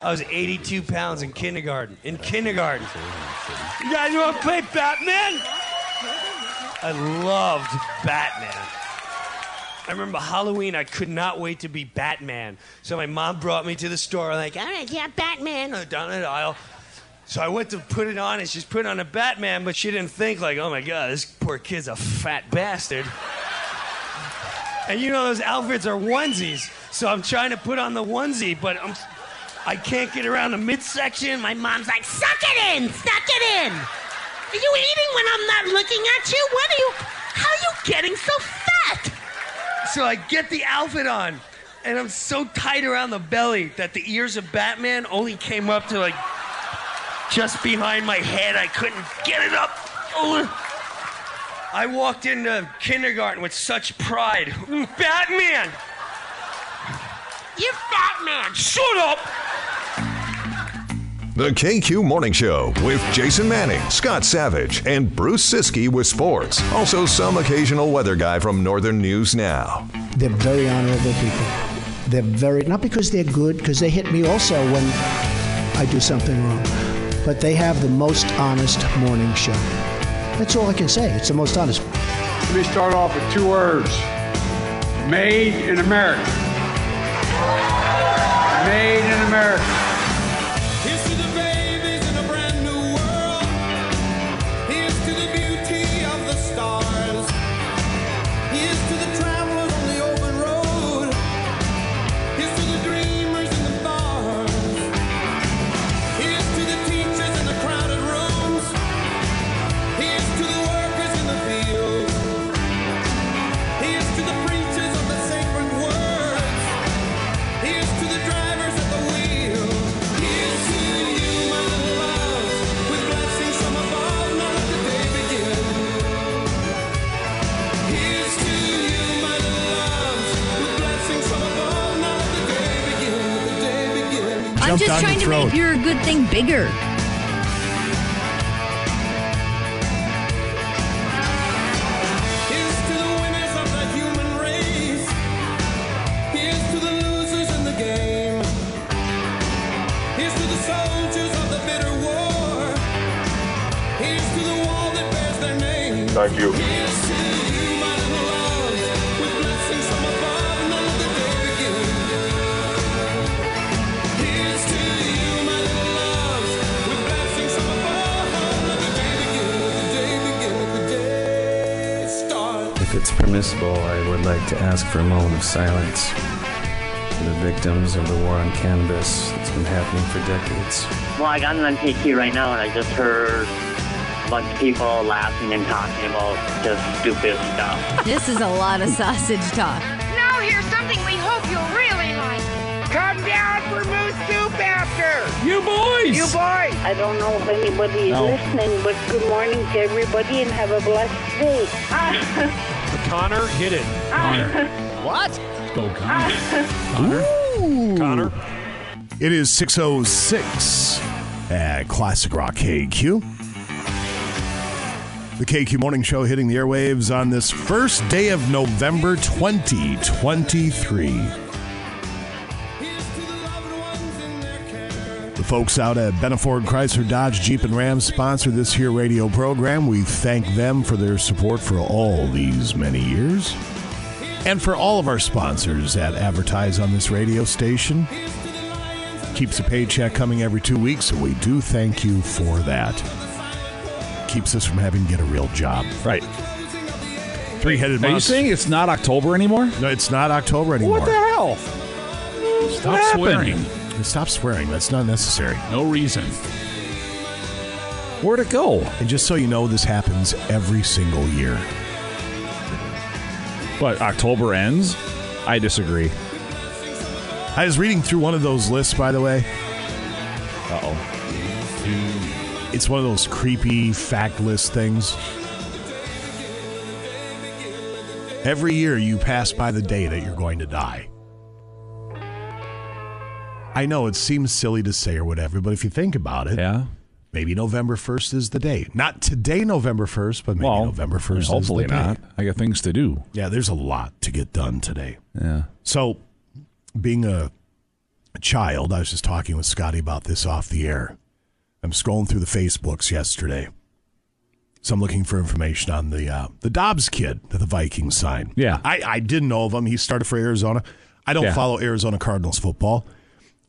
I was 82 pounds in kindergarten. In kindergarten. You guys want to play Batman? I loved Batman. I remember Halloween, I could not wait to be Batman. So my mom brought me to the store, like, all right, yeah, Batman, down the aisle. So I went to put it on, and she's put on a Batman, but she didn't think, like, oh my God, this poor kid's a fat bastard. And you know those outfits are onesies, so I'm trying to put on the onesie, but I'm, I can't get around the midsection. My mom's like, suck it in, suck it in. Are you eating when I'm not looking at you? What are you, how are you getting so fat? So I get the outfit on, and I'm so tight around the belly that the ears of Batman only came up to like just behind my head. I couldn't get it up. I walked into kindergarten with such pride. Batman! You're Batman! Shut up! The KQ Morning Show with Jason Manning, Scott Savage, and Bruce Siski with sports. Also, some occasional weather guy from Northern News Now. They're very honorable people. They're very, not because they're good, because they hit me also when I do something wrong, but they have the most honest morning show. That's all I can say. It's the most honest. Let me start off with two words Made in America. Made in America. The wall that bears their name. Thank you. Permissible, I would like to ask for a moment of silence for the victims of the war on cannabis that's been happening for decades. Well, I got an KQ right now, and I just heard a bunch of people laughing and talking about just stupid stuff. This is a lot of sausage talk. Now here's something we hope you'll really like. Come down for moose soup after. You boys! You boys. I don't know if anybody is No. listening, but good morning to everybody and have a blessed day. Connor, hit it. Connor. what? Go, Connor. Ah. Connor. Connor. It is 606 at Classic Rock KQ. The KQ Morning Show hitting the airwaves on this first day of November 2023. Folks out at Benaford Chrysler Dodge Jeep and Ram sponsor this here radio program. We thank them for their support for all these many years. And for all of our sponsors that advertise on this radio station. Keeps a paycheck coming every two weeks, so we do thank you for that. Keeps us from having to get a real job. Right. Three headed Are you saying it's not October anymore? No, it's not October anymore. What the hell? Stop What swearing. happened? Stop swearing. That's not necessary. No reason. Where'd it go? And just so you know, this happens every single year. But October ends? I disagree. I was reading through one of those lists, by the way. Uh oh. It's one of those creepy fact list things. Every year you pass by the day that you're going to die. I know it seems silly to say or whatever, but if you think about it, Yeah. maybe November 1st is the day. Not today, November 1st, but maybe Well, November 1st is hopefully the day. not. I got things to do. Yeah, there's a lot to get done today. Yeah. So, being a child. I was just talking with Scotty about this off the air. I'm scrolling through the Facebooks yesterday. So I'm looking for information on the uh, the Dobbs kid that the Vikings signed. Yeah. I, I didn't know of him. He started for Arizona. I don't Yeah. follow Arizona Cardinals football.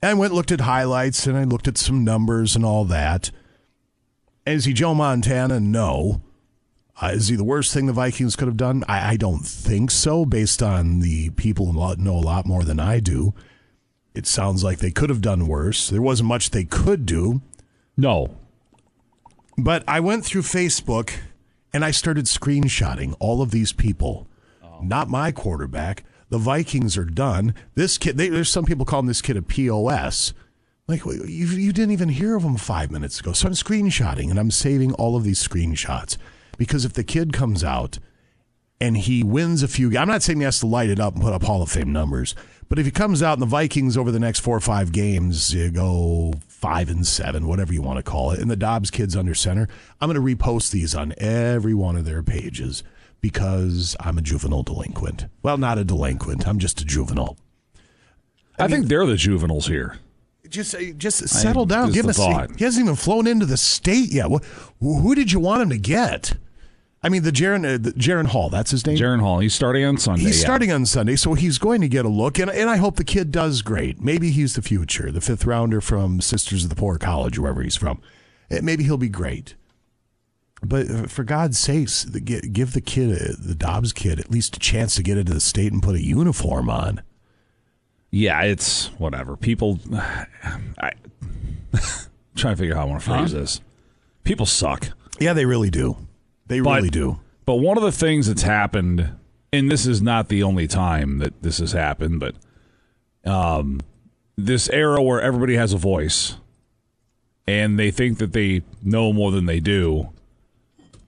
And I went and looked at highlights and I looked at some numbers and all that. Is he Joe Montana? No. Uh, is he the worst thing the Vikings could have done? I, I don't think so, based on the people who know a lot more than I do. It sounds like they could have done worse. There wasn't much they could do. No. But I went through Facebook and I started screenshotting all of these people. Not my quarterback. The Vikings are done. This kid, they, there's some people calling this kid a POS. Like, you, you didn't even hear of him five minutes ago. So I'm screenshotting and I'm saving all of these screenshots because if the kid comes out and he wins a few, I'm not saying he has to light it up and put up Hall of Fame numbers, but if he comes out and the Vikings over the next four or five games go five and seven, whatever you want to call it, and the Dobbs kids under center, I'm going to repost these on every one of their pages because I'm a juvenile delinquent. Well, not a delinquent. I'm just a juvenile. I, think they're the juveniles here. Just, uh, just settle down. Give him a thought. He hasn't even flown into the state yet. Wh- Who did you want him to get? I mean, the Jaren, uh, the Jaren Hall. That's his name. Jaren Hall. He's starting on Sunday. He's yeah. starting on Sunday, so he's going to get a look, and, and I hope the kid does great. Maybe he's the future, the fifth rounder from Sisters of the Poor College, wherever he's from. Eh, Maybe he'll be great. But uh, for God's sakes, give the kid, uh, the Dobbs kid, at least a chance to get into the state and put a uniform on. Yeah, it's whatever. People, I trying to figure out how I want to phrase this. People suck. Yeah, they really do. They But- really do. But one of the things that's happened, and this is not the only time that this has happened, but um, this era where everybody has a voice and they think that they know more than they do,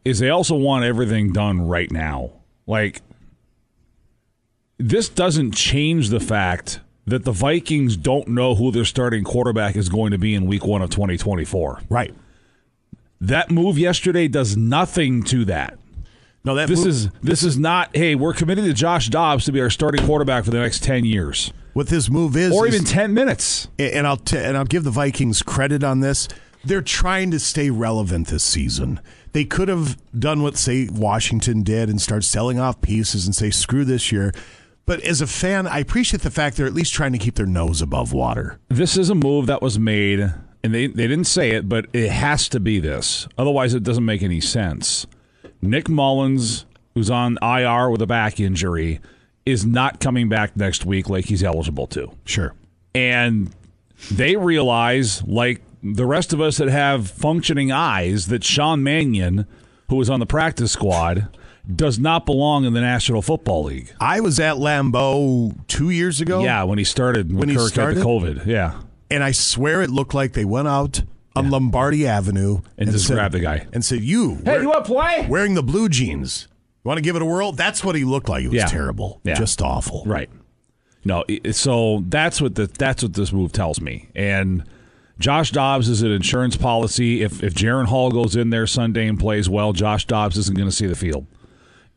is they also want everything done right now. Like, this doesn't change the fact that the Vikings don't know who their starting quarterback is going to be in week one of 2024. Right. That move yesterday does nothing to that. No, that this move- is this is not. Hey, we're committing to Josh Dobbs to be our starting quarterback for the next ten years, What this move is, or is- even ten minutes. and I'll t- and I'll give the Vikings credit on this. They're trying to stay relevant this season. They could have done what say Washington did and start selling off pieces and say screw this year. But as a fan, I appreciate the fact they're at least trying to keep their nose above water. This is a move that was made, and they they didn't say it, but it has to be this. Otherwise, it doesn't make any sense. Nick Mullens, who's on IR with a back injury, is not coming back next week like he's eligible to. Sure. And they realize, like the rest of us that have functioning eyes, that Sean Mannion, who was on the practice squad, does not belong in the National Football League. I was at Lambeau two years ago. Yeah, when he started, when, When he Kirk started? had the COVID. Yeah. and I swear it looked like they went out on Lombardi Avenue And just said- grabbed the guy. and said, "You, Hey, you want to play? wearing the blue jeans? You want to give it a whirl?" That's what he looked like. It was Yeah. terrible, Yeah. just awful. Right. No, so that's what the that's what this move tells me. And Josh Dobbs is an insurance policy. If if Jaren Hall goes in there Sunday and plays well, Josh Dobbs isn't going to see the field.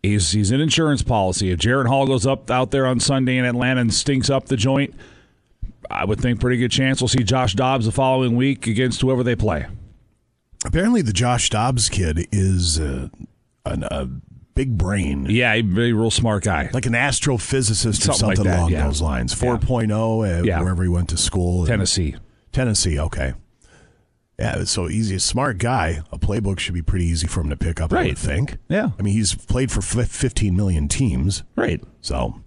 He's he's an insurance policy. If Jaren Hall goes up out there on Sunday in Atlanta and stinks up the joint, I would think pretty good chance we'll see Josh Dobbs the following week against whoever they play. Apparently, the Josh Dobbs kid is uh, an, a big brain, Yeah, he's a very real smart guy. like an astrophysicist or Something like that, along yeah. those lines. Yeah. 4.0 uh, Yeah. wherever he went to school. Tennessee. Tennessee, okay. Yeah, so easy. A smart guy. A playbook should be pretty easy for him to pick up, I would think. Yeah. I mean, he's played for 15 million teams. Right. So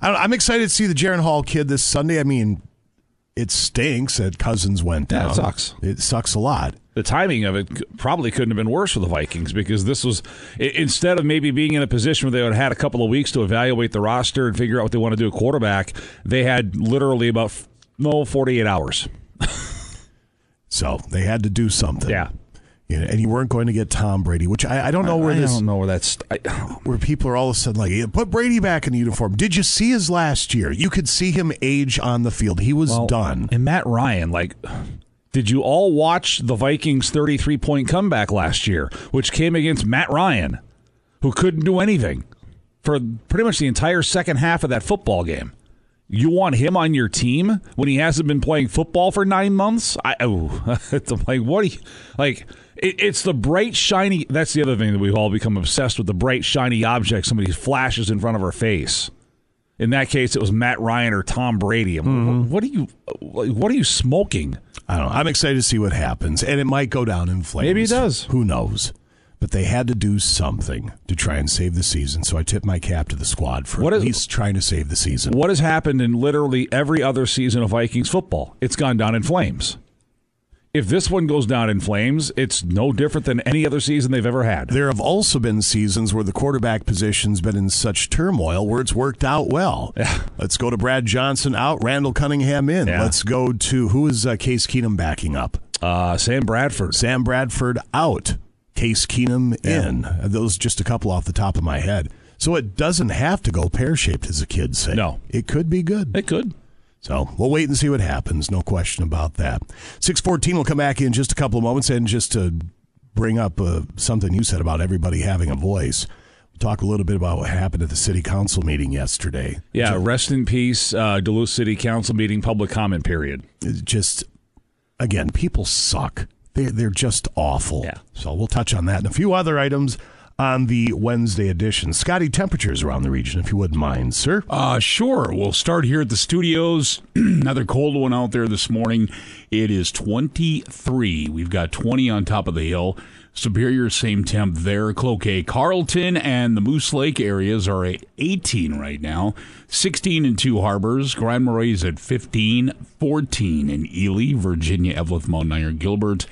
I don't, I'm excited to see the Jaren Hall kid this Sunday. I mean, it stinks that Cousins went Yeah, down. it sucks. It sucks a lot. the timing of it probably couldn't have been worse for the Vikings because this was instead of maybe being in a position where they would have had a couple of weeks to evaluate the roster and figure out what they want to do at quarterback, they had literally about no 48 hours. So they had to do something. Yeah. You know, and you weren't going to get Tom Brady, which I, I don't know where I this I don't know where that's. I, where people are all of a sudden like, "Yeah, put Brady back in the uniform. Did you see his last year? You could see him age on the field. He was Well, done. And Matt Ryan, like, did you all watch the Vikings' 33 point comeback last year, which came against Matt Ryan, who couldn't do anything for pretty much the entire second half of that football game? You want him on your team when he hasn't been playing football for nine months? I oh, it's like what? Do you, like it, it's the bright shiny. That's the other thing that we've all become obsessed with: the bright shiny object somebody flashes in front of our face. In that case, it was Matt Ryan or Tom Brady. Like, mm-hmm. What are you? What are you smoking? I don't know. I'm excited to see what happens, and it might go down in flames. Maybe it does. Who knows? But they had to do something to try and save the season. So I tip my cap to the squad for What at is- least trying to save the season. What has happened in literally every other season of Vikings football? It's gone down in flames. If this one goes down in flames, it's no different than any other season they've ever had. There have also been seasons where the quarterback position's been in such turmoil where it's worked out well. Yeah. Let's go to Brad Johnson out, Randall Cunningham in. Yeah. Let's go to who is uh, Case Keenum backing up? Uh, Sam Bradford. Sam Bradford out. Case Keenum in. Uh, Those just a couple off the top of my head. So it doesn't have to go pear shaped, as the kids say. No. It could be good. It could. So we'll wait and see what happens. No question about that. 614 will come back in just a couple of moments. And just to bring up uh, something you said about everybody having a voice, We talk a little bit about what happened at the city council meeting yesterday. Yeah, rest in peace, uh, Duluth City Council meeting public comment period. Just, again, people suck. They're, they're just awful. Yeah. So we'll touch on that and a few other items on the Wednesday edition. Scotty, temperatures around the region, if you wouldn't mind, sir. Uh, sure. We'll start here at the studios. Another cold one out there this morning. It is 23. We've got 20 on top of the hill. Superior, same temp there. Cloquet, Carlton, and the Moose Lake areas are at 18 right now. 16 in Two Harbors. Grand Marais is at 15. 14 in Ely, Virginia, Evelyn, Mount Iron, Gilbert.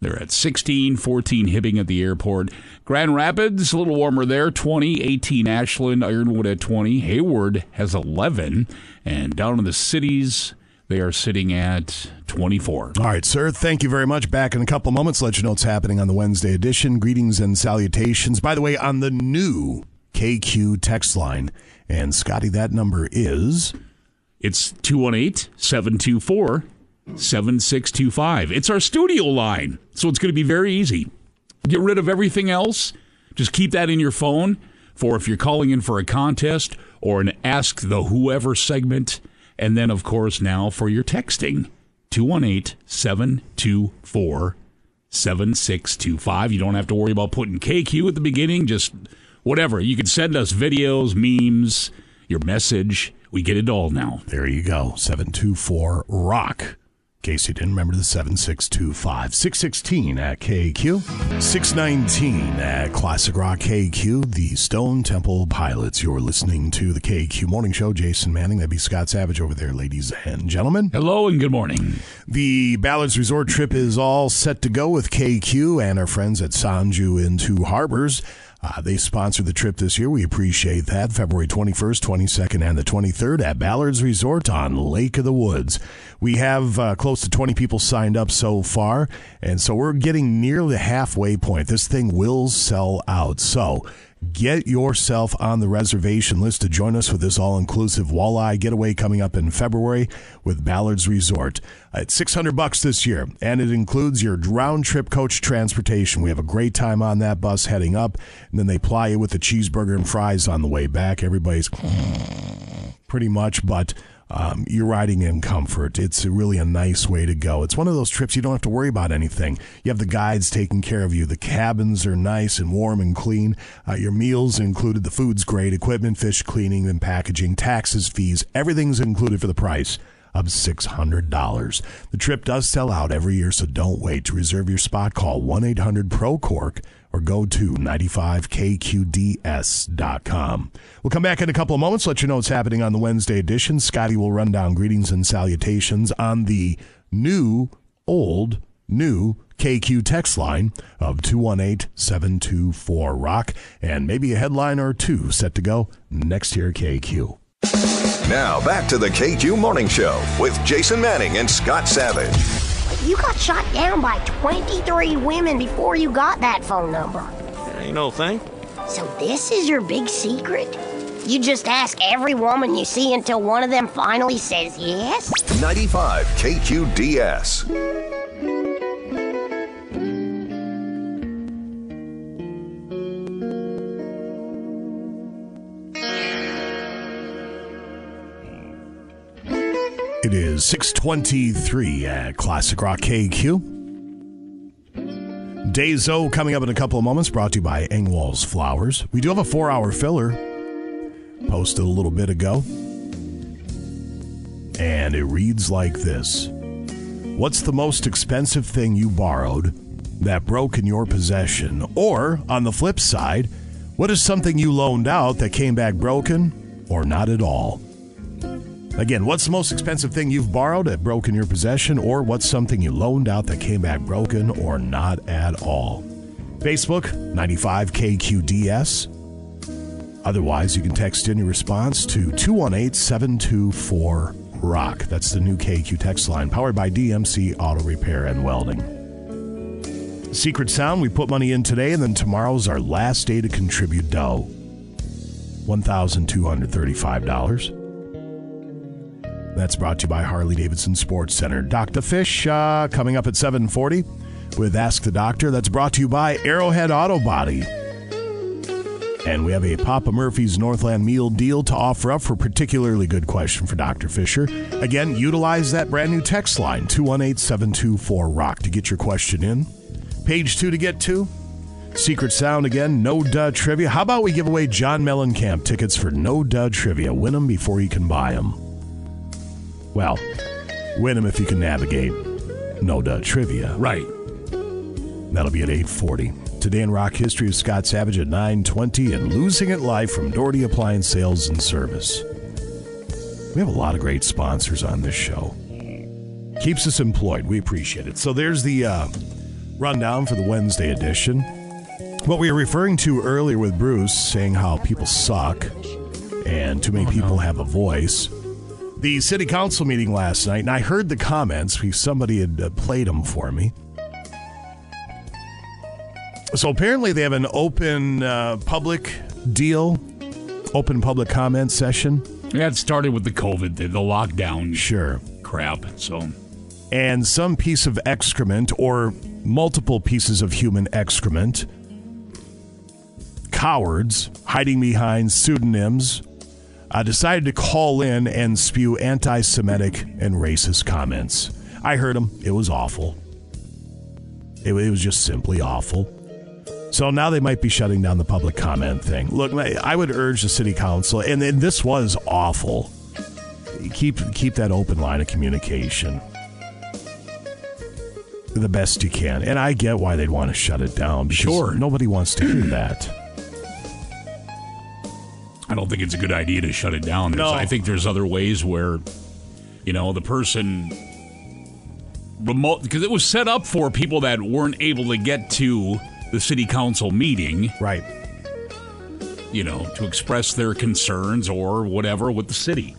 They're at 16, 14 Hibbing at the airport. Grand Rapids, a little warmer there, 20, 18 Ashland, Ironwood at 20. Hayward has 11. And down in the cities, they are sitting at 24. All right, sir. Thank you very much. Back in a couple of moments, let you know what's happening on the Wednesday edition. Greetings and salutations. By the way, on the new KQ text line. And Scotty, that number is. It's 218 724 7625. It's our studio line, so it's going to be very easy. Get rid of everything else. Just keep that in your phone for if you're calling in for a contest or an Ask the Whoever segment. And then, of course, now for your texting 218 724 7625. You don't have to worry about putting KQ at the beginning, just whatever. You can send us videos, memes, your message. We get it all now. There you go. 724 Rock. Case you didn't remember the 7625. 616 at KQ. 619 at Classic Rock KQ. The Stone Temple Pilots. You're listening to the KQ Morning Show. Jason Manning. That'd be Scott Savage over there, ladies and gentlemen. Hello and good morning. The Ballards Resort trip is all set to go with KQ and our friends at Sonju in Two Harbors. Uh, they sponsored the trip this year. We appreciate that. February 21st, 22nd, and the 23rd at Ballards Resort on Lake of the Woods. We have uh, close to 20 people signed up so far, and so we're getting near the halfway point. This thing will sell out. So get yourself on the reservation list to join us for this all-inclusive walleye getaway coming up in February with Ballards Resort. It's 600 bucks this year, and it includes your round-trip coach transportation. We have a great time on that bus heading up, and then they ply you with the cheeseburger and fries on the way back. Everybody's pretty much, but um, you're riding in comfort. It's really a nice way to go. It's one of those trips you don't have to worry about anything. You have the guides taking care of you. The cabins are nice and warm and clean. Uh, your meals included. The food's great. Equipment, fish cleaning and packaging, taxes, fees, everything's included for the price of $600. The trip does sell out every year, so don't wait. To reserve your spot, call 1 800 PRO CORK or go to 95kqds.com. We'll come back in a couple of moments, let you know what's happening on the Wednesday edition. Scotty will run down greetings and salutations on the new, old, new KQ text line of 218 724 Rock, and maybe a headline or two set to go next year, KQ. Now back to the KQ Morning Show with Jason Manning and Scott Savage. You got shot down by 23 women before you got that phone number. Ain't no thing. So this is your big secret? You just ask every woman you see until one of them finally says yes? 95 KQDS. It is 623 at Classic Rock KQ. Dazo coming up in a couple of moments, brought to you by Engwall's Flowers. We do have a four hour filler posted a little bit ago. And it reads like this What's the most expensive thing you borrowed that broke in your possession? Or, on the flip side, what is something you loaned out that came back broken or not at all? Again, what's the most expensive thing you've borrowed that broke in your possession, or what's something you loaned out that came back broken or not at all? Facebook, 95KQDS. Otherwise, you can text in your response to 218 724 Rock. That's the new KQ text line, powered by DMC Auto Repair and Welding. Secret Sound, we put money in today, and then tomorrow's our last day to contribute dough. $1,235. That's brought to you by Harley Davidson Sports Center. Dr. Fish uh, coming up at 740 with Ask the Doctor. That's brought to you by Arrowhead Auto Body. And we have a Papa Murphy's Northland meal deal to offer up for particularly good question for Dr. Fisher. Again, utilize that brand new text line, 218 724 Rock, to get your question in. Page two to get to. Secret Sound again, no duh trivia. How about we give away John Mellencamp tickets for no duh trivia? Win them before you can buy them. Well, win them if you can navigate no duh trivia. Right. That'll be at 840. Today in rock history is Scott Savage at 920 and losing it live from Doherty Appliance Sales and Service. We have a lot of great sponsors on this show. Keeps us employed. We appreciate it. So there's the uh, rundown for the Wednesday edition. What we were referring to earlier with Bruce saying how people suck and too many people have a voice. The city council meeting last night, and I heard the comments somebody had uh, played them for me. So apparently they have an open uh, public deal, open public comment session. Yeah, it started with the COVID, the, the lockdown. Sure. Crap. So, And some piece of excrement or multiple pieces of human excrement, cowards hiding behind pseudonyms, uh, decided to call in and spew anti Semitic and racist comments. I heard them. It was awful. It, it was just simply awful. So now they might be shutting down the public comment thing. Look, I would urge the city council, and, and this was awful. Keep keep that open line of communication the best you can. And I get why they'd want to shut it down. Because Sure. Nobody wants to hear that. I don't think it's a good idea to shut it down. There's, No. I think there's other ways where, you know, the person remote because it was set up for people that weren't able to get to the city council meeting, right? You know, to express their concerns or whatever with the city.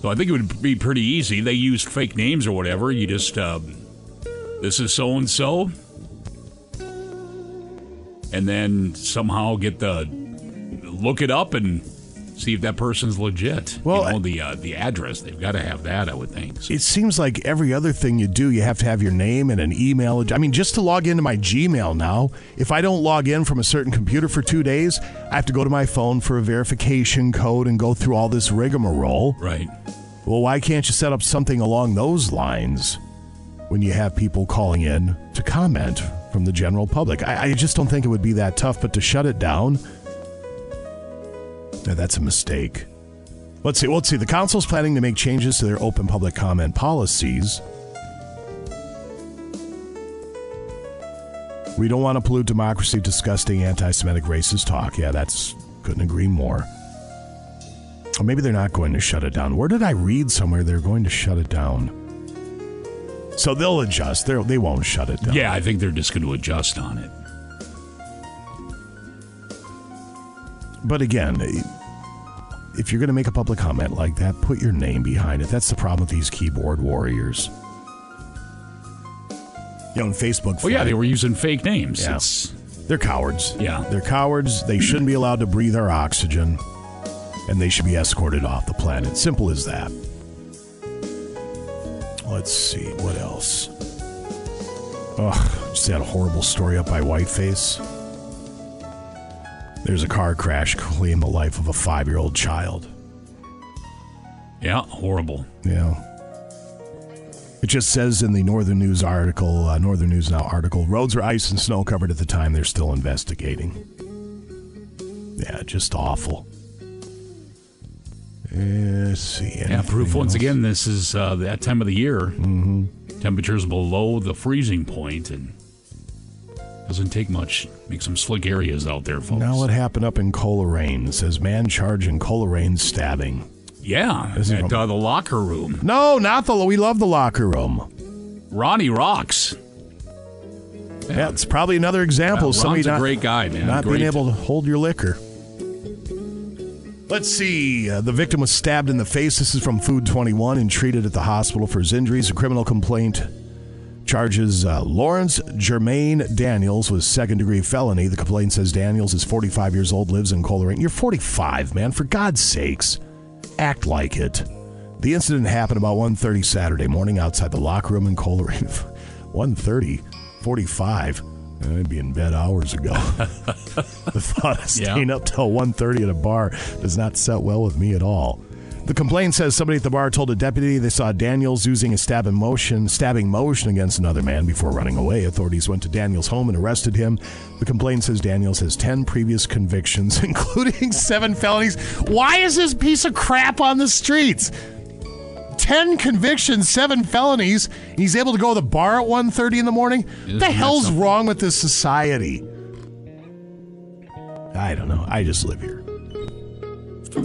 So I think it would be pretty easy. They used fake names or whatever. You just, um, this is so and so, and then somehow get the look it up and see if that person's legit. Well, you know, the uh, the address they've got to have that. I would think. It seems like every other thing you do, you have to have your name and an email. I mean, just to log into my Gmail now, if I don't log in from a certain computer for two days, I have to go to my phone for a verification code and go through all this rigmarole. Right. Well, why can't you set up something along those lines when you have people calling in to comment from the general public? I, I just don't think it would be that tough, but to shut it down, yeah, that's a mistake. Let's see. Let's see. The council's planning to make changes to their open public comment policies. We don't want to pollute democracy, disgusting anti-Semitic racist talk. Yeah, that's couldn't agree more. Or maybe they're not going to shut it down. Where did I read somewhere they're going to shut it down? So they'll adjust. They they won't shut it down. Yeah, I think they're just going to adjust on it. But again, if you're going to make a public comment like that, put your name behind it. That's the problem with these keyboard warriors. You know, on Facebook. Oh yeah, they were using fake names. Yeah. It's, They're cowards. Yeah. They're cowards. They shouldn't be allowed to breathe our oxygen, and they should be escorted off the planet. Simple as that. Let's see. What else? Ugh, just had a horrible story up by Whiteface. There's a car crash claimed the life of a five year old child. yeah, horrible. Yeah. It just says in the Northern News article, uh, Northern News Now article, roads were ice and snow covered at the time. They're still investigating. Yeah, just awful. Uh, Let's see. Yeah, proof anything once again. This is uh, that time of the year. Mm-hmm. Temperatures below the freezing point, and doesn't take much. Make some slick areas out there, folks. Now what happened up in Coleraine? It says man charged in Coleraine stabbing. Yeah, This is at from- uh, the locker room. No, not the. We love the locker room. Ronnie rocks. Yeah, it's probably another example. of somebody Ron's a not, great guy, man. Not Great. being able to hold your liquor. Let's see. Uh, the victim was stabbed in the face. This is from Fox 21 and treated at the hospital for his injuries. A criminal complaint charges uh, Lawrence Germain Daniels with second degree felony. The complaint says Daniels is 45 years old, lives in Coleraine. You're 45, man. For God's sakes, act like it. The incident happened about 1.30 Saturday morning outside the locker room in Coleraine. 1.30, 45. I'd be in bed hours ago. the thought of staying up till 1.30 at a bar does not set well with me at all. The complaint says somebody at the bar told a deputy they saw Daniels using a stabbing motion, stabbing motion against another man before running away. Authorities went to Daniels' home and arrested him. The complaint says Daniels has 10 previous convictions, including seven felonies. Why is this piece of crap on the streets? 10 convictions, seven felonies. and He's able to go to the bar at 1.30 in the morning. Isn't What the hell's wrong with this society? I don't know. I just live here.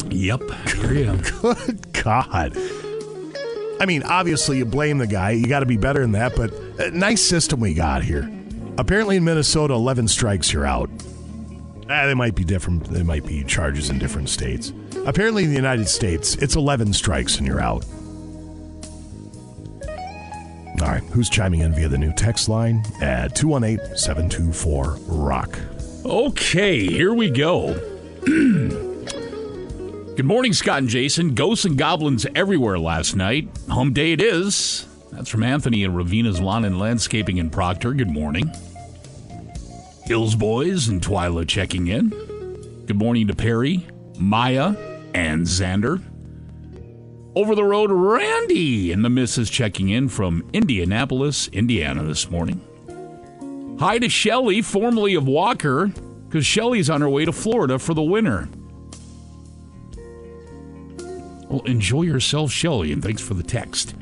Yep. Good God. I mean, obviously, you blame the guy. You got to be better than that, but a nice system we got here. Apparently, in Minnesota, 11 strikes, you're out. Ah, they might be different. They might be charges in different states. Apparently, in the United States, it's 11 strikes and you're out. All right, who's chiming in via the new text line at 218 724 Rock? Okay, here we go. Good morning, Scott and Jason. Ghosts and goblins everywhere last night. Home day it is. That's from Anthony and Ravina's Lawn and Landscaping in Proctor. Good morning. Hills Boys and Twyla checking in. Good morning to Perry, Maya, and Xander. Over the road, Randy and the missus checking in from Indianapolis, Indiana this morning. Hi to Shelly, formerly of Walker, because Shelly's on her way to Florida for the winter. Well, enjoy yourself, Shelly, and thanks for the text.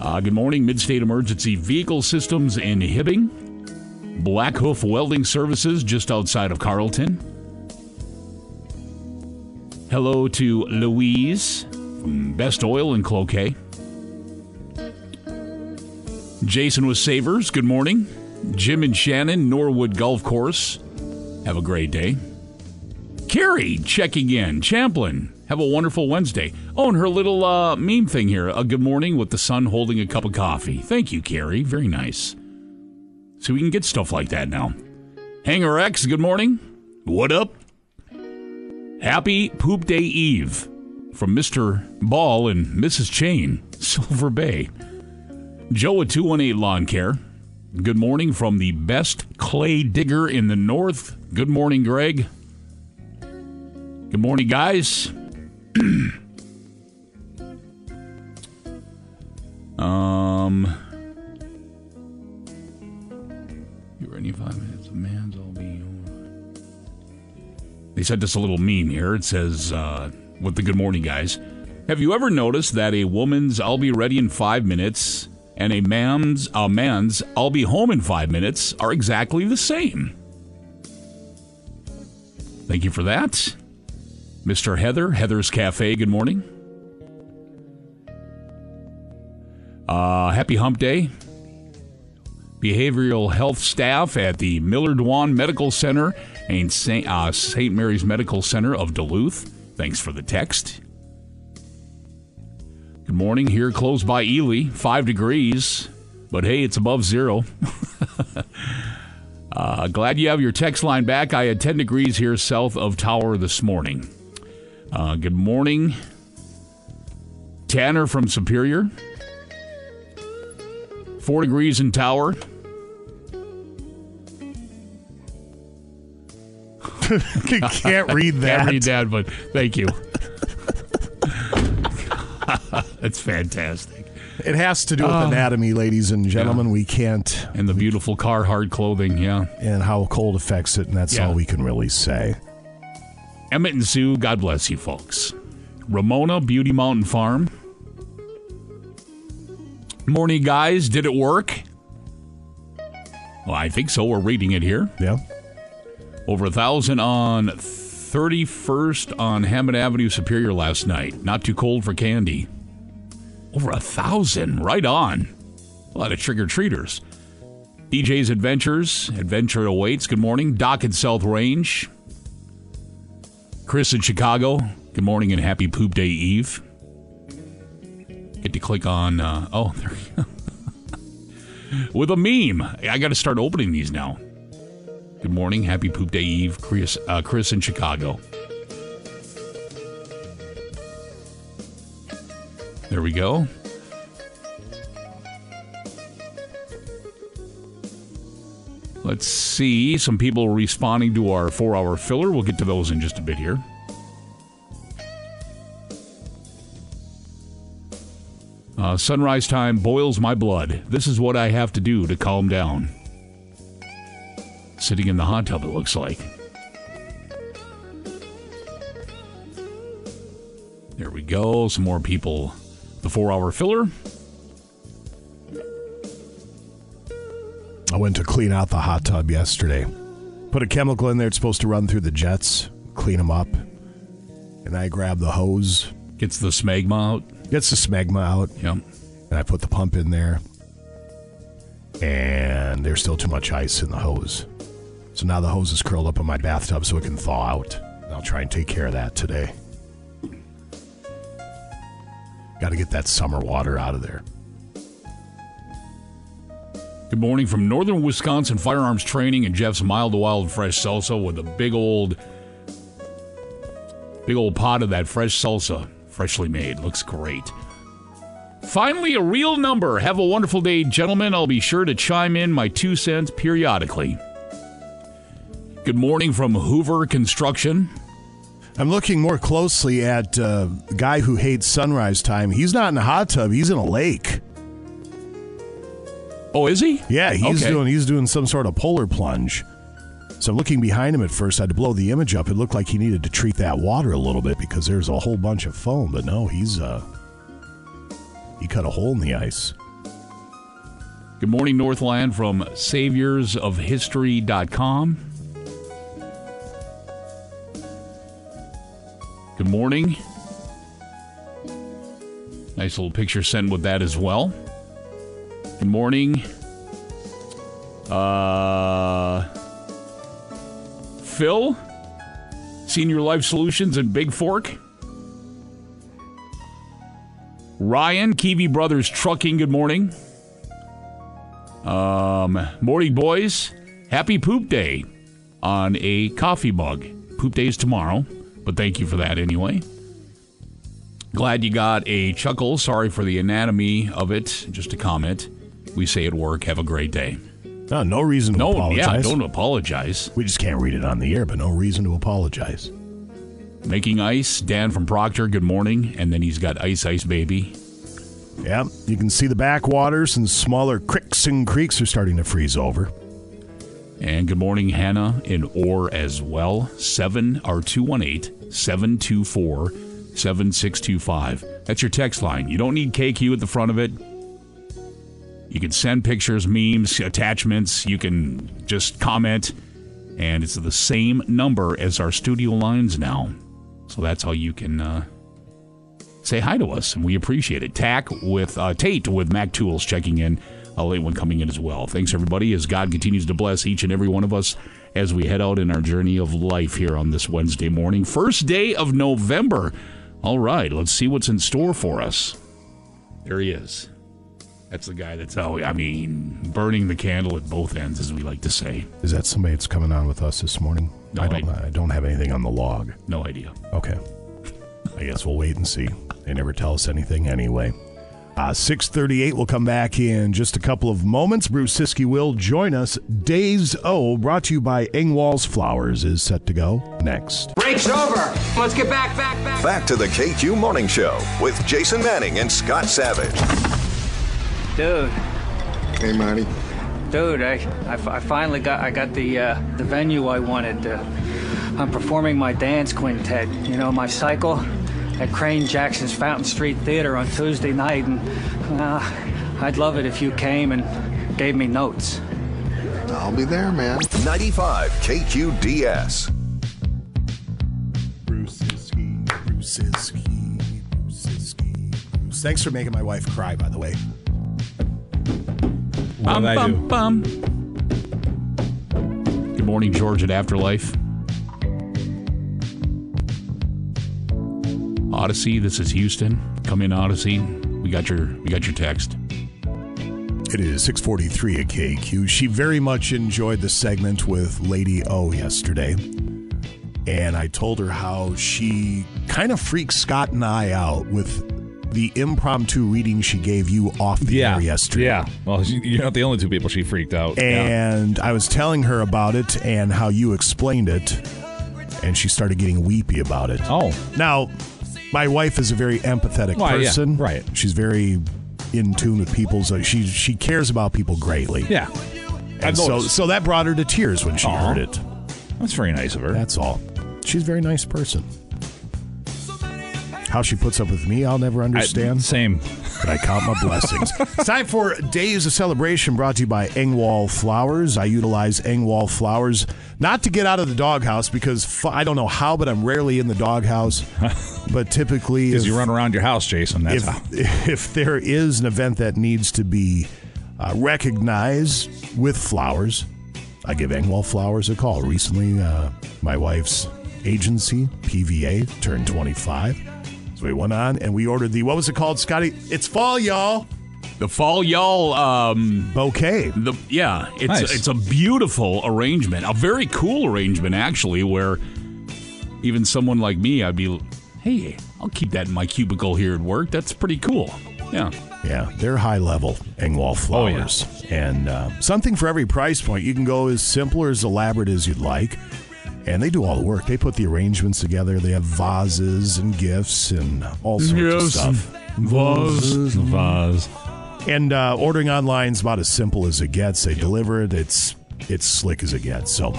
Uh, good morning, Midstate Emergency Vehicle Systems in Hibbing. Black Hoof Welding Services just outside of Carlton. Hello to Louise from Best Oil in Cloquet. Jason with Savers, good morning. Jim and Shannon, Norwood Golf Course. Have a great day. Carrie checking in. Champlin, have a wonderful Wednesday. Oh, and her little uh, meme thing here. A good morning with the sun holding a cup of coffee. Thank you, Carrie. Very nice. So we can get stuff like that now. Hanger X, good morning. What up? Happy Poop Day Eve from Mr. Ball and Mrs. Chain, Silver Bay. Joe at 218 Lawn Care. Good morning from the best clay digger in the north. Good morning, Greg. Good morning, guys. um, you ready? Five minutes. A man's all be. They sent us a little meme here. It says, uh, with the good morning, guys. Have you ever noticed that a woman's I'll be ready in five minutes and a man's a man's I'll be home in five minutes are exactly the same? Thank you for that. Mr. Heather, Heather's Cafe, good morning. Uh, happy hump day. Behavioral health staff at the Miller-Dwan Medical Center and St. Uh, St. Mary's Medical Center of Duluth. Thanks for the text. Good morning. Here close by Ely, five degrees, but hey, it's above zero. uh, glad you have your text line back. I had 10 degrees here south of Tower this morning. Uh, good morning, Tanner from Superior. Four degrees in Tower. Can't read that. Can't read that, but thank you. That's fantastic. It has to do with Oh. anatomy, ladies and gentlemen. We can't. And the beautiful Carhartt clothing, yeah. And how cold affects it, and that's Yeah. all we can really say. Emmett and Sue, God bless you folks. Ramona, Beauty Mountain Farm. Morning, guys. Did it work? Well, I think so. We're reading it here. Yeah. Over a thousand on 31st on Hammond Avenue, Superior last night. Not too cold for candy. Over a thousand. Right on. A lot of trick or treaters. DJ's Adventures. Adventure awaits. Good morning. Dock at South Range. Chris in Chicago. Good morning and happy Poop Day Eve. Get to click on. Uh, oh, there you go. With a meme. I got to start opening these now. Good morning. Happy Poop Day Eve. Chris, uh, Chris in Chicago. There we go. Let's see. Some people responding to our four hour filler. We'll get to those in just a bit here. Uh, sunrise time boils my blood. This is what I have to do to calm down. Sitting in the hot tub, it looks like. There we go. Some more people. The four hour filler. I went to clean out the hot tub yesterday. Put a chemical in there. It's supposed to run through the jets, clean them up. And I grab the hose. Gets the smegma out. Gets the smegma out. Yep. And I put the pump in there. And there's still too much ice in the hose. So now the hose is curled up in my bathtub so it can thaw out. And I'll try and take care of that today. Got to get that summer water out of there. Good morning from Northern Wisconsin Firearms Training and Jeff's Mild Wild Fresh Salsa with a big old, big old pot of that fresh salsa, freshly made. Looks great. Finally, a real number. Have a wonderful day, gentlemen. I'll be sure to chime in my two cents periodically. Good morning from Hoover Construction. I'm looking more closely at uh, the guy who hates sunrise time. He's not in a hot tub. He's in a lake. Oh, is he? Yeah, he's Okay. doing he's doing some sort of polar plunge. So looking behind him at first, I had to blow the image up. It looked like he needed to treat that water a little bit because there's a whole bunch of foam. But no, he's uh he cut a hole in the ice. Good morning, Northland from saviorsofhistory.com. Good morning. Nice little picture sent with that as well. Good morning. Uh, Phil, Senior Life Solutions in Big Fork. Ryan, Kiwi Brothers Trucking, good morning. Um, morning, boys. Happy Poop Day on a coffee mug. Poop Day is tomorrow, but thank you for that anyway. Glad you got a chuckle. Sorry for the anatomy of it. Just a comment. We say at work, have a great day. No, no reason to No, apologize. yeah, don't apologize. We just can't read it on the air, but no reason to apologize. Making ice, Dan from Proctor, good morning. And then he's got Ice Ice Baby. Yeah, you can see the backwaters and smaller cricks and creeks are starting to freeze over. And good morning, Hannah in Orr as well. 7 or 218 724 7625. That's your text line. You don't need KQ at the front of it. You can send pictures, memes, attachments. You can just comment. And it's the same number as our studio lines now. So that's how you can uh, say hi to us, and we appreciate it. Tack with uh, Tate with Mac Tools checking in. A late one coming in as well. Thanks, everybody, as God continues to bless each and every one of us as we head out in our journey of life here on this Wednesday morning. First day of November. All right, let's see what's in store for us. There he is. That's the guy that's, oh, I mean, burning the candle at both ends, as we like to say. Is that somebody that's coming on with us this morning? No, I don't. I, don't have anything on the log. No idea. Okay. I guess we'll wait and see. They never tell us anything anyway. Uh, 638 will come back in just a couple of moments. Bruce Siski will join us. Days O, brought to you by Engwall's Flowers, is set to go next. Break's over. Let's get back, back, back. Back to the KQ Morning Show with Jason Manning and Scott Savage. Dude. Hey, Marty. Dude, I, I, I finally got I got the uh, the venue I wanted. Uh, I'm performing my dance quintet. You know, my cycle at Crane Jackson's Fountain Street Theater on Tuesday night, and uh, I'd love it if you came and gave me notes. I'll be there, man. 95 KQDS. Bruceiski, Bruceiski, Bruceiski, Bruce. Thanks for making my wife cry, by the way. What did I bum. Good morning, George at Afterlife. Odyssey, this is Houston. Come in, Odyssey. We got your we got your text. It is 643 at KQ. She very much enjoyed the segment with Lady O yesterday. And I told her how she kind of freaked Scott and I out with the impromptu reading she gave you off the Yeah. air yesterday. Yeah. Well, you're not the only two people she freaked out. Yeah. And I was telling her about it and how you explained it, and she started getting weepy about it. Oh. Now, my wife is a very empathetic Well, yeah, person. right. She's very in tune with people's. Uh, she she cares about people greatly. Yeah. And so so that brought her to tears when she heard it. That's very nice of her. That's all. She's a very nice person. How she puts up with me, I'll never understand. same. But I count my blessings. it's time for Days of Celebration brought to you by Engwall Flowers. I utilize Engwall Flowers not to get out of the doghouse because f- I don't know how, but I'm rarely in the doghouse. but typically, Because you run around your house, Jason. That's if, how. if there is an event that needs to be uh, recognized with flowers, I give Engwall Flowers a call. Recently, uh, my wife's agency, PVA, turned 25. So we went on and we ordered the, what was it called, Scotty? It's fall, y'all. The fall y'all um, bouquet. The yeah, it's Nice. it's a beautiful arrangement, a very cool arrangement actually, where even someone like me, I'd be, hey, I'll keep that in my cubicle here at work. That's pretty cool. Yeah. Yeah, they're high level Engwall flowers. And uh, something for every price point. You can go as simple or as elaborate as you'd like. And they do all the work. They put the arrangements together. They have vases and gifts and all sorts of stuff. vase. vases, And uh, ordering online is about as simple as it gets. They deliver it. It's it's slick as it gets. So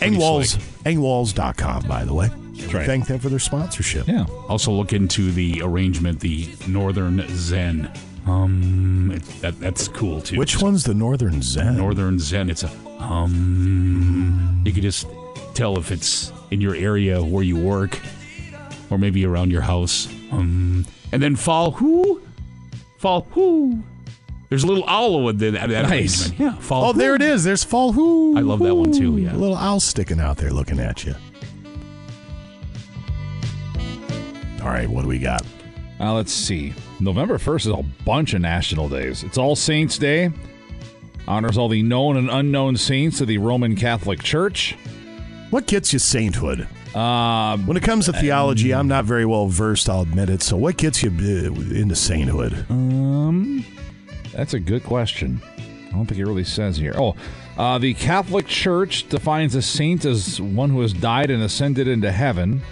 Engwalls, Engwalls.com, by the way. right. Thank them for their sponsorship. Yeah. Also look into the arrangement, the Northern Zen. Um, it, that that's cool too. Which one's the Northern Zen? Northern Zen. It's a um. You can just tell if it's in your area where you work, or maybe around your house. Um, and then fall who, fall who. There's a little owl with that, that Nice. arrangement. Yeah, fall. Oh, there it is. There's Fall Who. I love that one too. Yeah. A little owl sticking out there looking at you. All right, what do we got? Uh, let's see. November 1st is a bunch of national days. It's All Saints Day. Honors all the known and unknown saints of the Roman Catholic Church. What gets you sainthood? Um, When it comes to theology, I'm not very well versed, I'll admit it. So, what gets you uh, into sainthood? Um, that's a good question. I don't think it really says here. Oh, uh, the Catholic Church defines a saint as one who has died and ascended into heaven.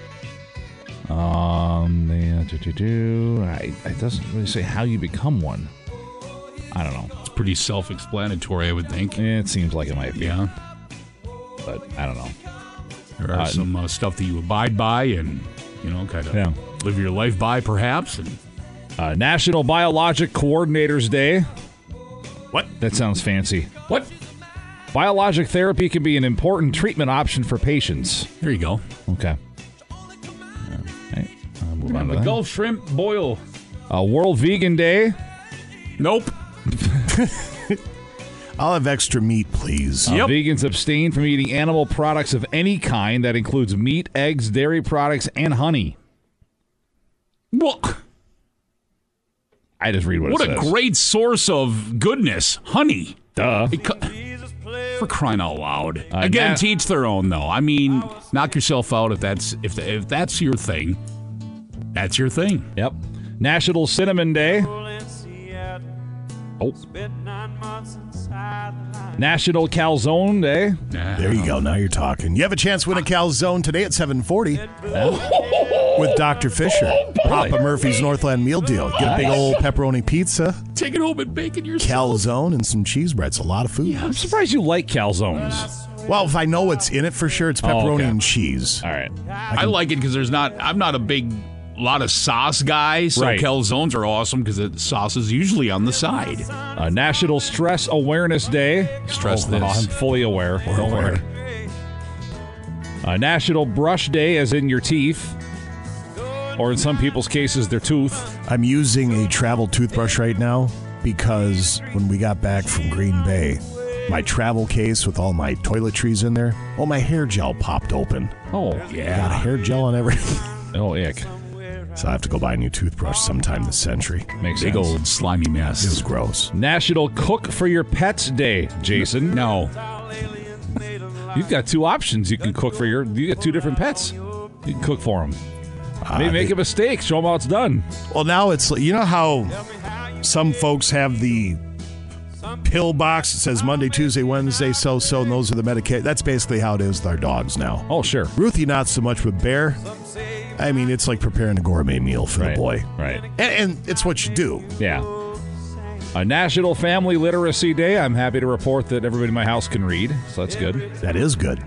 Um, yeah, do, do, do. I, it doesn't really say how you become one. I don't know. It's pretty self-explanatory, I would think. It seems like it might be. Yeah. But I don't know. There are Uh, some uh, stuff that you abide by, and you know, kind of Yeah. live your life by, perhaps. And Uh, National Biologic Coordinators Day. What? That sounds fancy. What? Biologic therapy can be an important treatment option for patients. there you go. Okay. Okay. Uh, move on to The that. Gulf shrimp boil. Uh, World Vegan Day. Nope. I'll have extra meat, please. Uh, Vegans abstain from eating animal products of any kind. That includes meat, eggs, dairy products, and honey. What? I just read what, What it a great source of goodness, honey. Duh. Co- for crying out loud. Uh, Again, na- teach their own though. I mean, knock yourself out if that's if if that's your thing. That's your thing. Yep. National Cinnamon Day. Oh. National Calzone Day. There you go. Now you're talking. You have a chance to win a calzone today at 740. with Dr. Fisher. Oh, Papa Murphy's Northland Meal Deal. Get a big old pepperoni pizza, Take it home and bake it yourself. calzone, and some cheese breads. A lot of food. I'm surprised you like calzones. Well, if I know what's in it for sure, it's Oh, pepperoni okay. and cheese. All right. I like it because there's not. I'm not a big lot of sauce guys, so Right. calzones are awesome because the sauce is usually on the side. Uh, National Stress Awareness Day. Stress Oh, this. I'm fully aware. Don't aware. worry. Uh, National Brush Day, as in your teeth, or in some people's cases, their tooth. I'm using a travel toothbrush right now because when we got back from Green Bay, my travel case with all my toiletries in there, oh, my hair gel popped open. Oh, yeah. Got yeah. hair gel on everything. Oh, ick. So I have to go buy a new toothbrush sometime this century. Makes Big sense. old slimy mess. It was gross. National Cook for Your Pets Day, Jason. No, You've got two options. You can cook for your. You get two different pets. You can cook for ah, them. Maybe make they- a mistake. Show them how it's done. Well, now it's you know how some folks have the pill box that says Monday, Tuesday, Wednesday, so so, and those are the medication. That's basically how it is with our dogs now. Oh, sure. Ruthie, not so much, but Bear. I mean, it's like preparing a gourmet meal for Right. the boy, Right. and, and it's what you do. Yeah. A National Family Literacy Day. I'm happy to report that everybody in my house can read, so that's good. That is good.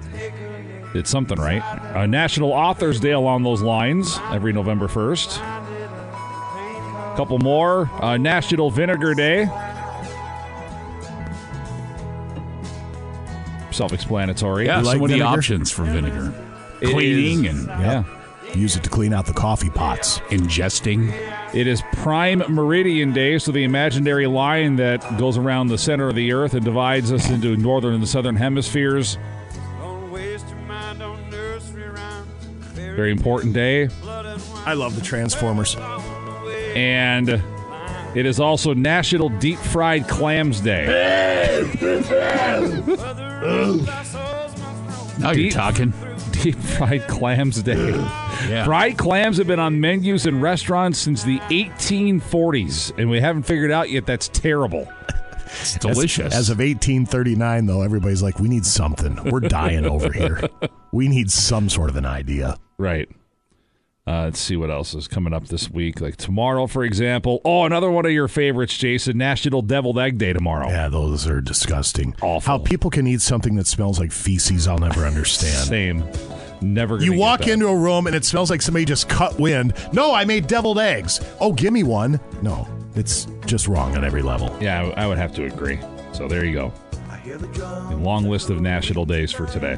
Did something right. A National Authors Day along those lines every November 1st. A Couple more. Uh, National Vinegar Day. Self explanatory. yeah, You like some of the options for vinegar, It cleaning is- and Yeah. Use it to clean out the coffee pots. ingesting. It is Prime Meridian Day, so the imaginary line that goes around the center of the Earth and divides us into northern and the southern hemispheres. Very important day. I love the Transformers. And it is also National Deep Fried Clams Day. Now you're Deep- talking. Deep Fried Clams Day. Yeah. Fried clams have been on menus in restaurants since the 1840s, and we haven't figured out yet that's terrible. It's delicious. As, as of 1839, though, everybody's like, we need something. We're dying over here. We need some sort of an idea. Right. Uh, let's see what else is coming up this week. Like tomorrow, for example. Oh, another one of your favorites, Jason. National Deviled Egg Day tomorrow. Yeah, those are disgusting. Awful. How people can eat something that smells like feces, I'll never understand. Same. Never. Gonna You walk into a room and it smells like somebody just cut wind. No, I made deviled eggs. Oh, give me one. No, it's just wrong on every level. Yeah, I I would have to agree. So there you go. A long list of national days for today.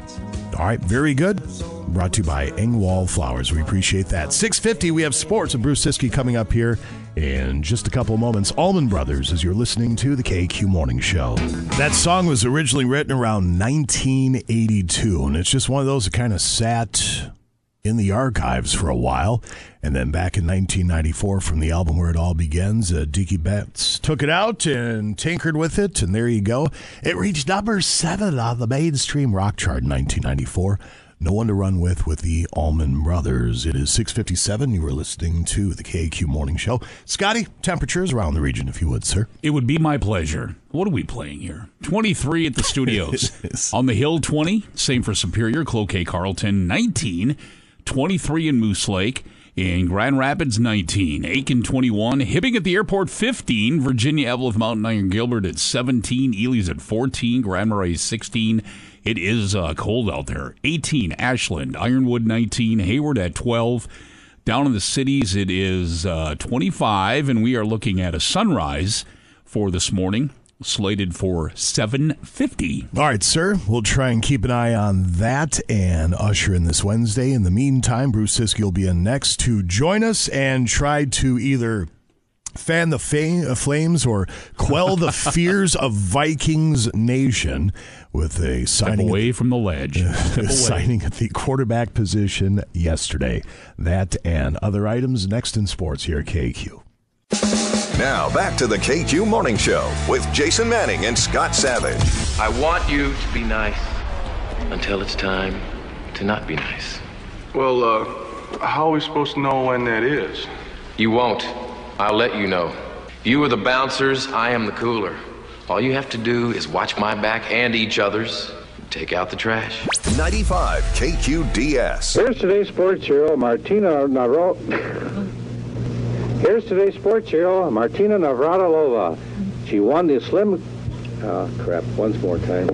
All right, very good. Brought to you by Engwall Flowers. We appreciate that. 650, we have sports with Bruce Siski coming up here in just a couple moments. Allman Brothers, as you're listening to the KQ Morning Show. That song was originally written around 1982, and it's just one of those that kind of sat in the archives for a while. And then back in 1994, from the album Where It All Begins, uh, Betts took it out and tinkered with it, and there you go. It reached number seven on the mainstream rock chart in 1994. No one to run with with the Allman Brothers. It is 657. You were listening to the KQ Morning Show. Scotty, temperatures around the region, if you would, sir. It would be my pleasure. What are we playing here? 23 at the studios. On the Hill, 20. Same for Superior, Cloquet, Carlton, 19. 23 in Moose Lake. In Grand Rapids, 19. Aitkin, 21. Hibbing at the airport, 15. Virginia, Eveleth, Mountain Iron, Gilbert at 17. Ely's at 14. Grand Marais, 16. It is uh, cold out there. 18. Ashland, Ironwood, 19. Hayward at 12. Down in the cities, it is uh, 25, and we are looking at a sunrise for this morning, slated for 7:50. All right, sir. We'll try and keep an eye on that and usher in this Wednesday. In the meantime, Bruce Siskey will be in next to join us and try to either fan the fa- uh, flames or quell the fears of Vikings Nation with a Step signing away from the ledge. Step away. signing at the quarterback position yesterday. That and other items next in sports here at KQ. Now back to the KQ Morning Show with Jason Manning and Scott Savage. I want you to be nice until it's time to not be nice. Well, uh, how are we supposed to know when that is? You won't. I'll let you know. You are the bouncers, I am the cooler. All you have to do is watch my back and each other's, Take out the trash. 95 KQDS. Here's today's sports hero, Martina Navro. Here's today's sports hero, Martina Navratilova. She won the slim. Oh, crap. Once more time.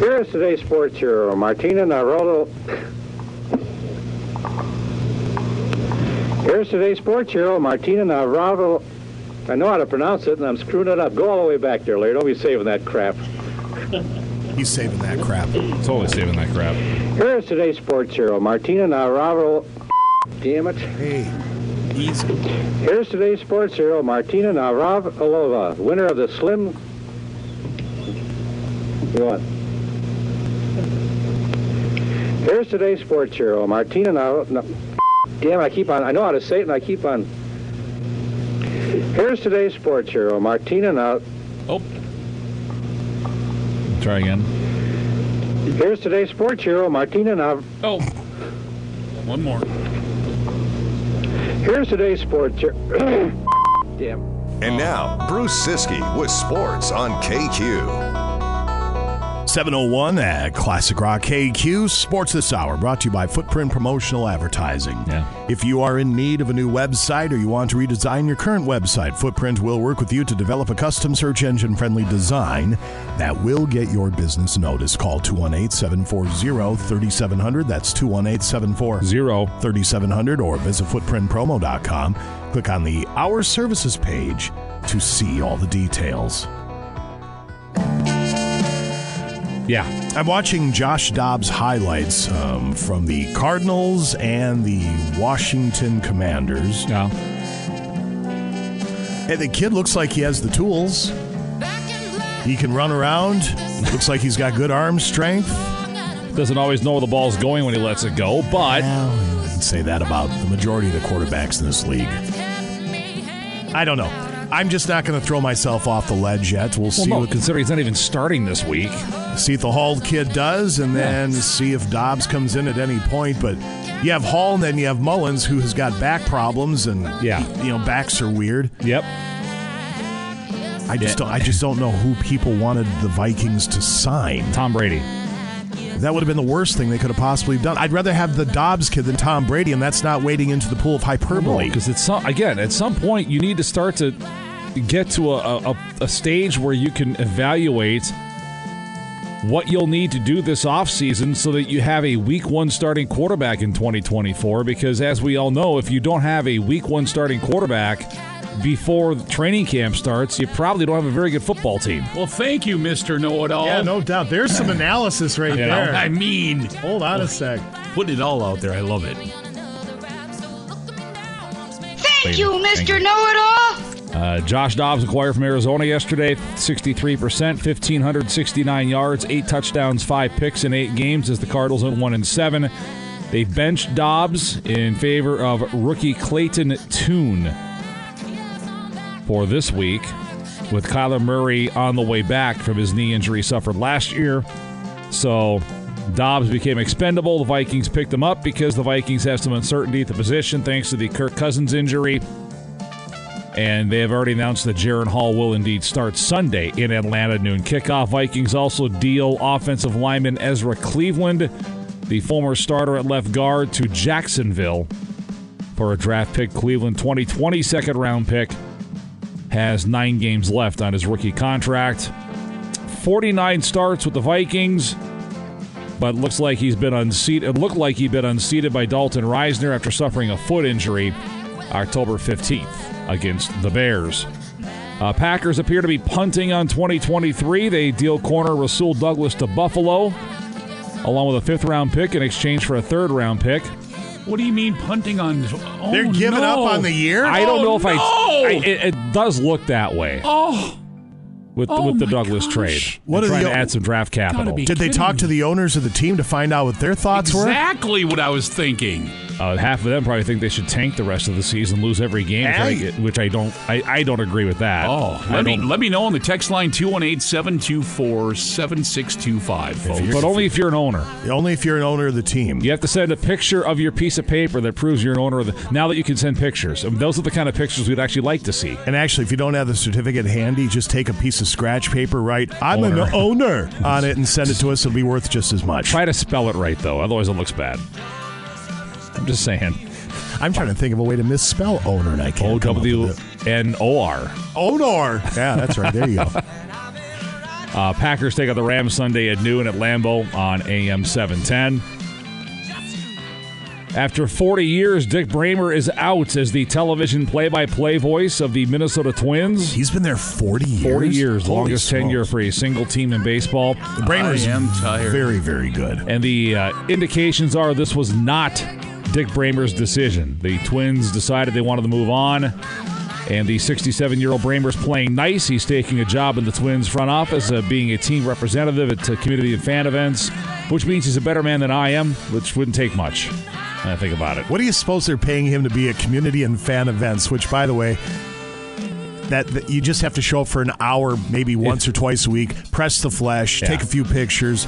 Here's today's sports hero, Martina Navratilova. Here's today's sports hero, Martina Navratilova. I know how to pronounce it, and I'm screwing it up. Go all the way back there, Larry. Don't be saving that crap. He's saving that crap. Totally saving that crap. Here's today's sports hero, Martina Navratilova. Damn it. Hey, easy. Here's today's sports hero, Martina Navratilova, winner of the Slim. What? Here's today's sports hero, Martina Nav. No, damn, I keep on. I know how to say it, and I keep on. Here's today's sports hero, Martina Nav. Oh. Try again. Here's today's sports hero, Martina Nav. Oh. One more. Here's today's sports hero. damn. And now, Bruce Siski with sports on KQ. 701 at Classic Rock KQ Sports This Hour, brought to you by Footprint Promotional Advertising. Yeah. If you are in need of a new website or you want to redesign your current website, Footprint will work with you to develop a custom search engine friendly design that will get your business noticed. Call 218 740 3700. That's 218 740 3700 or visit footprintpromo.com. Click on the Our Services page to see all the details. Yeah. I'm watching Josh Dobbs highlights um, from the Cardinals and the Washington Commanders. Yeah. And the kid looks like he has the tools. He can run around. looks like he's got good arm strength. Doesn't always know where the ball's going when he lets it go, but. Well, you can say that about the majority of the quarterbacks in this league. I don't know. I'm just not going to throw myself off the ledge yet. We'll Well, see no, what considering he's not even starting this week. see if the Hall kid does, and then see if Dobbs comes in at any point. But you have Hall, and then you have Mullens, who has got back problems, and Yeah. you know backs are weird. Yep. I just don't. I just don't know who people wanted the Vikings to sign. Tom Brady. That would have been the worst thing they could have possibly done. I'd rather have the Dobbs kid than Tom Brady, and that's not wading into the pool of hyperbole. Because it's some, again, at some point, you need to start to get to a, a, a stage where you can evaluate what you'll need to do this offseason so that you have a week one starting quarterback in 2024. Because as we all know, if you don't have a week one starting quarterback before the training camp starts, you probably don't have a very good football team. Well, thank you, Mr. Know It All. Yeah, no doubt. There's some analysis right You know, there. I mean, Hold on a sec. putting it all out there. I love it. Thank you, Mr. Know It All. Uh, Josh Dobbs acquired from Arizona yesterday, 63%, 1,569 yards, eight touchdowns, five picks in eight games as the Cardinals at one and seven. They benched Dobbs in favor of rookie Clayton Tune for this week, with Kyler Murray on the way back from his knee injury suffered last year. So Dobbs became expendable. The Vikings picked him up because the Vikings have some uncertainty at the position thanks to the Kirk Cousins injury. And they have already announced that Jaren Hall will indeed start Sunday in Atlanta noon kickoff. Vikings also deal offensive lineman Ezra Cleveland, the former starter at left guard, to Jacksonville for a draft pick. Cleveland 2020 second round pick has nine games left on his rookie contract. 49 starts with the Vikings, but looks like he's been unseated. It looked like he'd been unseated by Dalton Risner after suffering a foot injury October 15th against the Bears. Uh, Packers appear to be punting on 2023. They deal corner Rasul Douglas to Buffalo, along with a fifth round pick in exchange for a third round pick. What do you mean punting on? Oh, They're giving no. up on the year. I don't Oh, know if I, no! I. It, it does look that way Oh, with Oh with the Douglas gosh. trade. What They're are trying the- to add some draft capital. be Did they kidding talk to the owners of the team to find out what their thoughts were? exactly what I was thinking. Uh, half of them probably think they should tank the rest of the season, lose every game, which I, Hey. which I don't. I, I don't agree with that. Oh, let me let me know on the text line 218-724-7625, folks. But only if you're an owner. Only if you're an owner of the team. You have to send a picture of your piece of paper that proves you're an owner of the. Now that you can send pictures, I mean, those are the kind of pictures we'd actually like to see. And actually, if you don't have the certificate handy, just take a piece of scratch paper, write "I'm Owner. an owner" on it, and send it to us. It'll be worth just as much. Try to spell it right though, otherwise it looks bad. I'm just saying. I'm trying to think of a way to misspell owner, and I O can't. up W. N O R. Owner. Yeah, that's right. There you go. Uh, Packers take out the Rams Sunday at noon at Lambeau on AM 710. After 40 years, Dick Bremer is out as the television play-by-play voice of the Minnesota Twins. He's been there 40 years. 40 years, Holy longest tenure for a single team in baseball. Bremer's I am tired. very, very good. And the uh, indications are this was not Dick Bremer's decision. The Twins decided they wanted to move on. And the 67 year old Bremer's playing nice. He's taking a job in the Twins front office, uh, being a team representative at uh, community and fan events, which means he's a better man than I am, which wouldn't take much. I think about it. What do you suppose they're paying him to be at community and fan events? Which, by the way, that, that you just have to show up for an hour, maybe once or twice a week, press the flesh, Yeah. take a few pictures,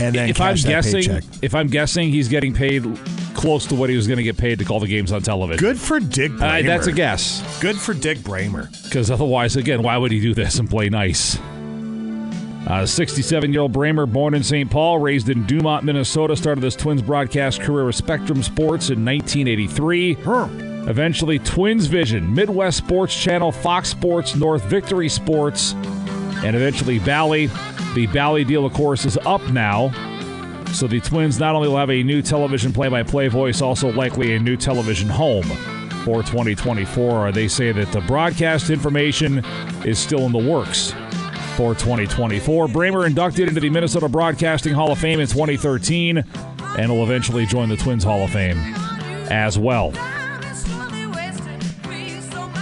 and then if I'm guessing, paycheck. if I'm guessing, he's getting paid close to what he was going to get paid to call the games on television. Good for Dick Bremer. Uh, that's a guess. Good for Dick Bremer. Because otherwise, again, why would he do this and play nice? 67 year old Bremer, born in St. Paul, raised in Dumont, Minnesota, started his Twins broadcast career with Spectrum Sports in 1983. Eventually, Twins Vision, Midwest Sports Channel, Fox Sports, North Victory Sports, and eventually Bally. The Bally deal, of course, is up now. So the Twins not only will have a new television play by play voice, also likely a new television home for 2024. They say that the broadcast information is still in the works for 2024. Bremer inducted into the Minnesota Broadcasting Hall of Fame in 2013 and will eventually join the Twins Hall of Fame as well.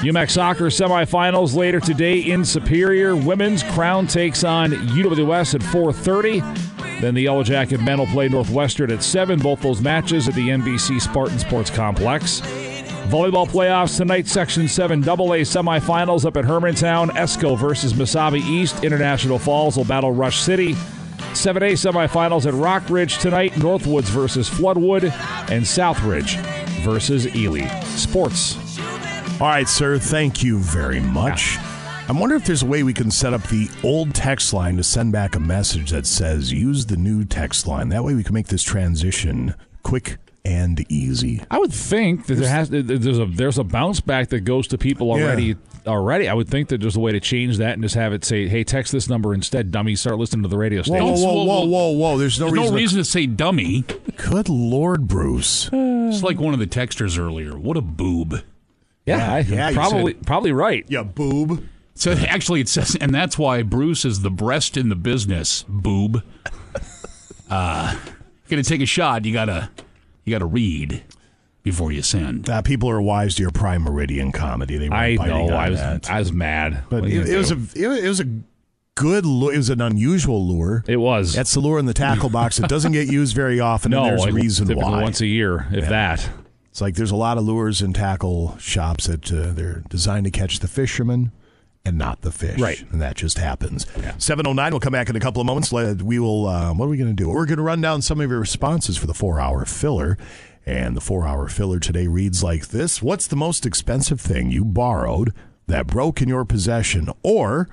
UMAC soccer semifinals later today in Superior. Women's Crown takes on UWS at 4:30. Then the Yellow Jacket men will play Northwestern at 7. Both those matches at the NBC Spartan Sports Complex. Volleyball playoffs tonight, Section 7 AA semifinals up at Hermantown. Esko versus Mesabi East. International Falls will battle Rush City. 7A semifinals at Rock Ridge tonight. Northwoods versus Floodwood. And South Ridge versus Ely. Sports. All right, sir. Thank you very much. I wonder if there's a way we can set up the old text line to send back a message that says use the new text line. That way we can make this transition quick and easy. I would think that there has there's a there's a bounce back that goes to people already already. I would think that there's a way to change that and just have it say, "Hey, text this number instead, dummy. Start listening to the radio Whoa, station." whoa, whoa, whoa, whoa, whoa. There's no There's reason. no reason to say dummy. Good Lord, Bruce. It's like one of the texters earlier. What a boob. Yeah, I, Yeah, probably said- probably right. Yeah, boob. So actually, it says, and that's why Bruce is the breast in the business. Boob. Uh, gonna take a shot. You gotta, you gotta read before you send. Uh, people are wise to your Prime Meridian comedy. They were I know. I was that. I was mad. But What are you it, it was a it, it was a good lure. It was an unusual lure. It was. That's the lure in the tackle box. It doesn't get used very often. no. and there's a reason why. once a year, if Yeah. that. It's like there's a lot of lures in tackle shops that uh, they're designed to catch the fisherman and not the fish. Right. And that just happens. 709, we'll come back in a couple of moments. We will, uh, what are we going to do? We're going to run down some of your responses for the four hour filler. And the four hour filler today reads like this What's the most expensive thing you borrowed that broke in your possession? Or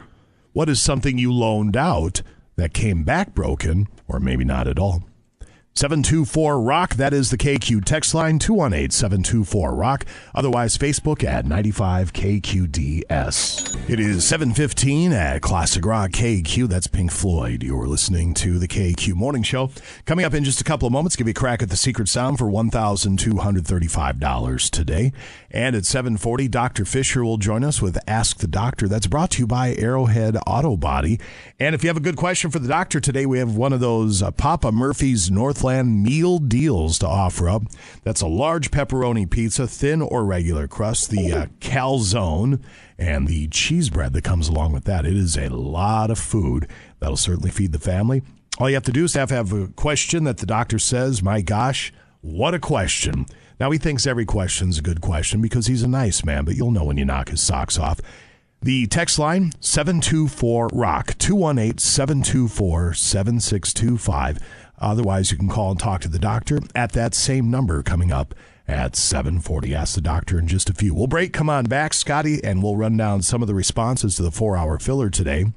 what is something you loaned out that came back broken, or maybe not at all? 724 Rock. That is the KQ text line 218 724 Rock. Otherwise, Facebook at 95 KQDS. It is 715 at Classic Rock KQ. That's Pink Floyd. You're listening to the KQ Morning Show. Coming up in just a couple of moments, give you a crack at the secret sound for $1,235 today. And at 740, Dr. Fisher will join us with Ask the Doctor. That's brought to you by Arrowhead Auto Body. And if you have a good question for the doctor today, we have one of those uh, Papa Murphy's Northland meal deals to offer up. That's a large pepperoni pizza, thin or regular crust, the uh, calzone, and the cheese bread that comes along with that. It is a lot of food that'll certainly feed the family. All you have to do is have have a question that the doctor says, my gosh, what a question. Now, he thinks every question's a good question because he's a nice man, but you'll know when you knock his socks off. The text line 724 Rock 218 724 7625. Otherwise, you can call and talk to the doctor at that same number coming up at 740. Ask the doctor in just a few. We'll break. Come on back, Scotty, and we'll run down some of the responses to the four hour filler today.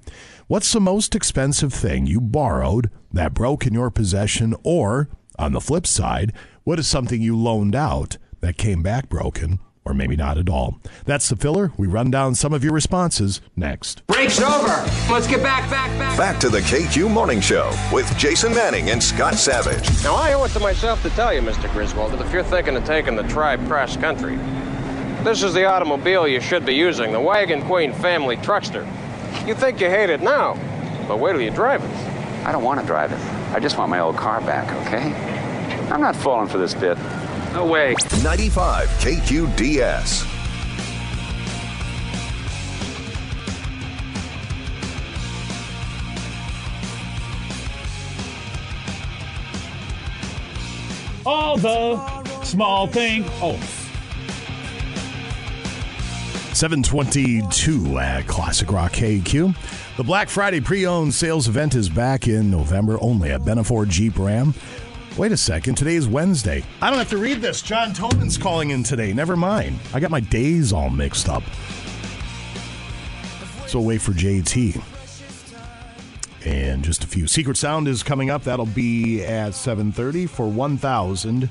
What's the most expensive thing you borrowed that broke in your possession? Or, on the flip side, what is something you loaned out that came back broken? Or maybe not at all. That's the filler. We run down some of your responses next. Break's over. Let's get back, back, back. Back to the KQ Morning Show with Jason Manning and Scott Savage. Now, I owe it to myself to tell you, Mr. Griswold, that if you're thinking of taking the tribe cross country, this is the automobile you should be using the Wagon Queen family truckster. You think you hate it now, but wait till you drive it. I don't want to drive it. I just want my old car back, okay? I'm not falling for this bit. No way. 95 KQDS. All the small thing. Oh, 722 at uh, Classic Rock KQ. The Black Friday pre-owned sales event is back in November only at Benna Ford Jeep Ram. Wait a second, today is Wednesday. I don't have to read this. John Toman's calling in today. Never mind. I got my days all mixed up. So wait for JT. And just a few. Secret Sound is coming up. That'll be at 7:30 for 1,000.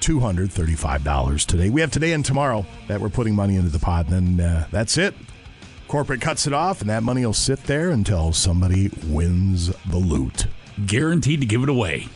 $235 today. We have today and tomorrow that we're putting money into the pot, and then uh, that's it. Corporate cuts it off, and that money will sit there until somebody wins the loot. Guaranteed to give it away.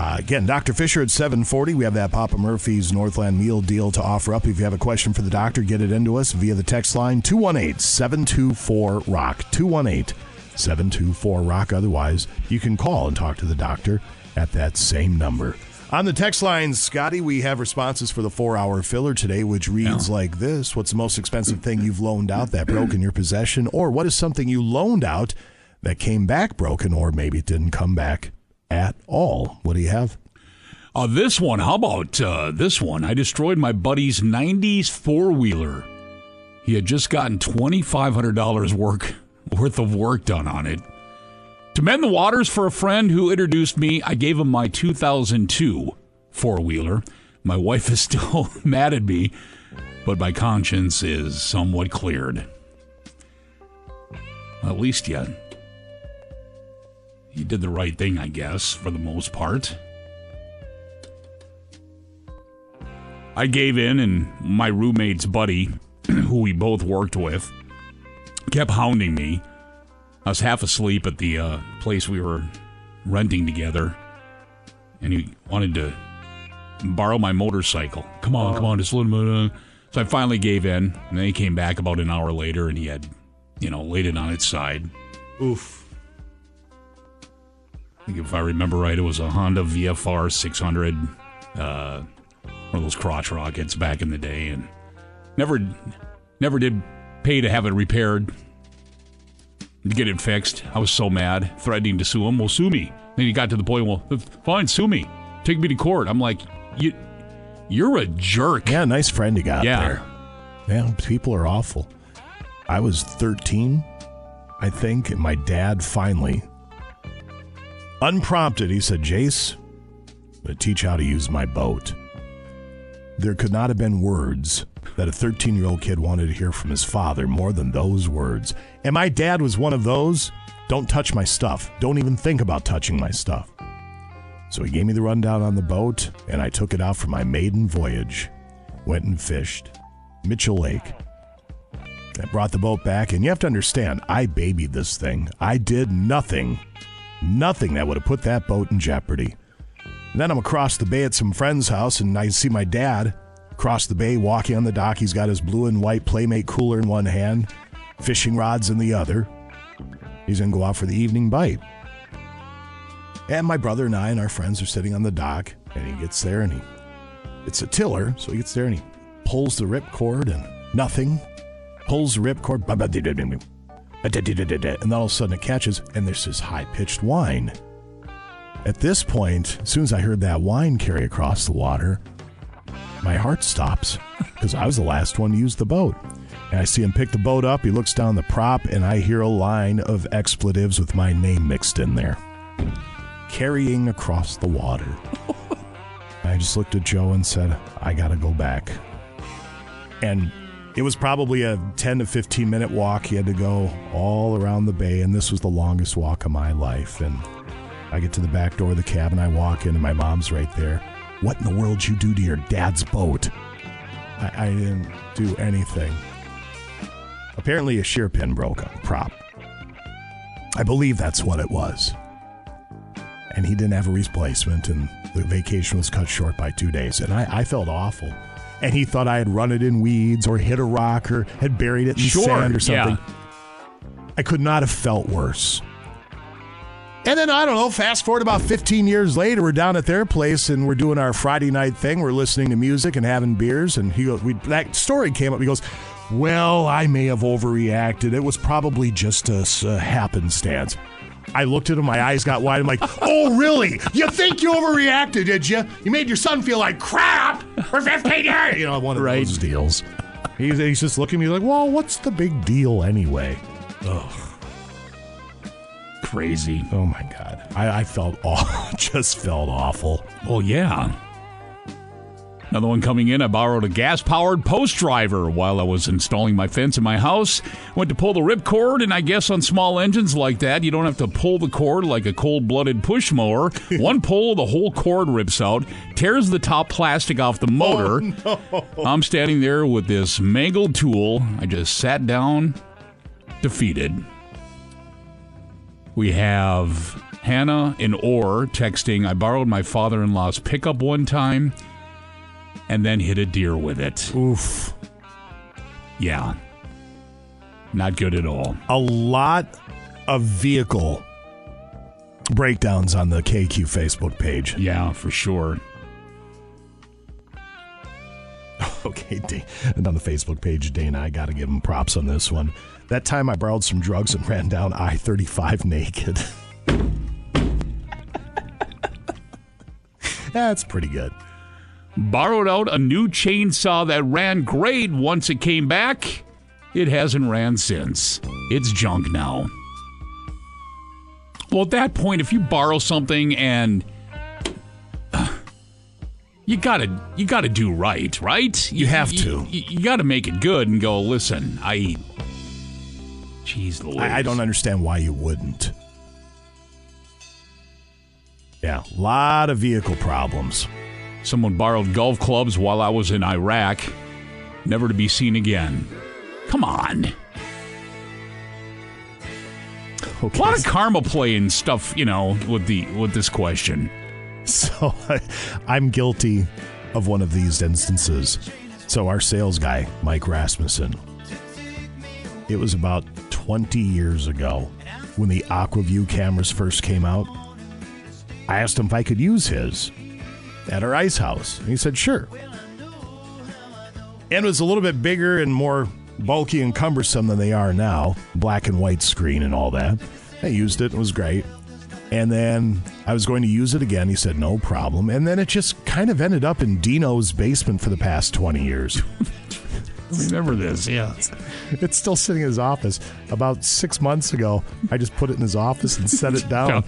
Uh, again, Dr. Fisher at 740. We have that Papa Murphy's Northland meal deal to offer up. If you have a question for the doctor, get it into us via the text line 218 724 Rock. 218 724 Rock. Otherwise, you can call and talk to the doctor at that same number. On the text line, Scotty, we have responses for the four hour filler today, which reads yeah. like this What's the most expensive thing you've loaned out that broke in your possession? Or what is something you loaned out that came back broken, or maybe it didn't come back at all? What do you have? Uh, this one, how about uh, this one? I destroyed my buddy's 90s four wheeler. He had just gotten $2,500 work, worth of work done on it. To mend the waters for a friend who introduced me, I gave him my 2002 four wheeler. My wife is still mad at me, but my conscience is somewhat cleared. At least yet. You did the right thing, I guess, for the most part. I gave in, and my roommate's buddy, who we both worked with, kept hounding me. I was half asleep at the uh, place we were renting together, and he wanted to borrow my motorcycle. Come on, come on, just little bit. Uh. So I finally gave in, and then he came back about an hour later, and he had, you know, laid it on its side. Oof. If I remember right, it was a Honda VFR 600, uh, one of those crotch rockets back in the day, and never, never did pay to have it repaired to get it fixed. I was so mad, threatening to sue him. Well, sue me. Then he got to the point, well, fine, sue me. Take me to court. I'm like, you, you're a jerk. Yeah, nice friend you got Yeah. there. Yeah, people are awful. I was 13, I think, and my dad finally, unprompted, he said, Jace, teach how to use my boat. There could not have been words that a 13 year old kid wanted to hear from his father more than those words. And my dad was one of those don't touch my stuff. Don't even think about touching my stuff. So he gave me the rundown on the boat, and I took it out for my maiden voyage. Went and fished. Mitchell Lake. I brought the boat back, and you have to understand, I babied this thing. I did nothing, nothing that would have put that boat in jeopardy. And then I'm across the bay at some friend's house, and I see my dad across the bay walking on the dock. He's got his blue and white Playmate cooler in one hand, fishing rods in the other. He's going to go out for the evening bite. And my brother and I and our friends are sitting on the dock, and he gets there and he, it's a tiller, so he gets there and he pulls the rip cord and nothing. Pulls the rip cord, and then all of a sudden it catches, and there's this high pitched whine. At this point, as soon as I heard that whine carry across the water, my heart stops because I was the last one to use the boat. And I see him pick the boat up. He looks down the prop, and I hear a line of expletives with my name mixed in there, carrying across the water. I just looked at Joe and said, I got to go back. And it was probably a 10 to 15 minute walk. He had to go all around the bay, and this was the longest walk of my life. And I get to the back door of the cabin, I walk in, and my mom's right there. What in the world you do to your dad's boat? I, I didn't do anything. Apparently, a shear pin broke on prop. I believe that's what it was. And he didn't have a replacement, and the vacation was cut short by two days. And I, I felt awful. And he thought I had run it in weeds or hit a rock or had buried it in Sure, sand or something. yeah. I could not have felt worse. And then I don't know. Fast forward about 15 years later, we're down at their place and we're doing our Friday night thing. We're listening to music and having beers. And he goes, we, that story came up. He goes, "Well, I may have overreacted. It was probably just a, s- a happenstance." I looked at him. My eyes got wide. I'm like, "Oh, really? You think you overreacted? Did you? You made your son feel like crap for 15 years? You know, one of those deals." He's, he's just looking at me like, "Well, what's the big deal anyway?" Ugh. Crazy. Oh my god. I, I felt aw- just felt awful. Well, yeah. Another one coming in. I borrowed a gas powered post driver while I was installing my fence in my house. Went to pull the ripcord, and I guess on small engines like that, you don't have to pull the cord like a cold blooded push mower. one pull, the whole cord rips out, tears the top plastic off the motor. Oh, no. I'm standing there with this mangled tool. I just sat down, defeated. We have Hannah and Orr texting. I borrowed my father in law's pickup one time and then hit a deer with it. Oof. Yeah. Not good at all. A lot of vehicle breakdowns on the KQ Facebook page. Yeah, for sure. Okay, D- and on the Facebook page, Dana, I got to give him props on this one. That time I borrowed some drugs and ran down I 35 naked. That's pretty good. Borrowed out a new chainsaw that ran great once it came back. It hasn't ran since. It's junk now. Well, at that point, if you borrow something and uh, you gotta you gotta do right, right? You, have to. You, you gotta make it good and go. Listen, I. Jeez, Louise. I, I don't understand why you wouldn't. Yeah, a lot of vehicle problems. Someone borrowed golf clubs while I was in Iraq, never to be seen again. Come on. Okay. A lot of karma play and stuff, you know, with the with this question. So I'm guilty of one of these instances. So our sales guy, Mike Rasmussen, it was about 20 years ago when the Aqua-Vu cameras first came out. I asked him if I could use his at our ice house. And he said, sure. And it was a little bit bigger and more bulky and cumbersome than they are now. Black and white screen and all that. I used it. It was great. And then I was going to use it again. He said, no problem. And then it just kind of ended up in Dino's basement for the past 20 years. Remember this, yeah. It's still sitting in his office. About six months ago, I just put it in his office and set it down.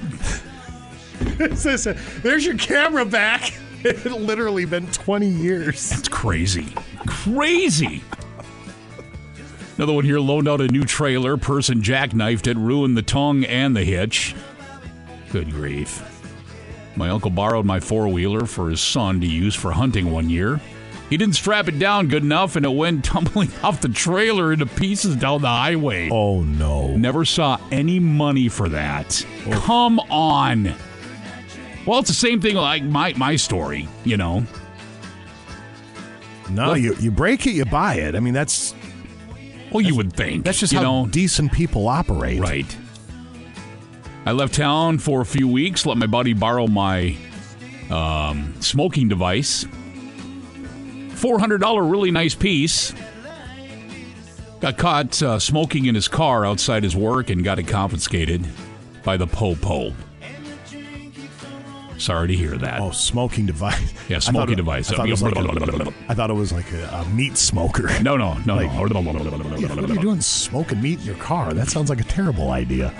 It says, There's your camera back. It literally been 20 years. That's crazy. Crazy. Another one here loaned out a new trailer. Person jackknifed it, ruined the tongue and the hitch. Good grief. My uncle borrowed my four wheeler for his son to use for hunting one year. He didn't strap it down good enough and it went tumbling off the trailer into pieces down the highway. Oh, no. Never saw any money for that. Oh. Come on. Well, it's the same thing like my, my story, you know. No, you, you break it, you buy it. I mean, that's. Well, you would think. That's just you how know. decent people operate. Right. I left town for a few weeks, let my buddy borrow my um, smoking device. $400 really nice piece. Got caught uh, smoking in his car outside his work and got it confiscated by the po-po. Sorry to hear that. Oh, smoking device. Yeah, I thought smoking it- device. I thought, it was like a, I thought it was like a, a meat smoker. No, no, no, Like, no. Yeah, what are you doing smoking meat in your car? That sounds like a terrible idea.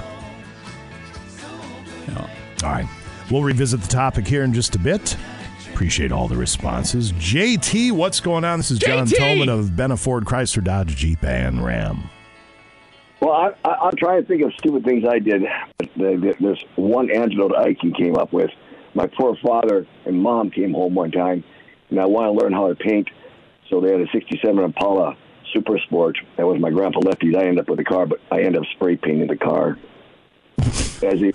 All right. We'll revisit the topic here in just a bit. Appreciate all the responses. JT, what's going on? This is John JT! Tolman of Benna Ford Chrysler Dodge Jeep and Ram. Well, I, I, I'll try and think of stupid things I did. But the- the- There's one antidote I can came up with. My poor father and mom came home one time, and I wanted to learn how to paint. So they had a '67 Impala Super Sport. That was my grandpa Lefty's. I ended up with the car, but I ended up spray painting the car. As they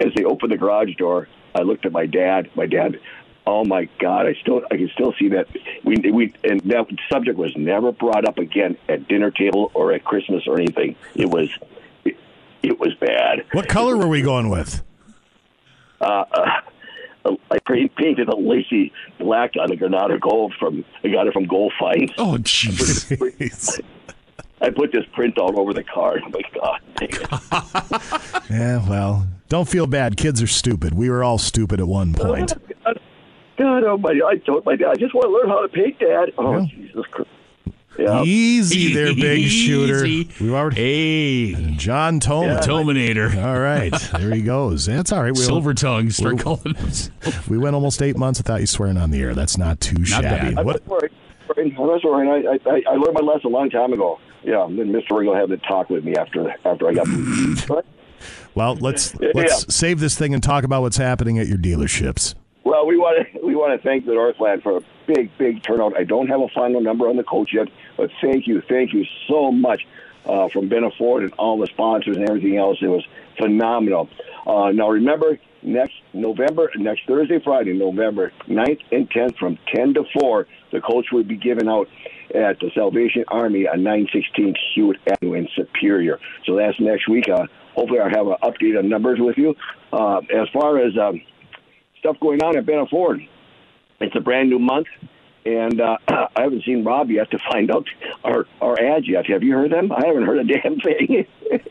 as they opened the garage door, I looked at my dad. My dad, oh my God! I still I can still see that. We we and that subject was never brought up again at dinner table or at Christmas or anything. It was it, it was bad. What color were we going with? Uh, uh, I painted a lacy black on a Granada Gold from oh, I got it from Gold Finds. Oh jeez. I put this print all over the car. Oh my God! Yeah, well, don't feel bad. Kids are stupid. We were all stupid at one point. God, oh my! I told my dad, I just want to learn how to paint, Dad. Oh Jesus Christ! Yeah. Easy there, big shooter. Easy. We've already. Hey, John Tolman. Yeah. Tominator. All right, there he goes. That's all right. We'll- Silver tongue. Start we'll- calling us. We went almost eight months without you swearing on the air. That's not too shabby. I'm What? not worried. I'm not worried. I, I, I learned my lesson a long time ago. Yeah, and then Mr. Ringo had to talk with me after after I got. But, Well, let's let's save this thing and talk about what's happening at your dealerships. Well, we want to we want to thank the Northland for a big big turnout. I don't have a final number on the coach yet, but thank you, thank you so much uh, from Ben Ford and all the sponsors and everything else. It was phenomenal. Uh, now remember, next November, next Thursday, Friday, November 9th and 10th from 10 to 4, the coach will be given out at the Salvation Army on 916 Hewitt Avenue in Superior. So that's next week. Uh, hopefully, I'll have an update on numbers with you. Uh, as far as um, stuff going on at Ben Ford, it's a brand new month. And uh, I haven't seen Rob yet to find out our, our ads yet. Have you heard them? I haven't heard a damn thing.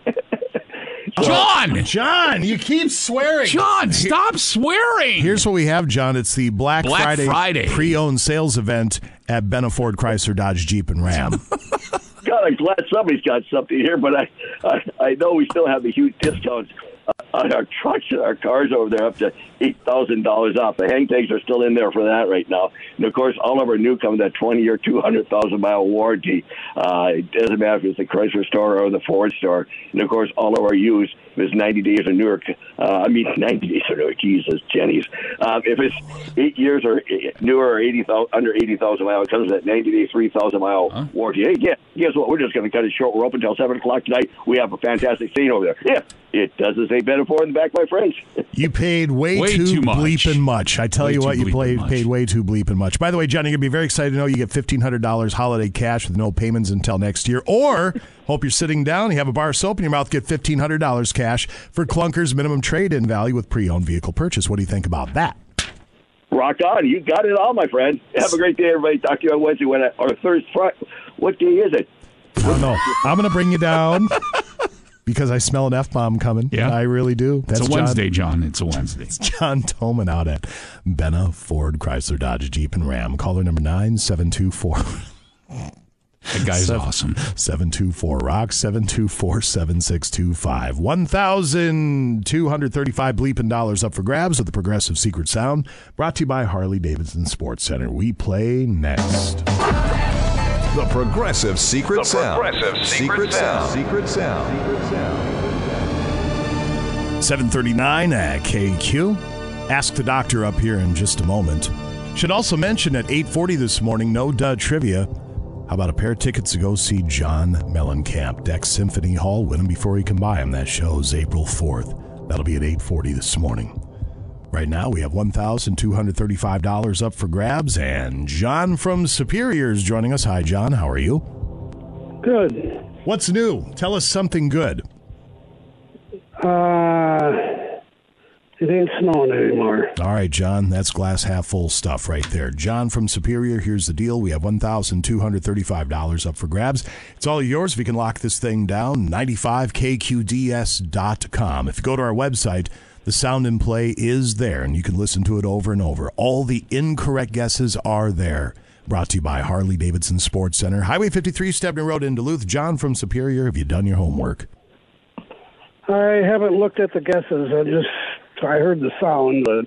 John! John, you keep swearing. John, stop swearing. Here's what we have, John. It's the Black, Black Friday, Friday. pre-owned sales event at Benna Ford Chrysler Dodge Jeep and Ram. God, I'm glad somebody's got something here, but I, I, I know we still have the huge discounts on our trucks and our cars over there, up to eight thousand dollars off. The hang tags are still in there for that right now, and of course, all of our new come that twenty or two hundred thousand mile warranty. Uh, it doesn't matter if it's the Chrysler store or the Ford store, and of course, all of our used is ninety days or newer. Uh, I mean, ninety days or newer. Jesus, Jenny's. Um, if it's eight years or eh, newer or eighty thousand under eighty thousand miles, it comes with that ninety day, three thousand mile warranty. Hey, guess, guess what? We're just going to cut it short. We're open until seven o'clock tonight. We have a fantastic scene over there. Yeah, it doesn't say better for in the back, my friends. You paid way, Way too, too much. bleeping much. I tell Way you what, you bleeping played, much. paid way too bleeping much. By the way, John, you're going to be very excited to know you get $1,500 holiday cash with no payments until next year. Or, hope you're sitting down, you have a bar of soap in your mouth, get $1,500 cash for Clunker's minimum trade-in value with pre-owned vehicle purchase. What do you think about that? Rock on. You got it all, my friend. Have a great day, everybody. Talk to you on Wednesday when I, or Thursday. Friday. What day is it? I don't know. I'm going to bring you down because I smell an F-bomb coming. Yeah. I really do. It's a Wednesday, John. It's a Wednesday. John Tolman out at Benna Ford Chrysler Dodge Jeep and Ram. Caller number nine seven two four. That guy's awesome. 724 Rock 724 7625. 1,235 bleeping dollars up for grabs with the Progressive Secret Sound. Brought to you by Harley Davidson Sports Center. We play next. The Progressive Secret The Sound. Progressive Secret Sound. Secret Sound. Secret Sound. 739 at KQ. Ask the doctor up here in just a moment. Should also mention at 840 this morning, no duh trivia. How about a pair of tickets to go see John Mellencamp, DECC Symphony Hall? Win them before you can buy them. That show's April 4th. That'll be at 840 this morning. Right now, we have $1,235 up for grabs, and John from Superior is joining us. Hi, John. How are you? Good. What's new? Tell us something good. Uh, it ain't snowing anymore. All right, John, that's glass half full stuff right there. John from Superior, here's the deal. We have $1,235 up for grabs. It's all yours if you can lock this thing down. 95kqds.com. If you go to our website, the sound and play is there, and you can listen to it over and over. All the incorrect guesses are there. Brought to you by Harley Davidson Sports Center. Highway 53, Stebner Road in Duluth. John from Superior, have you done your homework? I haven't looked at the guesses. I just I heard the sound, but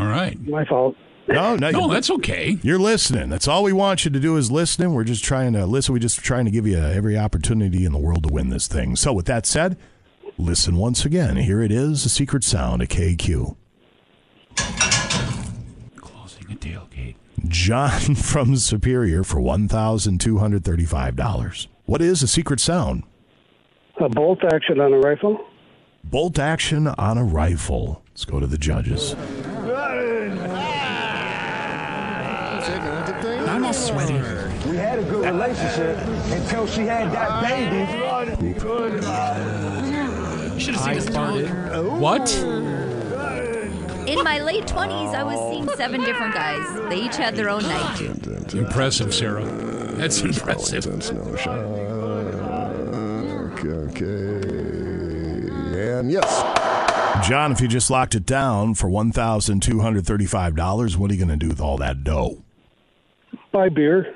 All right. my fault. No, no, No, that's okay. You're listening. That's all we want you to do is listening. We're just trying to listen. We're just trying to give you every opportunity in the world to win this thing. So, with that said, listen once again. Here it is, the secret sound of KQ. Closing a tailgate. John from Superior for one thousand two hundred thirty-five dollars. What is a secret sound? A bolt action on a rifle? Bolt action on a rifle. Let's go to the judges. I'm all sweaty. We had a good relationship until she had that baby. Should have seen us bonded. What? In my late 20s, I was seeing seven different guys. They each had their own night. Impressive, Sarah. That's impressive. Okay, okay. And yes. John, if you just locked it down for one thousand two hundred thirty-five dollars, what are you going to do with all that dough? Buy beer.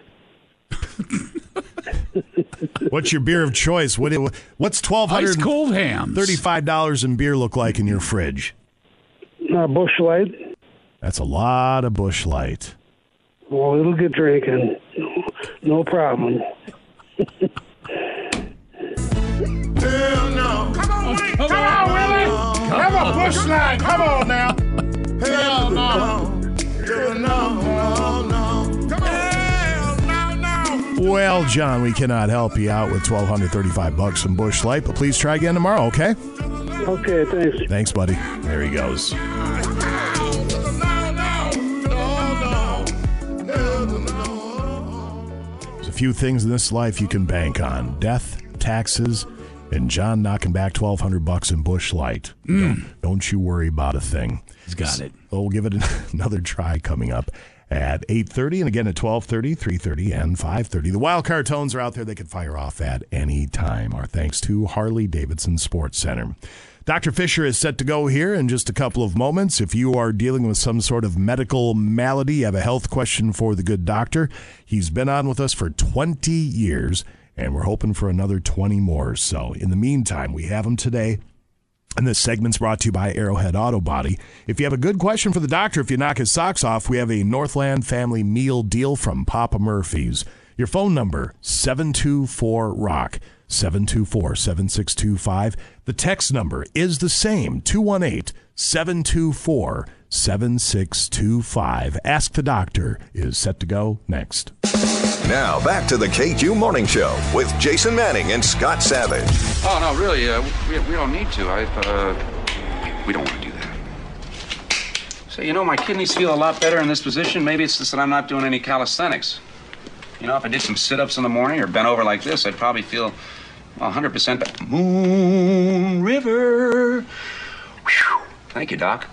What's your beer of choice? What, what's twelve hundred Ice cold hams. thirty-five dollars in beer look like in your fridge? Uh, Busch Light. That's a lot of Busch Light. Well, it'll get drinking. No problem. a bush line. Come on now. Hell no. Hell no. No, no. Come on. Hell no, no. Well, John, we cannot help you out with twelve hundred thirty-five bucks from Busch Light, but please try again tomorrow, okay? Okay, thanks. Thanks, buddy. There he goes. There's a few things in this life you can bank on: death, taxes, and John knocking back twelve hundred bucks in Busch Light. Don't, mm. don't you worry about a thing. He's got it. So we'll give it another try coming up at 8.30 and again at 12.30 3.30 and 5.30 the wild card tones are out there. They can fire off at any time. Our thanks to harley davidson sports center. Dr fisher is set to go here in just a couple of moments. If you are dealing with some sort of medical malady you have a health question for the good doctor. He's been on with us for 20 years and we're hoping for another 20 more or so in the meantime we have them today and this segment's brought to you by Arrowhead Auto Body. If you have a good question for the doctor, if you knock his socks off, we have a Northland family meal deal from Papa Murphy's. Your phone number, 724 Rock, 724 7625. The text number is the same, 218 724 7625. Ask the Doctor is set to go next. Now back to the KQ Morning Show with Jason Manning and Scott Savage. Oh, no, really, uh, we, we don't need to. I, uh, we don't want to do that. So, you know, my kidneys feel a lot better in this position. Maybe it's just that I'm not doing any calisthenics. You know, if I did some sit ups in the morning or bent over like this, I'd probably feel 100% better. Moon River. Whew. Thank you, Doc.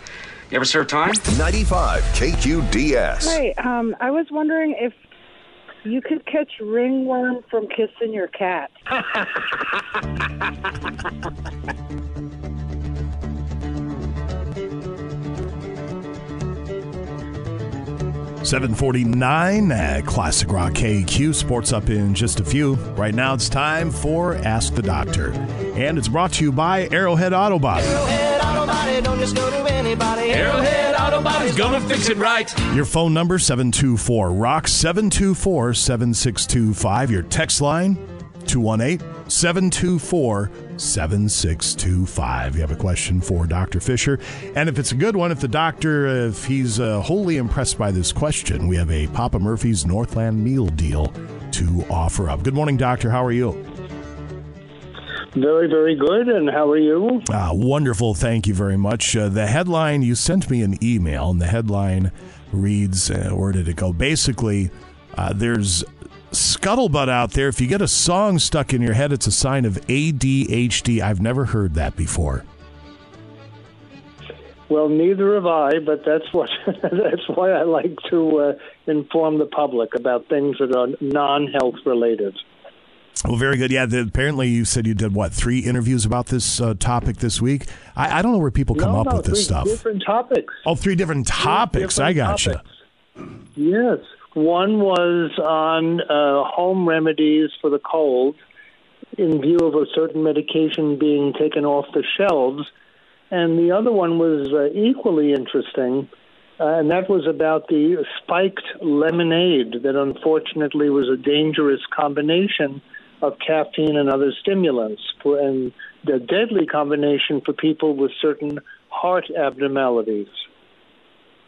You ever serve time? 95 KQDS. Hey, um, I was wondering if you could catch ringworm from kissing your cat. 749 at Classic Rock KQ. Sports up in just a few. Right now it's time for Ask the Doctor. And it's brought to you by Arrowhead Auto Body. Arrowhead Auto don't just go to anybody. Arrowhead Auto Body's gonna fix it right. Your phone number 724 Rock 724 7625. Your text line 218 724 7625. You have a question for Dr. Fisher. And if it's a good one, if the doctor, if he's uh, wholly impressed by this question, we have a Papa Murphy's Northland meal deal to offer up. Good morning, doctor. How are you? Very, very good. And how are you? Ah, wonderful. Thank you very much. Uh, the headline, you sent me an email, and the headline reads, uh, where did it go? Basically, uh, there's scuttlebutt out there. If you get a song stuck in your head, it's a sign of ADHD. I've never heard that before. Well, neither have I, but that's what that's why I like to uh, inform the public about things that are non-health related. Well, very good. Yeah, the, apparently you said you did what three interviews about this uh, topic this week. I, I don't know where people come no, up no, with this three stuff. Different topics. Oh, three different topics. different I gotcha. topics. Yes. One was on uh, home remedies for the cold in view of a certain medication being taken off the shelves. And the other one was uh, equally interesting Uh, and that was about the spiked lemonade that unfortunately was a dangerous combination of caffeine and other stimulants, for, and the deadly combination for people with certain heart abnormalities.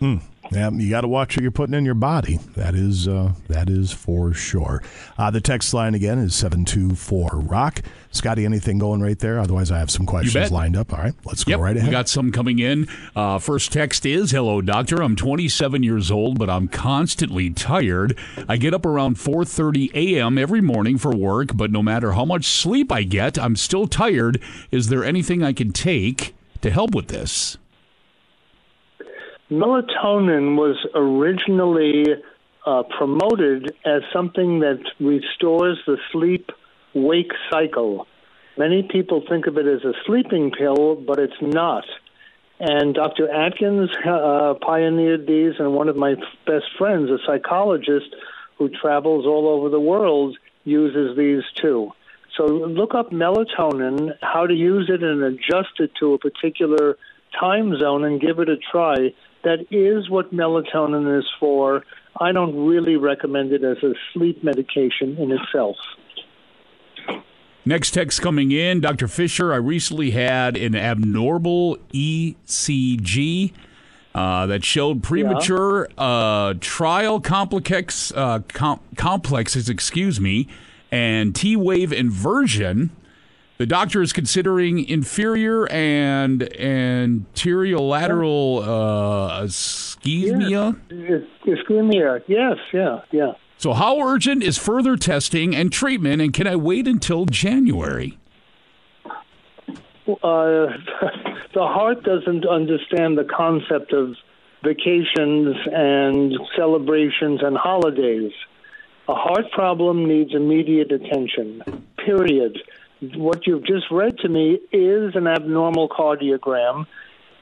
Hmm. Yeah, you got to watch what you're putting in your body. That is uh, that is for sure. Uh, the text line again is seven two four rock. Scotty, anything going right there? Otherwise, I have some questions lined up. All right, let's Yep, go right ahead. We got some coming in. Uh, first text is Hello, doctor. I'm 27 years old, but I'm constantly tired. I get up around 4.30 a.m. every morning for work, but no matter how much sleep I get, I'm still tired. Is there anything I can take to help with this? Melatonin was originally uh, promoted as something that restores the sleep wake cycle. Many people think of it as a sleeping pill, but it's not. And Dr. Atkins uh, pioneered these, and one of my best friends, a psychologist who travels all over the world, uses these too. So look up melatonin, how to use it, and adjust it to a particular time zone and give it a try. That is what melatonin is for. I don't really recommend it as a sleep medication in itself. Next text coming in, Dr. Fisher. I recently had an abnormal ECG uh, that showed premature uh, trial complex uh, com- complexes, excuse me, and T wave inversion. The doctor is considering inferior and anterolateral uh, ischemia. Ischemia, yes, yeah, yeah. So, how urgent is further testing and treatment, and can I wait until January? Uh, the heart doesn't understand the concept of vacations and celebrations and holidays. A heart problem needs immediate attention, period. What you've just read to me is an abnormal cardiogram.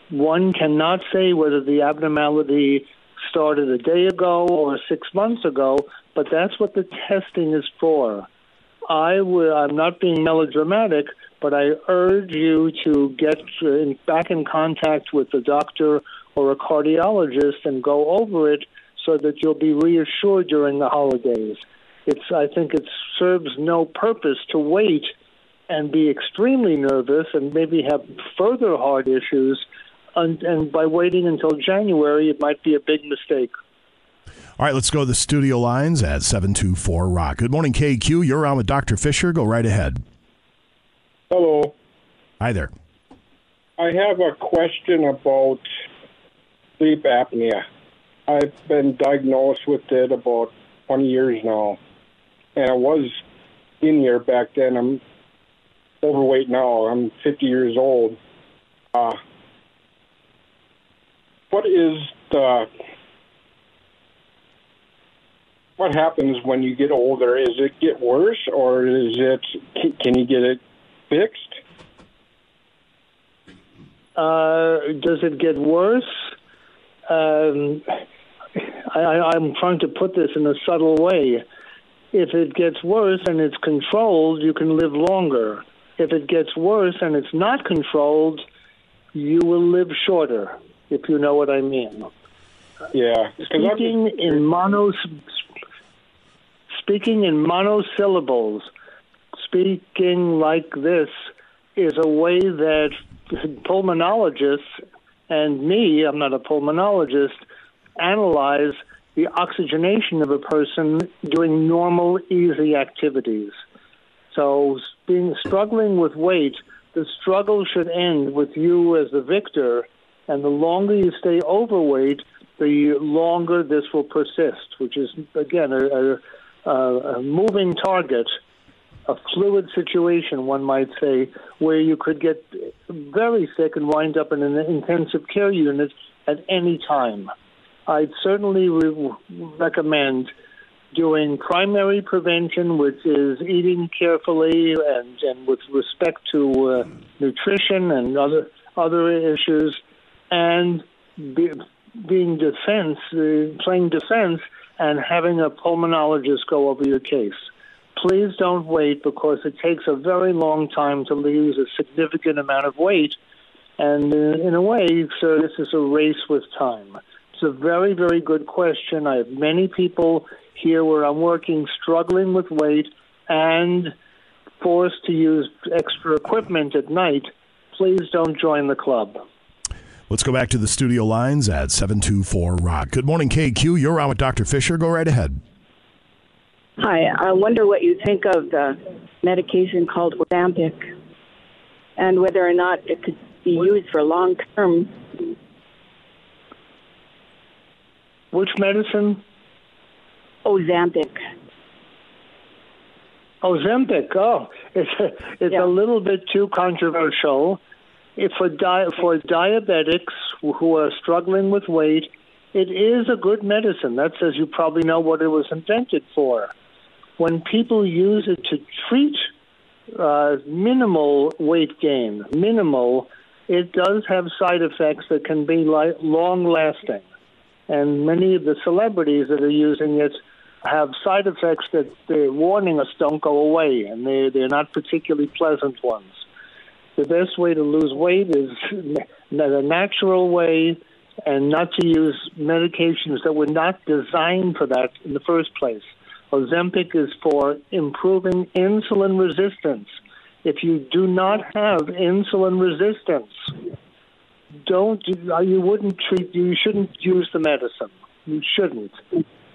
One cannot say whether the abnormality started a day ago or six months ago, but that's what the testing is for. I will, I'm not being melodramatic, but I urge you to get in, back in contact with the doctor or a cardiologist and go over it so that you'll be reassured during the holidays. It's, I think it serves no purpose to wait and be extremely nervous and maybe have further heart issues. And, and by waiting until January, it might be a big mistake. All right, let's go to the studio lines at 724 Rock. Good morning, KQ. You're on with Dr. Fisher. Go right ahead. Hello. Hi there. I have a question about sleep apnea. I've been diagnosed with it about 20 years now. And I was skinnier back then. I'm overweight now. I'm 50 years old. Uh, what is the what happens when you get older? Is it get worse, or is it can you get it fixed? Uh, does it get worse? Um, I, I'm trying to put this in a subtle way. If it gets worse and it's controlled, you can live longer. If it gets worse and it's not controlled, you will live shorter, if you know what I mean. Yeah. Speaking in mono, speaking in monosyllables, speaking like this is a way that pulmonologists and me, I'm not a pulmonologist, analyze the oxygenation of a person doing normal, easy activities. So, being struggling with weight, the struggle should end with you as the victor, and the longer you stay overweight, the longer this will persist, which is again a, a, a moving target, a fluid situation, one might say, where you could get very sick and wind up in an intensive care unit at any time. I'd certainly re- recommend doing primary prevention, which is eating carefully and, and with respect to uh, nutrition and other other issues, and be, being defense, uh, playing defense, and having a pulmonologist go over your case. Please don't wait because it takes a very long time to lose a significant amount of weight, and uh, in a way, so this is a race with time. It's a very, very good question. I have many people here where I'm working struggling with weight and forced to use extra equipment at night. Please don't join the club. Let's go back to the studio lines at 724 Rock. Good morning, KQ. You're on with Dr. Fisher. Go right ahead. Hi, I wonder what you think of the medication called Ozempic and whether or not it could be used for long term. Which medicine? Ozempic. Ozempic. Oh, it's a, it's a little bit too controversial. If for di- for diabetics who are struggling with weight, it is a good medicine. That's as you probably know what it was invented for. When people use it to treat uh, minimal weight gain, minimal, it does have side effects that can be li- long lasting. And many of the celebrities that are using it have side effects that they're warning us don't go away, and they, they're not particularly pleasant ones. The best way to lose weight is the natural way and not to use medications that were not designed for that in the first place. Ozempic is for improving insulin resistance. If you do not have insulin resistance, don't you wouldn't treat you shouldn't use the medicine. You shouldn't.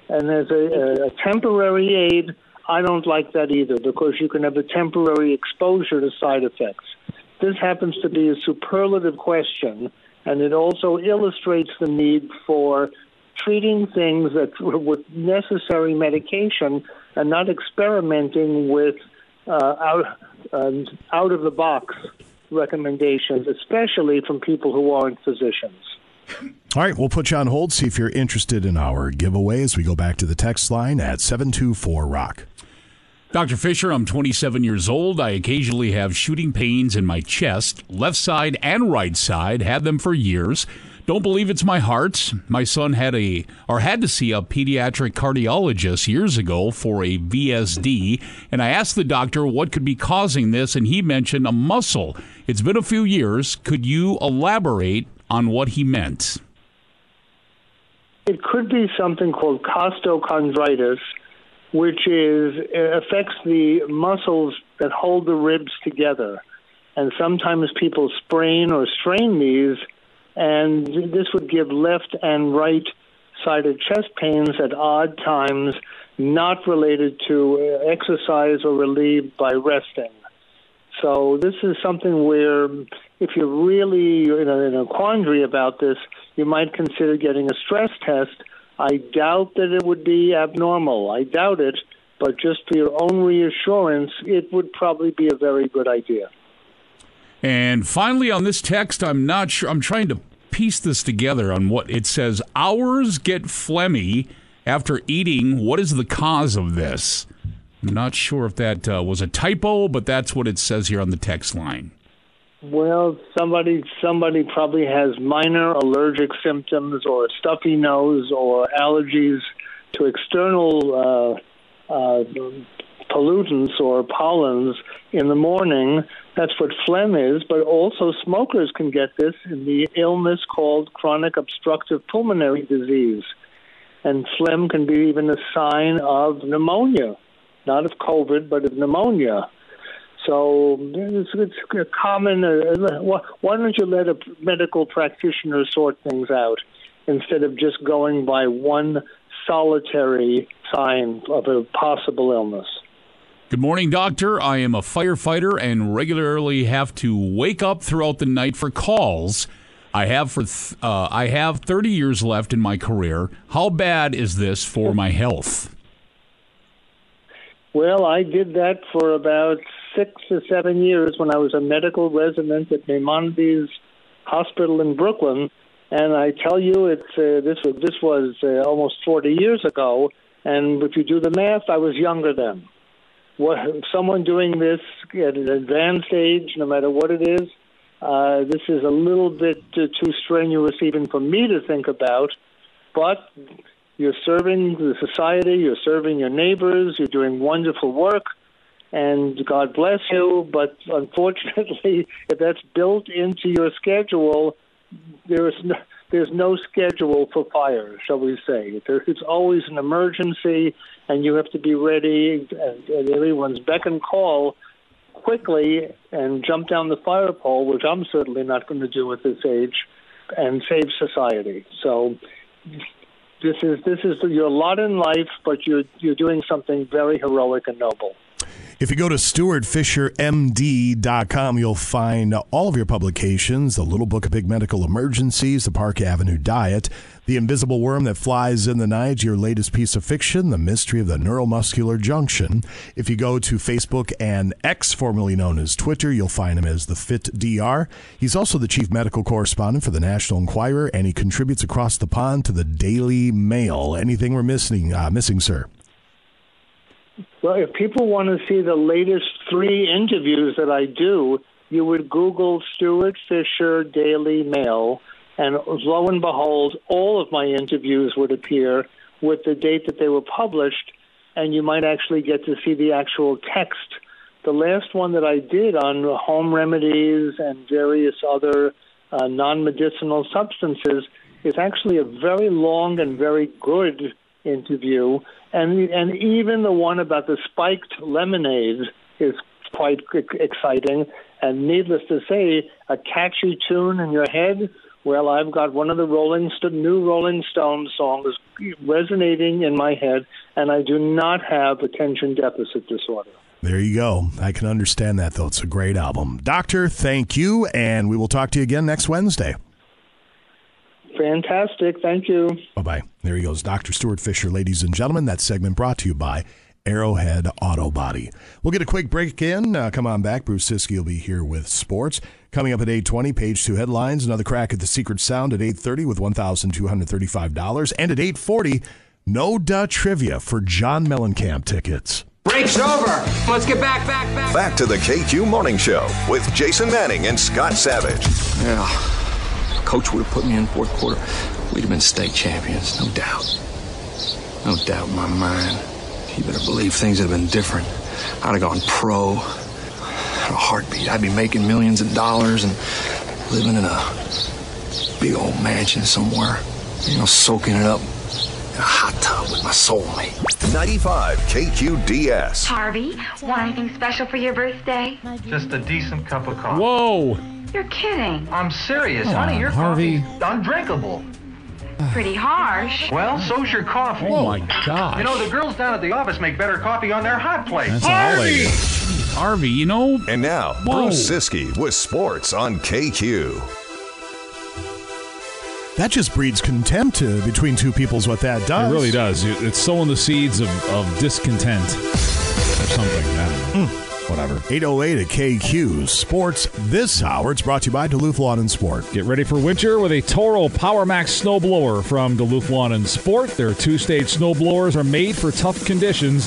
And as a, a temporary aid, I don't like that either because you can have a temporary exposure to side effects. This happens to be a superlative question, and it also illustrates the need for treating things that with necessary medication and not experimenting with uh, out out of the box recommendations, especially from people who aren't physicians. All right, we'll put you on hold, see if you're interested in our giveaway as we go back to the text line at 724 Rock. Dr. Fisher, I'm 27 years old. I occasionally have shooting pains in my chest, left side and right side, had them for years. Don't believe it's my heart. My son had a or had to see a pediatric cardiologist years ago for a VSD, and I asked the doctor what could be causing this and he mentioned a muscle. It's been a few years. Could you elaborate on what he meant? It could be something called costochondritis, which is uh, affects the muscles that hold the ribs together. And sometimes people sprain or strain these and this would give left and right sided chest pains at odd times, not related to uh, exercise or relieved by resting. So this is something where, if you're really in a, in a quandary about this, you might consider getting a stress test. I doubt that it would be abnormal. I doubt it, but just for your own reassurance, it would probably be a very good idea. And finally, on this text, I'm not sure. I'm trying to piece this together on what it says. Hours get phlegmy after eating. What is the cause of this? Not sure if that uh, was a typo, but that's what it says here on the text line. Well, somebody somebody probably has minor allergic symptoms or a stuffy nose or allergies to external uh, uh, pollutants or pollens in the morning. That's what phlegm is, but also smokers can get this in the illness called chronic obstructive pulmonary disease. And phlegm can be even a sign of pneumonia, not of COVID, but of pneumonia. So it's, it's common. Uh, why don't you let a medical practitioner sort things out instead of just going by one solitary sign of a possible illness? Good morning, doctor. I am a firefighter and regularly have to wake up throughout the night for calls. I have for th- uh, I have 30 years left in my career. How bad is this for my health? Well, I did that for about six or seven years when I was a medical resident at Maimonides Hospital in Brooklyn, and I tell you, it's uh, this was this was uh, almost 40 years ago. And if you do the math, I was younger then what someone doing this at an advanced age, no matter what it is, uh, this is a little bit too strenuous even for me to think about. But you're serving the society, you're serving your neighbors, you're doing wonderful work, and God bless you. But unfortunately, if that's built into your schedule, there is no, there's no schedule for fire, shall we say. It's always an emergency, and you have to be ready, and, and everyone's beck and call quickly and jump down the fire pole, which I'm certainly not going to do at this age, and save society. So this is this is your lot in life, but you're you're doing something very heroic and noble. If you go to stuartfishermd.com, you'll find all of your publications The Little Book of Big Medical Emergencies, The Park Avenue Diet, The Invisible Worm That Flies in the Night, your latest piece of fiction, The Mystery of the Neuromuscular Junction. If you go to Facebook and X, formerly known as Twitter, you'll find him as The Fit DR. He's also the chief medical correspondent for the National Enquirer, and he contributes across the pond to the Daily Mail. Anything we're missing, uh, missing sir? Well, if people want to see the latest three interviews that I do, you would Google Stuart Fisher Daily Mail, and lo and behold, all of my interviews would appear with the date that they were published, and you might actually get to see the actual text. The last one that I did on home remedies and various other uh, non medicinal substances is actually a very long and very good interview, and and even the one about the spiked lemonade is quite exciting. And needless to say, a catchy tune in your head. Well, I've got one of the Rolling new Rolling Stones songs resonating in my head, and I do not have attention deficit disorder. There you go. I can understand that, though. It's a great album. Doctor, thank you, and we will talk to you again next Wednesday. Fantastic. Thank you. Bye bye. There he goes. Dr. Stuart Fisher, ladies and gentlemen. That segment brought to you by Arrowhead Auto Body. We'll get a quick break in. Uh, come on back. Bruce Ciskie will be here with sports. Coming up at 8.20, page two headlines. Another crack at the secret sound at 8.30 with $1,235. And at 8.40, no duh trivia for John Mellencamp tickets. Break's over. Let's get back, back, back. Back to the KQ Morning Show with Jason Manning and Scott Savage. Yeah. Coach would have put me in fourth quarter. We'd have been state champions, no doubt. No doubt in my mind. You better believe things would have been different. I'd have gone pro. In a heartbeat. I'd be making millions of dollars and living in a big old mansion somewhere. You know, soaking it up in a hot tub with my soulmate. 95 KQDS. Harvey, want anything special for your birthday? Just a decent cup of coffee. Whoa! You're kidding. I'm serious, Come honey. on, Your Harvey. coffee's undrinkable. Pretty harsh. Well, so's your coffee. Oh, my God. You know, the girls down at the office make better coffee on their hot plate. That's all they do. Harvey, you know. And now, Whoa. Bruce Ciskie with sports on KQ. That just breeds contempt uh, between two peoples, what that does. It really does. It's sowing the seeds of, of discontent or something. I don't know. Whatever. 808 at KQ Sports this hour. It's brought to you by Duluth Lawn and Sport. Get ready for winter with a Toro Power Max snowblower from Duluth Lawn and Sport. Their two-stage snowblowers are made for tough conditions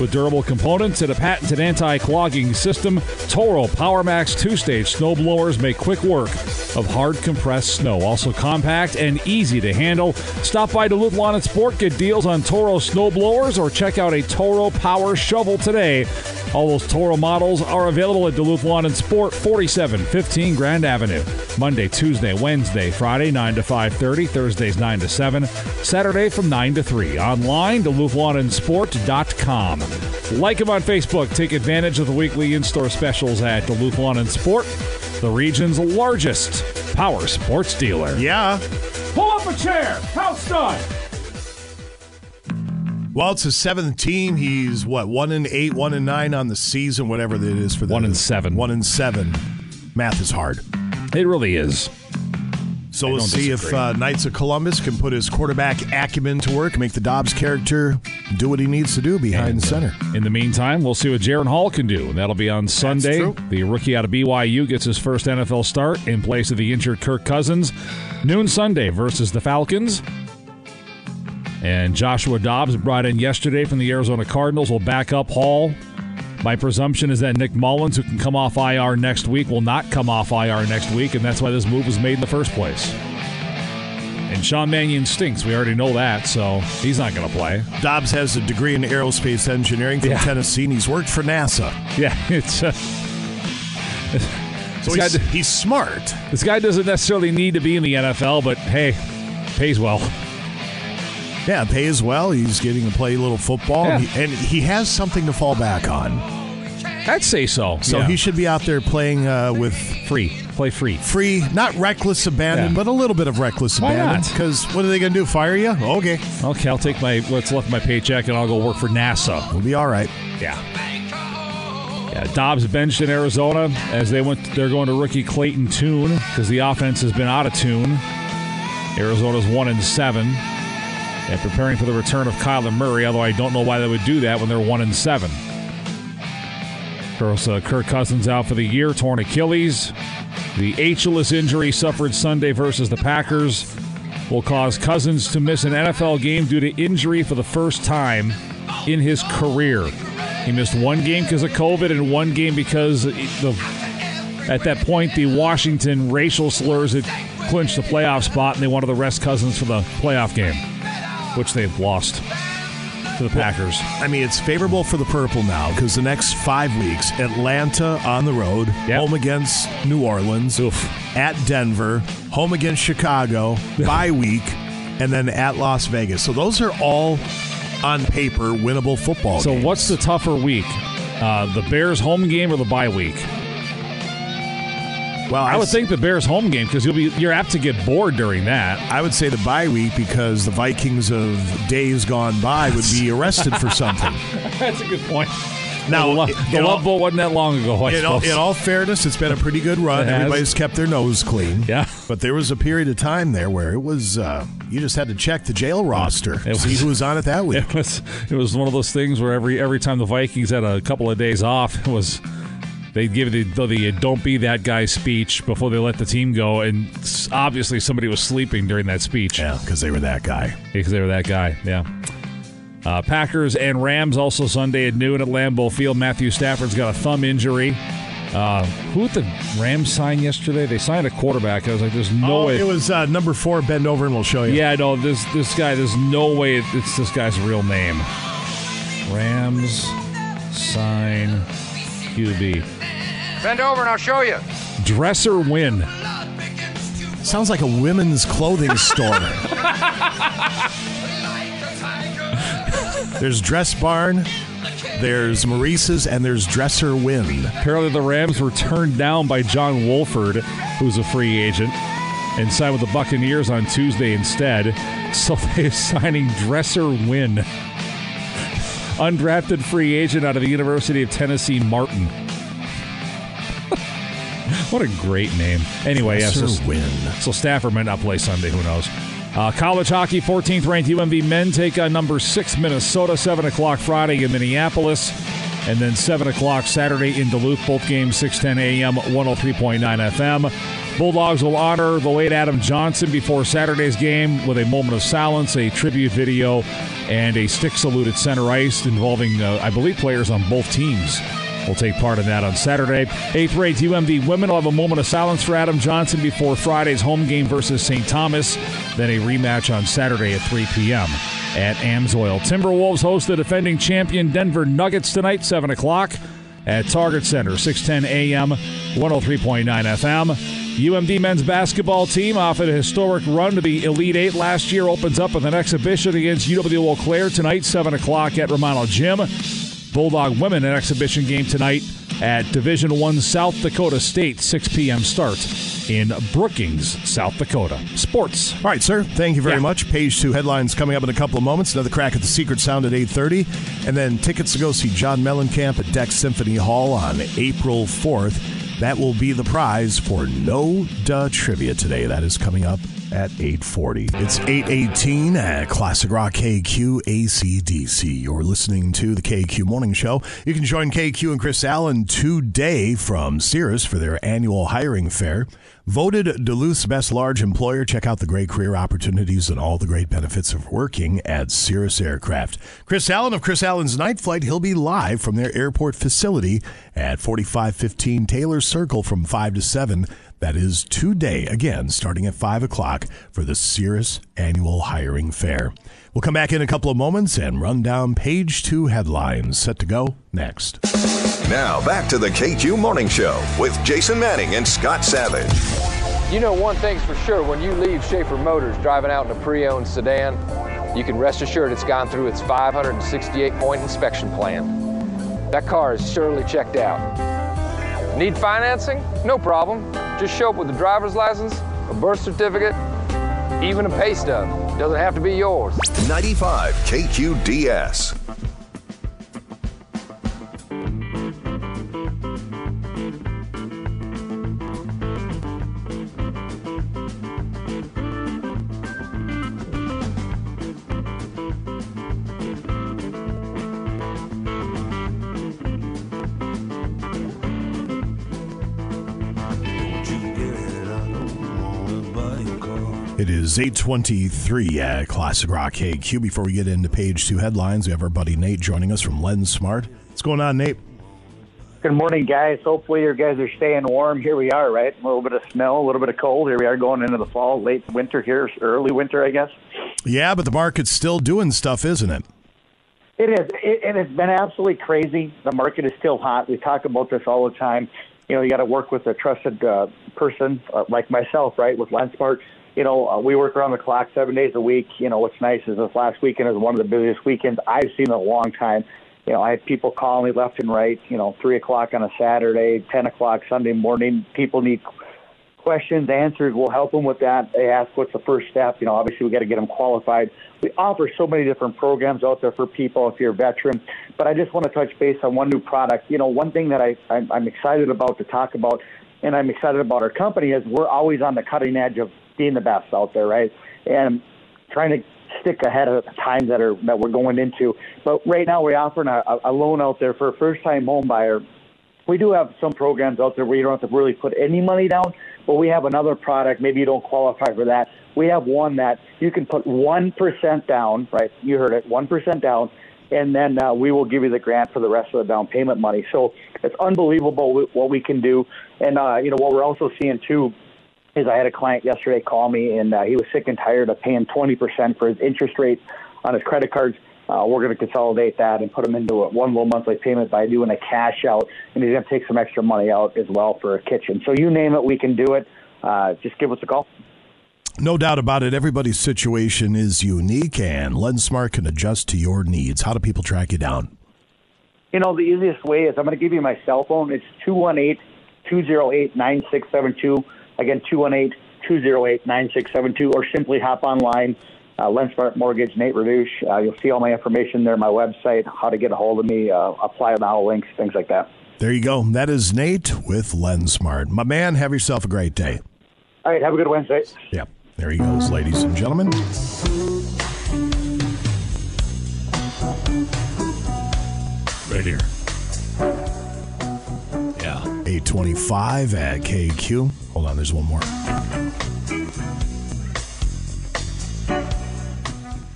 with durable components and a patented anti-clogging system. Toro Power Max two-stage snowblowers make quick work of hard compressed snow. Also compact and easy to handle. Stop by Duluth Lawn and Sport, get deals on Toro snowblowers, or check out a Toro Power shovel today. All those Toro models are available at Duluth Lawn and Sport, 4715 Grand Avenue. Monday, Tuesday, Wednesday, Friday, 9 to 5.30, Thursdays, 9 to 7, Saturday from 9 to 3. Online, DuluthLawnandSport.com. Like them on Facebook. Take advantage of the weekly in-store specials at Duluth Lawn and Sport, the region's largest power sports dealer. Yeah. Pull up a chair. House done. Well, it's his seventh team. He's what one and eight, one and nine on the season, whatever that is for them. One and seven. One and seven. Math is hard. It really is. So I we'll see if uh, Knights of Columbus can put his quarterback acumen to work, make the Dobbs character do what he needs to do behind the center. In the meantime, we'll see what Jaren Hall can do. and That'll be on Sunday. The rookie out of BYU gets his first NFL start in place of the injured Kirk Cousins. Noon Sunday versus the Falcons. And Joshua Dobbs, brought in yesterday from the Arizona Cardinals, will back up Hall. My presumption is that Nick Mullens, who can come off IR next week, will not come off IR next week, and that's why this move was made in the first place. And Sean Mannion stinks. We already know that, so he's not going to play. Dobbs has a degree in aerospace engineering from Yeah. Tennessee, and he's worked for NASA. Yeah, it's. Uh, So he's, guy- he's smart. This guy doesn't necessarily need to be in the NFL, but hey, pays well. Yeah, pays well. He's getting to play a little football, Yeah. and, he, and he has something to fall back on. I'd say so. So yeah. he should be out there playing uh, with free, play free, free, not reckless abandon, Yeah. but a little bit of reckless Why abandon. Because what are they going to do? Fire you? Okay, Okay, I'll take my what's left of my paycheck and I'll go work for NASA. we'll be all right. Yeah. Yeah, Dobbs benched in Arizona as they went. They're going to rookie Clayton Tune because the offense has been out of tune. Arizona's one and seven, and preparing for the return of Kyler Murray. Although I don't know why they would do that when they're one and seven. Of course, uh, Kirk Cousins out for the year, torn Achilles. The Achilles injury suffered Sunday versus the Packers will cause Cousins to miss an NFL game due to injury for the first time in his career. He missed one game because of COVID and one game because the at that point the Washington racial slurs had clinched the playoff spot and they wanted to rest Cousins for the playoff game, which they've lost to the Packers. I mean, it's favorable for the purple now because the next five weeks: Atlanta on the road, home against New Orleans, at Denver, home against Chicago, bye week, and then at Las Vegas. So those are all on paper winnable football. So games. what's the tougher week? Uh, the Bears home game or the bye week? Well, I would think the Bears home game because you'll be you're apt to get bored during that. I would say the bye week because the Vikings of days gone by would be arrested for something. That's a good point. Now, the, Lo- the Love Boat wasn't that long ago. In all, in all fairness, it's been a pretty good run. Everybody's kept their nose clean. Yeah. But there was a period of time there where it was uh, you just had to check the jail roster, It see was- who was on it that week. It was it was one of those things where every every time the Vikings had a couple of days off, it was they'd give the, the "Don't be that guy" speech before they let the team go, and obviously somebody was sleeping during that speech. Yeah, because they were that guy. Because they were that guy. Yeah. Uh, Packers and Rams also Sunday at noon at Lambeau Field. Matthew Stafford's got a thumb injury. Uh, who did the Rams sign yesterday? They signed a quarterback. I was like, "There's no oh, way." it was uh, number four. Bend over and we'll show you. Yeah, no, this this guy. There's no way it's this guy's real name. Rams sign QB. Bend over and I'll show you. Dresser Winn. Sounds like a women's clothing store. there's Dress Barn, there's Maurice's, and there's Dresser Winn. Apparently, the Rams were turned down by John Wolford, who's a free agent, and signed with the Buccaneers on Tuesday instead. So they're signing Dresser Winn, undrafted free agent out of the University of Tennessee, Martin. what a great name. Anyway, yes. Dresser so, Win. so Stafford might not play Sunday. Who knows? Uh, college hockey, 14th ranked UMD men take on number six Minnesota, 7 o'clock Friday in Minneapolis, and then 7 o'clock Saturday in Duluth. Both games 6:10 a.m. 103.9 FM. Bulldogs will honor the late Adam Johnson before Saturday's game with a moment of silence, a tribute video, and a stick salute at center ice involving, uh, I believe, players on both teams will take part in that on Saturday. Eighth ranked UMD women will have a moment of silence for Adam Johnson before Friday's home game versus St. Thomas, then a rematch on Saturday at 3 p.m. at Amsoil. Timberwolves host the defending champion Denver Nuggets tonight, 7 o'clock at Target Center, 610 a.m., 103.9 FM. UMD men's basketball team off a historic run to the Elite Eight last year opens up with an exhibition against UW Eau Claire tonight, 7 o'clock at Romano Gym. Bulldog women an exhibition game tonight at Division One South Dakota State, 6 p.m. start in Brookings, South Dakota. Sports. All right, sir. Thank you very Yeah. much. Page two headlines coming up in a couple of moments. Another crack at the Secret Sound at 8.30. And then tickets to go see John Mellencamp at DECC Symphony Hall on April 4th. That will be the prize for No Duh Trivia today. That is coming up at 8.40. It's 8.18 at Classic Rock KQ ACDC. You're listening to the KQ Morning Show. You can join KQ and Chris Allen today from Cirrus for their annual hiring fair. Voted Duluth's best large employer. Check out the great career opportunities and all the great benefits of working at Cirrus Aircraft. Chris Allen of Chris Allen's Night Flight. He'll be live from their airport facility at 4515 Taylor Circle from 5 to 7 That is today, again, starting at 5 o'clock for the Cirrus Annual Hiring Fair. We'll come back in a couple of moments and run down page two headlines. Set to go next. Now, back to the KQ Morning Show with Jason Manning and Scott Savage. You know one thing's for sure when you leave Schaefer Motors driving out in a pre owned sedan, you can rest assured it's gone through its 568 point inspection plan. That car is surely checked out. Need financing? No problem. Just show up with a driver's license, a birth certificate, even a pay stub. Doesn't have to be yours. 95 KQDS. It is 823 at Classic Rock KQ. Before we get into page two headlines, we have our buddy Nate joining us from LendSmart. What's going on, Nate? Good morning, guys. Hopefully, you guys are staying warm. Here we are, right? A little bit of snow, a little bit of cold. Here we are going into the fall, late winter here, early winter, I guess. Yeah, but the market's still doing stuff, isn't it? It is. It, and it's been absolutely crazy. The market is still hot. We talk about this all the time. You know, you got to work with a trusted uh, person uh, like myself, right, with LendSmart. You know, uh, we work around the clock seven days a week. You know, what's nice is this last weekend is one of the busiest weekends I've seen in a long time. You know, I have people calling me left and right. You know, three o'clock on a Saturday, ten o'clock Sunday morning. People need questions, answers. We'll help them with that. They ask what's the first step. You know, obviously we got to get them qualified. We offer so many different programs out there for people if you're a veteran. But I just want to touch base on one new product. You know, one thing that I I'm, I'm excited about to talk about, and I'm excited about our company is we're always on the cutting edge of being the best out there, right? And trying to stick ahead of the times that are that we're going into. But right now we're offering a, a loan out there for a first time home buyer. We do have some programs out there where you don't have to really put any money down, but we have another product. Maybe you don't qualify for that. We have one that you can put one percent down. Right? You heard it, one percent down, and then uh, we will give you the grant for the rest of the down payment money. So it's unbelievable what we can do. And uh, you know what we're also seeing too is I had a client yesterday call me, and uh, he was sick and tired of paying 20% for his interest rate on his credit cards. Uh, we're going to consolidate that and put him into a one low monthly payment by doing a cash out, and he's going to take some extra money out as well for a kitchen. So you name it, we can do it. Uh, just give us a call. No doubt about it. Everybody's situation is unique, and LendSmart can adjust to your needs. How do people track you down? You know, the easiest way is I'm going to give you my cell phone. It's 218 208 9672. Again, 218 208 9672, or simply hop online, uh, LendSmart Mortgage, Nate Reduce. Uh, you'll see all my information there, my website, how to get a hold of me, uh, apply now links, things like that. There you go. That is Nate with LendSmart. My man, have yourself a great day. All right, have a good Wednesday. Yep. There he goes, ladies and gentlemen. Right here. Yeah. 825 at KQ. Hold on, there's one more.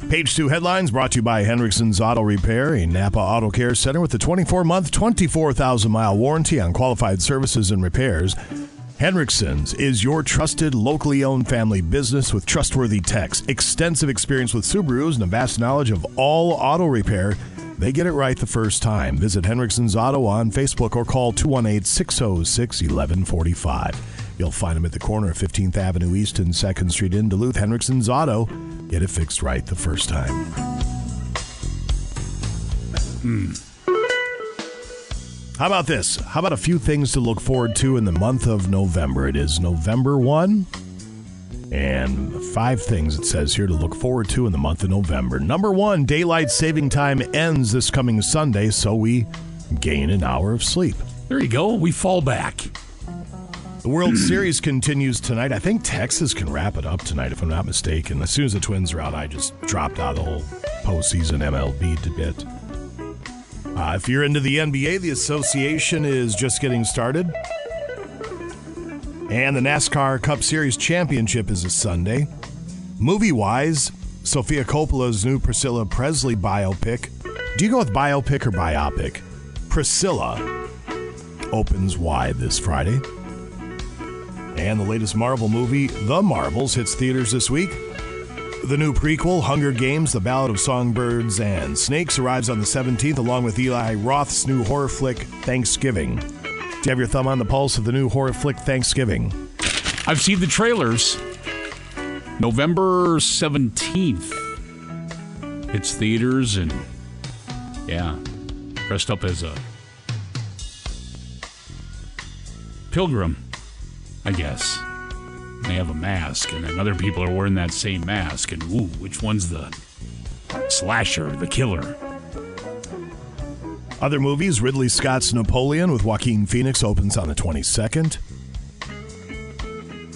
Page two headlines brought to you by Hendrickson's Auto Repair, a Napa Auto Care Center with a 24 month, 24,000 mile warranty on qualified services and repairs. Hendrickson's is your trusted, locally owned family business with trustworthy techs, extensive experience with Subarus, and a vast knowledge of all auto repair. They get it right the first time. Visit Henriksen's Auto on Facebook or call 218 606 1145. You'll find them at the corner of 15th Avenue East and 2nd Street in Duluth. Henriksen's Auto. Get it fixed right the first time. Hmm. How about this? How about a few things to look forward to in the month of November? It is November 1. And five things it says here to look forward to in the month of November. Number one, daylight saving time ends this coming Sunday, so we gain an hour of sleep. There you go. We fall back. The World Series continues tonight. I think Texas can wrap it up tonight, if I'm not mistaken. As soon as the Twins are out, I just dropped out of the whole postseason MLB bit. Uh, if you're into the NBA, the association is just getting started. And the NASCAR Cup Series Championship is a Sunday. Movie wise, Sofia Coppola's new Priscilla Presley biopic. Do you go with biopic or biopic? Priscilla opens wide this Friday. And the latest Marvel movie, The Marvels, hits theaters this week. The new prequel, Hunger Games, The Ballad of Songbirds and Snakes, arrives on the 17th, along with Eli Roth's new horror flick, Thanksgiving. Do you have your thumb on the pulse of the new horror flick, Thanksgiving? I've seen the trailers. November 17th. It's theaters and, yeah, dressed up as a pilgrim, I guess. They have a mask, and then other people are wearing that same mask. And ooh, which one's the slasher, the killer? Other movies Ridley Scott's Napoleon with Joaquin Phoenix opens on the 22nd.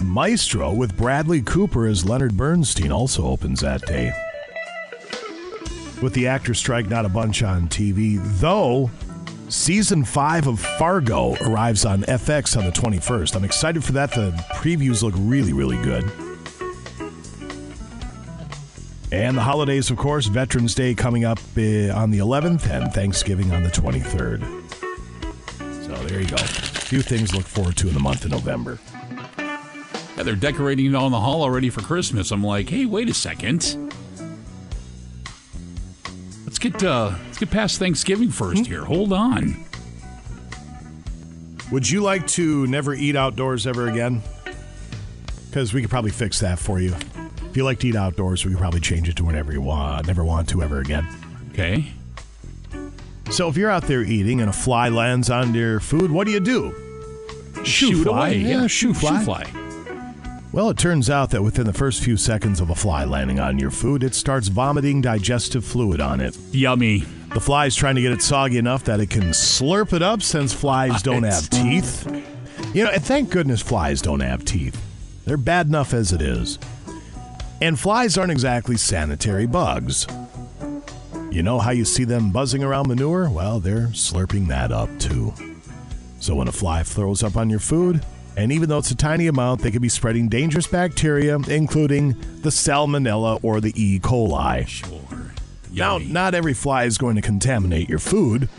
Maestro with Bradley Cooper as Leonard Bernstein also opens that day. With the actor strike, not a bunch on TV, though season five of Fargo arrives on FX on the 21st. I'm excited for that. The previews look really, really good. And the holidays, of course, Veterans Day coming up uh, on the 11th and Thanksgiving on the 23rd. So there you go. A few things to look forward to in the month of November. Yeah, they're decorating it on the hall already for Christmas. I'm like, hey, wait a second. Let's get uh, let's get past Thanksgiving first here. Hold on. Would you like to never eat outdoors ever again? Because we could probably fix that for you. If you like to eat outdoors, we could probably change it to whenever you want. Never want to ever again. Okay. So if you're out there eating and a fly lands on your food, what do you do? Shoot fly. away. Yeah, Yeah, shoot shoot fly. fly. Well, it turns out that within the first few seconds of a fly landing on your food, it starts vomiting digestive fluid on it. Yummy. The fly's trying to get it soggy enough that it can slurp it up since flies don't have teeth. You know, and thank goodness flies don't have teeth. They're bad enough as it is. And flies aren't exactly sanitary bugs. You know how you see them buzzing around manure? Well, they're slurping that up too. So when a fly throws up on your food, and even though it's a tiny amount, they can be spreading dangerous bacteria, including the salmonella or the E. coli. Sure. Now, not every fly is going to contaminate your food,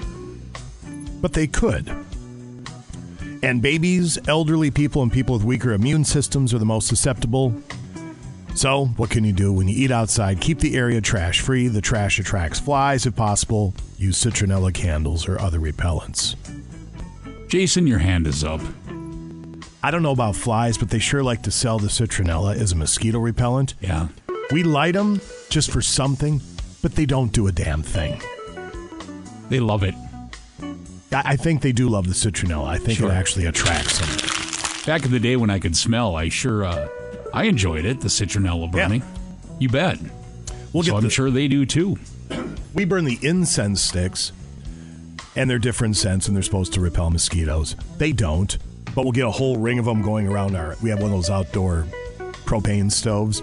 but they could. And babies, elderly people, and people with weaker immune systems are the most susceptible. So, what can you do when you eat outside? Keep the area trash free. The trash attracts flies if possible. Use citronella candles or other repellents. Jason, your hand is up. I don't know about flies, but they sure like to sell the citronella as a mosquito repellent. Yeah. We light them just for something, but they don't do a damn thing. They love it. I I think they do love the citronella. I think Sure. it actually attracts them. Back in the day when I could smell, I sure uh, I enjoyed it. The citronella burning. You bet. We'll so get I'm the- sure they do too. We burn the incense sticks, and they're different scents, and they're supposed to repel mosquitoes. They don't, but we'll get a whole ring of them going around our. We have one of those outdoor propane stoves,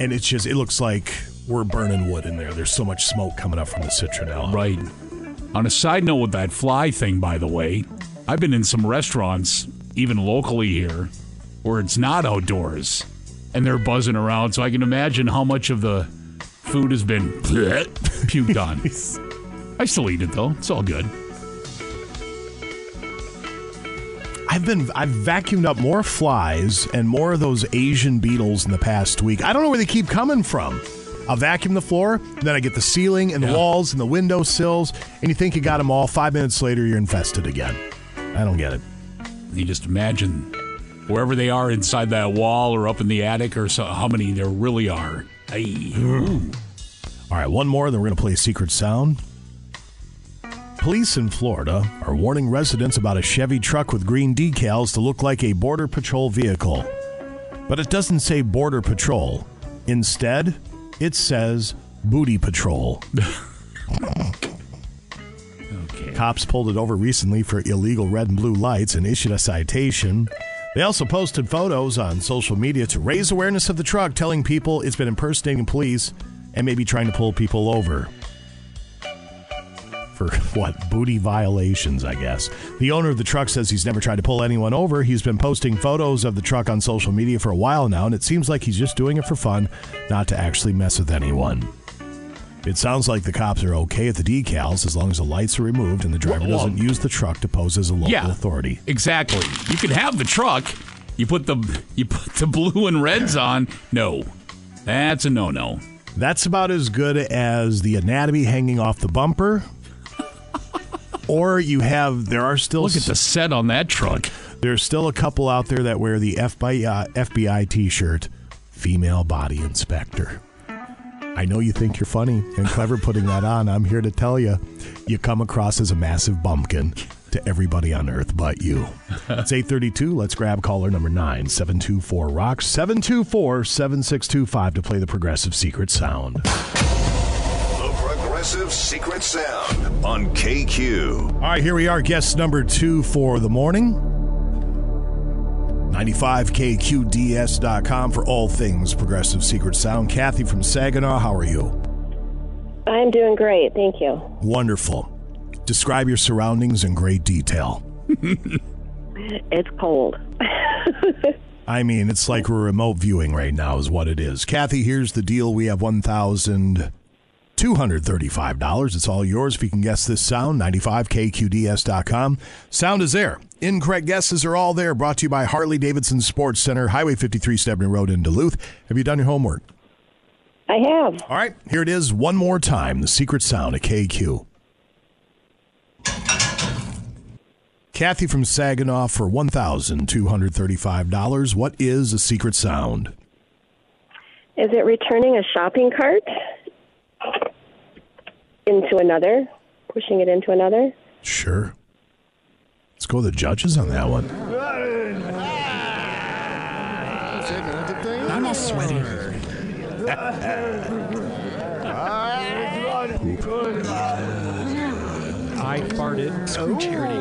and it's just it looks like we're burning wood in there. There's so much smoke coming up from the citronella. Right. On a side note with that fly thing, by the way, I've been in some restaurants, even locally here, where it's not outdoors and they're buzzing around. So I can imagine how much of the food has been puked on. I still eat it though. It's all good. I've been I've vacuumed up more flies and more of those Asian beetles in the past week. I don't know where they keep coming from. I'll vacuum the floor, then I get the ceiling and the walls and the window sills, and you think you got them all. Five minutes later, you're infested again. I don't get it. You just imagine wherever they are inside that wall or up in the attic or so, how many there really are. All right, one more, then we're going to play a Secret Sound. Police in Florida are warning residents about a Chevy truck with green decals to look like a Border Patrol vehicle. But it doesn't say Border Patrol. Instead, it says Booty Patrol. Cops pulled it over recently for illegal red and blue lights and issued a citation. They also posted photos on social media to raise awareness of the truck, telling people it's been impersonating police and maybe trying to pull people over. For what? Booty violations, I guess. The owner of the truck says he's never tried to pull anyone over. He's been posting photos of the truck on social media for a while now, and it seems like he's just doing it for fun, not to actually mess with anyone. It sounds like the cops are okay at the decals as long as the lights are removed and the driver Well, doesn't use the truck to pose as a local yeah, authority. Exactly. You can have the truck You put the you put the blue and reds on. No, that's a no no. That's about as good as the anatomy hanging off the bumper. Or you have there are still Look at the set on that truck. There's still a couple out there that wear the FBI, uh, FBI T-shirt, female body inspector. I know you think you're funny and clever putting that on. I'm here to tell you, you come across as a massive bumpkin to everybody on earth but you. It's 832. Let's grab caller number 9, 724 Rocks, 724 7625 to play the progressive secret sound. The Progressive Secret Sound on KQ. All right, here we are, guest number two for the morning. 95KQDS.com for all things progressive secret sound. Kathy from Saginaw, how are you? I'm doing great, thank you. Wonderful. Describe your surroundings in great detail. It's cold. I mean, it's like we're remote viewing right now, is what it is. Kathy, here's the deal. We have $1,235. It's all yours if you can guess this sound. 95KQDS.com. Sound is there. Incorrect guesses are all there. Brought to you by Harley Davidson Sports Center, Highway 53, Stebner Road in Duluth. Have you done your homework? I have. All right, here it is one more time. The secret sound at KQ. Kathy from Saginaw for $1,235. What is a secret sound? Is it returning a shopping cart into another? Pushing it into another? Sure. Let's go to the judges on that one. I'm all sweaty. I farted. Screw charity.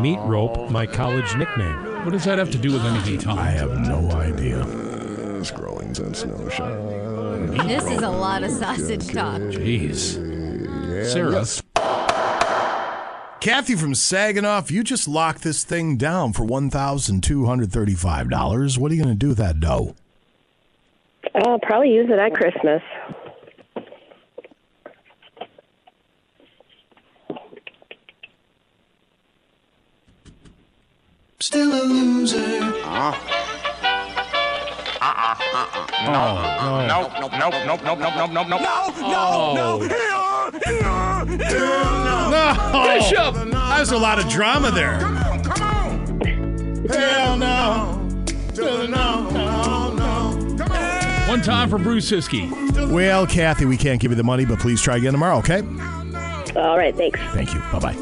Meat rope, my college nickname. What does that have to do with anything, Tom? I have no idea. Scrolling since no shine. This is a lot of sausage talk. Jeez. Sarah. Kathy from Saginaw, you just locked this thing down for $1,235, what are you going to do with that dough? I'll probably use it at Christmas. Still a loser. Uh-huh. Uh-uh, uh-uh. No, no, no, no, no, no, no, no, no, no, no, Oh. no, No! Bishop! There's a lot of drama there. Come on, come on. Hell no. No, no, no, no. One time for Bruce Ciskie. Well, Kathy, we can't give you the money, but please try again tomorrow, okay? All right, thanks. Thank you. Bye bye.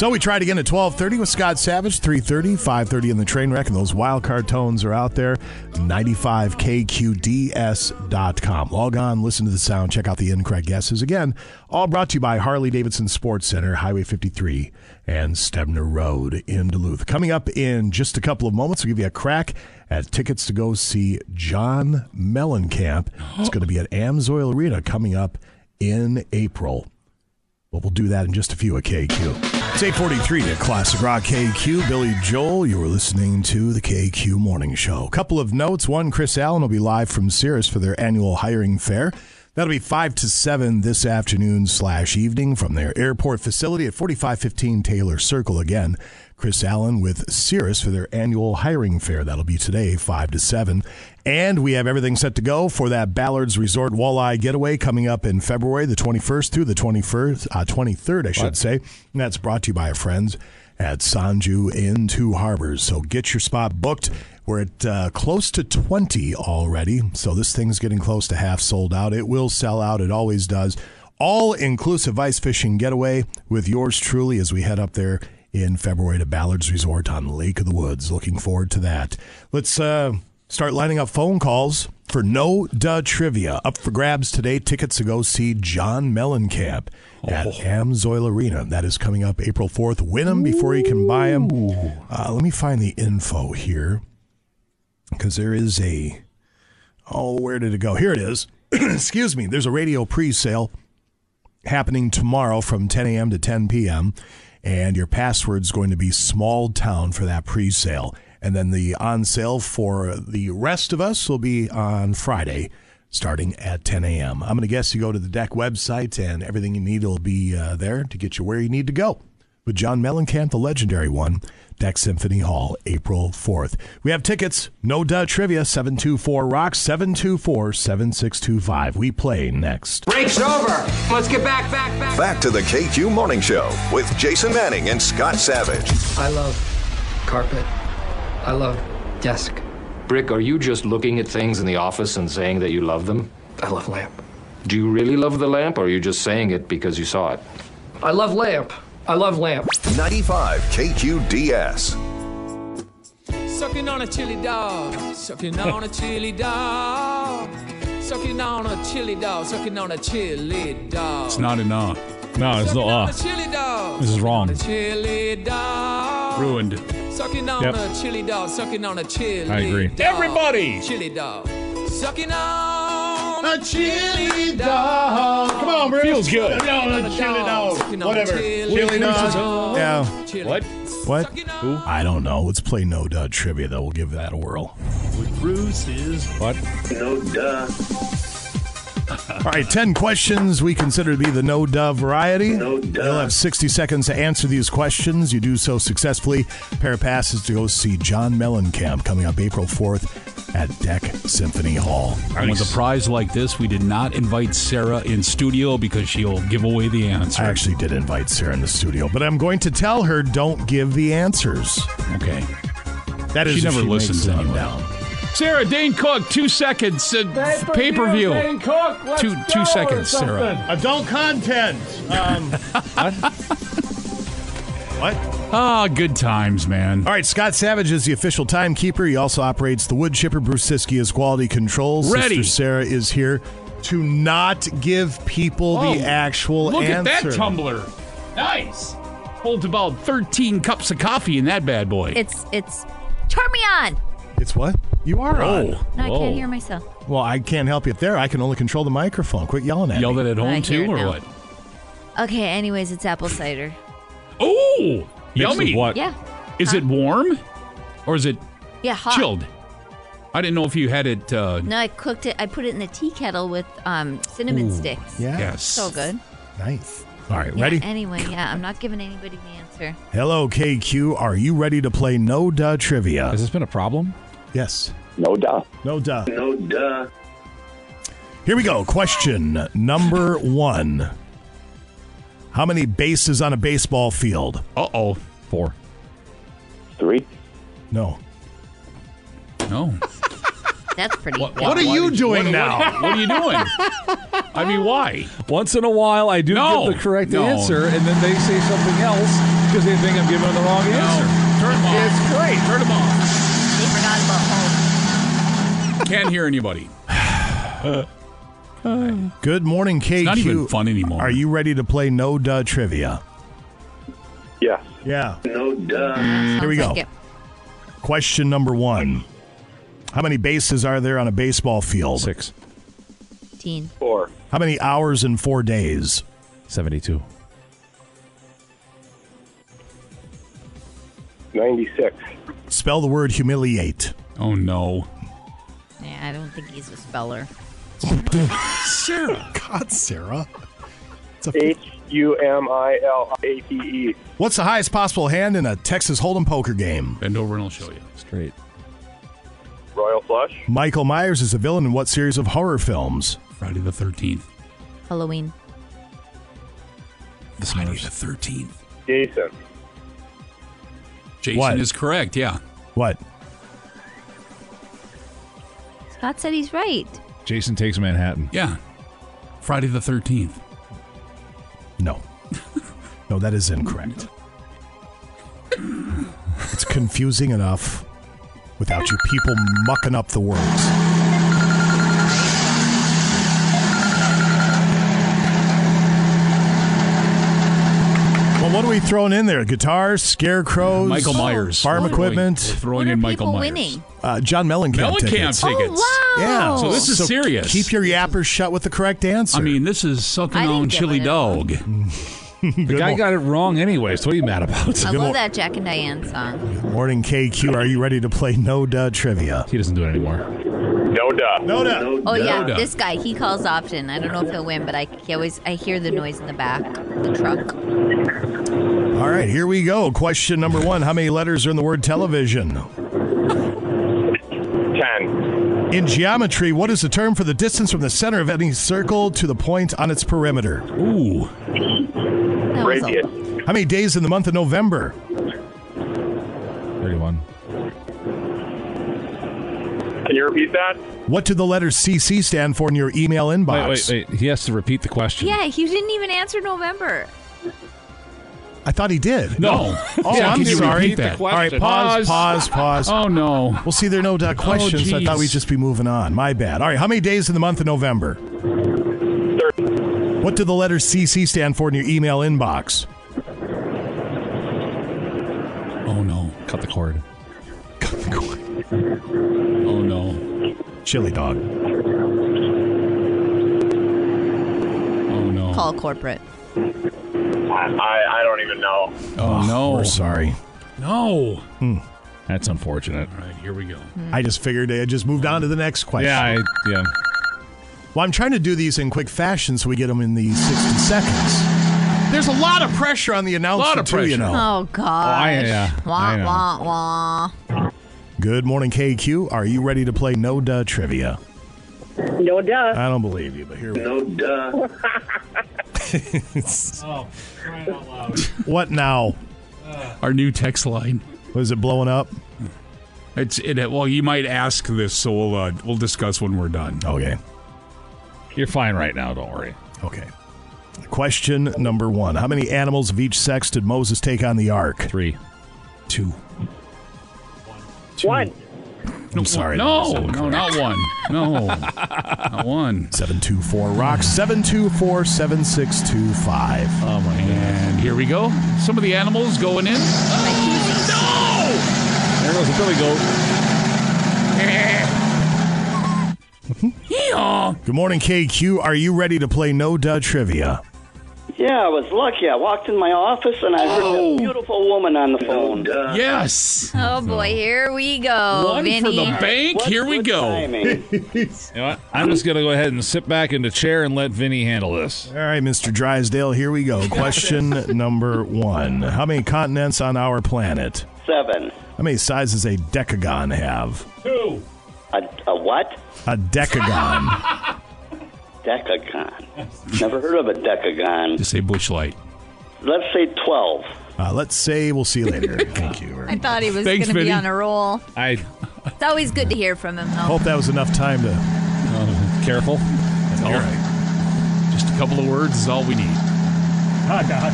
So we tried again at 12:30 with Scott Savage, 3:30, 5:30 in the train wreck, and those wild card tones are out there. 95kqds.com. Log on, listen to the sound, check out the incorrect guesses. Again, all brought to you by Harley Davidson Sports Center, Highway 53 and Stebner Road in Duluth. Coming up in just a couple of moments, we'll give you a crack at tickets to go see John Mellencamp. It's going to be at Amsoil Arena coming up in April. But we'll do that in just a few at KQ. It's 843 at Classic Rock KQ. Billy Joel, you were listening to the KQ Morning Show. A couple of notes. One, Chris Allen will be live from Cirrus for their annual hiring fair. That'll be 5 to 7 this afternoon slash evening from their airport facility at 4515 Taylor Circle. Again, Chris Allen with Cirrus for their annual hiring fair. That'll be today, 5 to 7. And we have everything set to go for that Ballard's Resort Walleye Getaway coming up in February, the 21st through the 21st, uh, 23rd, I should What? say. And that's brought to you by our friends at Sonju in Two Harbors. So get your spot booked. We're at uh, close to 20 already. So this thing's getting close to half sold out. It will sell out. It always does. All inclusive ice fishing getaway with yours truly as we head up there in February to Ballard's Resort on Lake of the Woods. Looking forward to that. Let's uh, start lining up phone calls for No Duh Trivia. Up for grabs today. Tickets to go see John Mellencamp at Amsoil Arena. That is coming up April 4th. Win them before you can buy them. Uh, let me find the info here because there is a. Oh, where did it go? Here it is. Excuse me. There's a radio pre sale happening tomorrow from 10 a.m. to 10 p.m. And your password's going to be small town for that pre sale. And then the on sale for the rest of us will be on Friday. starting at 10 a.m. I'm going to guess you go to the DECC website and everything you need will be uh, there to get you where you need to go. With John Mellencamp, the legendary one, DECC Symphony Hall, April 4th. We have tickets, no duh trivia, 724 Rock, 724 7625. We play next. Break's over. Let's get back, back, back. Back to the KQ Morning Show with Jason Manning and Scott Savage. I love carpet. I love desk. Brick, are you just looking at things in the office and saying that you love them? I love lamp. Do you really love the lamp, or are you just saying it because you saw it? I love lamp. I love lamp. 95 KQDS. Sucking on a chili dog, sucking on a chili dog, sucking on a chili dog, sucking on a chili dog. It's not enough. No, it's no on uh. a chili dog. This is wrong. A chili dog. Ruined. Sucking on Yep. a chili dog, sucking on a chili I agree. dog. Everybody! Chili dog. Sucking on A chili dog. Come on, Bruce. Feels good. No, no, chili dog. Whatever. Chili dog. Yeah. Chili. What? What? Who? I don't know. Let's play no duh trivia, though. We'll give that a whirl. With Bruce is What? No duh. All right, 10 questions we consider to be the no duh variety. No duh. You'll have 60 seconds to answer these questions. You do so successfully. Pair of passes to go see John Mellencamp coming up April 4th at DECC Symphony Hall. And with a prize like this, we did not invite Sarah in studio because she'll give away the answer. I actually did invite Sarah in the studio, but I'm going to tell her don't give the answers. Okay. That is She never makes listens them anyway. down. Sarah Dane Cook, two seconds. Uh, pay per view. Two two seconds, Sarah. Adult content. Um, What? Ah, good times, man. All right, Scott Savage is the official timekeeper. He also operates the wood chipper. Bruce Ciskie is quality controls. Ready. Sister Sarah is here to not give people Oh, the actual Look answer. at that tumbler. Nice. Holds about 13 cups of coffee in that bad boy. It's it's turn me on. It's what? You are on. No, I can't hear myself. Well, I can't help you there. I can only control the microphone. Quit yelling at Yelled me. it at I home hear too, it or now. what? Okay, anyways, it's apple cider. Oh, yummy. with what? Yeah. Is it warm or is it Yeah, hot. chilled? I didn't know if you had it. Uh, No, I cooked it. I put it in the tea kettle with um, cinnamon sticks. Yeah. Yes. So good. Nice. All right, Yeah, ready? Anyway, yeah, I'm not giving anybody the answer. Hello, KQ. Are you ready to play No Duh Trivia? Has this been a problem? Yes. No duh. No Duh. No duh. Here we go. Question number one How many bases on a baseball field? Uh oh. Four. Three. No. No. That's pretty. What, What are you doing what- now? What, what are you doing? I mean, why? Once in a while, I do No. give the correct No. answer, and then they say something else because they think I'm giving them the wrong answer. Turn them off. It's great. Turn them off. They forgot about home. Can't hear anybody. Good morning, KQ. not even fun anymore. Are you ready to play No Duh Trivia? Yes. Yeah. No duh. Here we go. like. Question number one How many bases are there on a baseball field? Six. Teen. Four. How many hours in four days? 72. Ninety-six. Spell the word humiliate. Oh no. Yeah, I don't think he's a speller. Sarah. God, Sarah. H U M I L A T E. What's the highest possible hand in a Texas Hold'em poker game? Bend over and I'll show you. Straight. Royal Flush. Michael Myers is a villain in what series of horror films? Friday the 13th. Halloween. The Friday Smurfs. the 13th. Jason. Jason What? is correct, yeah. What? Scott said he's right. Jason takes Manhattan. Yeah. Friday the 13th. No. No, that is incorrect. It's confusing enough without you people mucking up the words. Well, what are we throwing in there? Guitars, scarecrows, Michael Myers. farm We're throwing- equipment. We're throwing What are in Michael people Myers. winning? Uh, John Mellencamp, Mellencamp tickets. tickets. Oh, wow. Yeah. So this is serious. Keep your yappers shut with the correct answer. I mean, this is sucking I didn't on give chili it dog. The guy got it wrong anyways. What are you mad about? I love mor- that Jack and Diane song. Morning KQ. Are you ready to play No Duh Trivia? He doesn't do it anymore. No duh. No duh. Oh yeah, this guy he calls often. I don't know if he'll win, but I he always I hear the noise in the back, the truck. All right, here we go. Question number one How many letters are in the word television? Ten. In geometry, what is the term for the distance from the center of any circle to the point on its perimeter? Ooh. Radius. How many days in the month of November? 31. Can you repeat that? What do the letters CC stand for in your email inbox? Wait, wait, wait. He has to repeat the question. Yeah, he didn't even answer November. I thought he did. No. Oh, Yeah, I'm can you sorry. repeat that? All right, pause, pause, pause. Oh no. Well, see, there are no duh questions. so I thought we'd just be moving on. My bad. All right, how many days in the month of November? What do the letters CC stand for in your email inbox? Oh no. Cut the cord. Cut the cord. Oh no. Chili dog. Oh no. Call corporate. I, I don't even know. Oh no. We're sorry. No. Hmm. That's unfortunate. All right, here we go. I just figured I just moved on to the next question. Yeah, I, yeah. Well, I'm trying to do these in quick fashion so we get them in the 60 seconds. There's a lot of pressure on the announcer, Lot of too, you pressure. know. Oh gosh. I- yeah, Wah I know. wah wah. Good morning, KQ. Are you ready to play No Duh Trivia? No duh. I don't believe you, but here we go. No duh. Oh, crying out loud. What now? Our new text line. Was it blowing up? It's it. Well, you might ask this, so we'll uh, we'll discuss when we're done. Okay. You're fine right now. Don't worry. Okay. Question number one How many animals of each sex did Moses take on the ark? Three. Two. One. I'm sorry. No, no, not one. No, not one. 724 Rock 724 7625. Oh my god. And here we go. Some of the animals going in. No! There goes the billy goat. Yeah. Good morning, KQ. Are you ready to play No Duh Trivia? Yeah, I was lucky. I walked in my office and I heard Oh. a beautiful woman on the phone. Uh, yes. Oh boy, here we go, One Vinny. for the bank. What Here we go. You know what? I'm just gonna go ahead and sit back in the chair and let Vinny handle this. All right, Mr. Drysdale, here we go. Question number one How many continents on our planet? Seven. How many sizes does a decagon have? Two. A, a what? A decagon. Decagon. Never heard of a decagon. Just say Busch Light. Let's say 12. Uh, let's say we'll see you later. Thank you. I thought he was Thanks, going to be on a roll. I It's always good to hear from him, though. Hope that was enough time to. uh, careful. That's all right. Just a couple of words is all we need. Oh, God.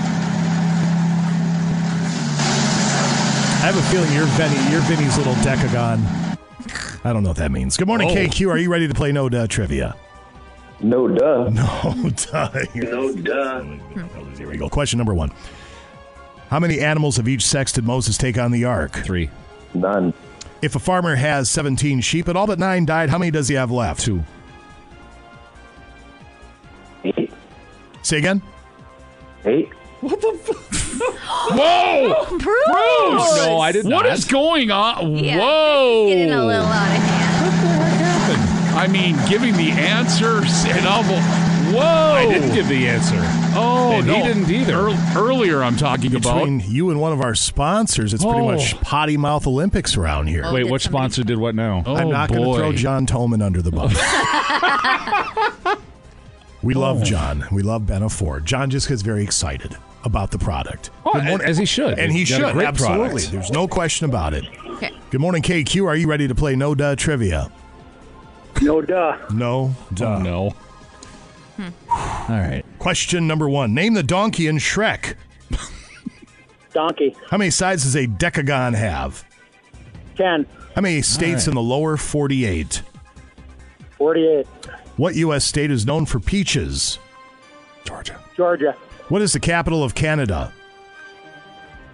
I have a feeling you're Vinny. You're Vinny's little decagon. I don't know what that means. Good morning, Oh. KQ. Are you ready to play No Duh Trivia? No duh. No duh. No duh. Here we go. Question number one. How many animals of each sex did Moses take on the ark? Three. None. If a farmer has 17 sheep and all but nine died, how many does he have left? Two. Eight. Say again? Eight. What the? Whoa! Bruce! No, I did not. is going on? Yeah, Whoa! Getting a little out of hand. I mean, giving the answers and all. Whoa! I didn't give the answer. Oh, And no. he didn't either. Ear- earlier, I'm talking about. Between you and one of our sponsors, it's pretty Oh. much potty mouth Olympics around here. Oh, Wait, did which somebody- sponsor did what now? Oh, I'm not going to throw John Tolman under the bus. we love oh. John. We love Ben Ford. John just gets very excited about the product. Oh, morning. as he should. And he He's got a should. great Absolutely. product. There's no question about it. Okay. Good morning, KQ. Are you ready to play No Duh Trivia? No duh. No Duh. Oh, no. Hmm. All right. Question number one. Name the donkey in Shrek. Donkey. How many sides does a decagon have? 10. How many states right. in the lower 48? 48. What U.S. state is known for peaches? Georgia. Georgia. What is the capital of Canada?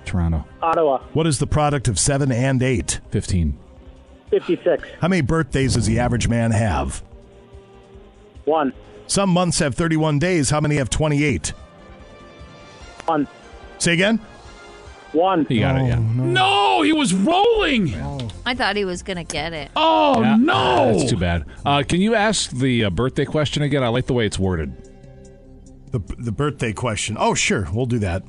Toronto. Ottawa. What is the product of 7 and 8? 15. 56. How many birthdays does the average man have? 1. Some months have 31 days. How many have 28? 1. Say again? 1. You got it, yeah. No, he was rolling. I thought he was gonna get it. Oh Yeah, no! That's too bad. Uh, can you ask the uh, birthday question again? I like the way it's worded. The, the birthday question. Oh, sure. We'll do that.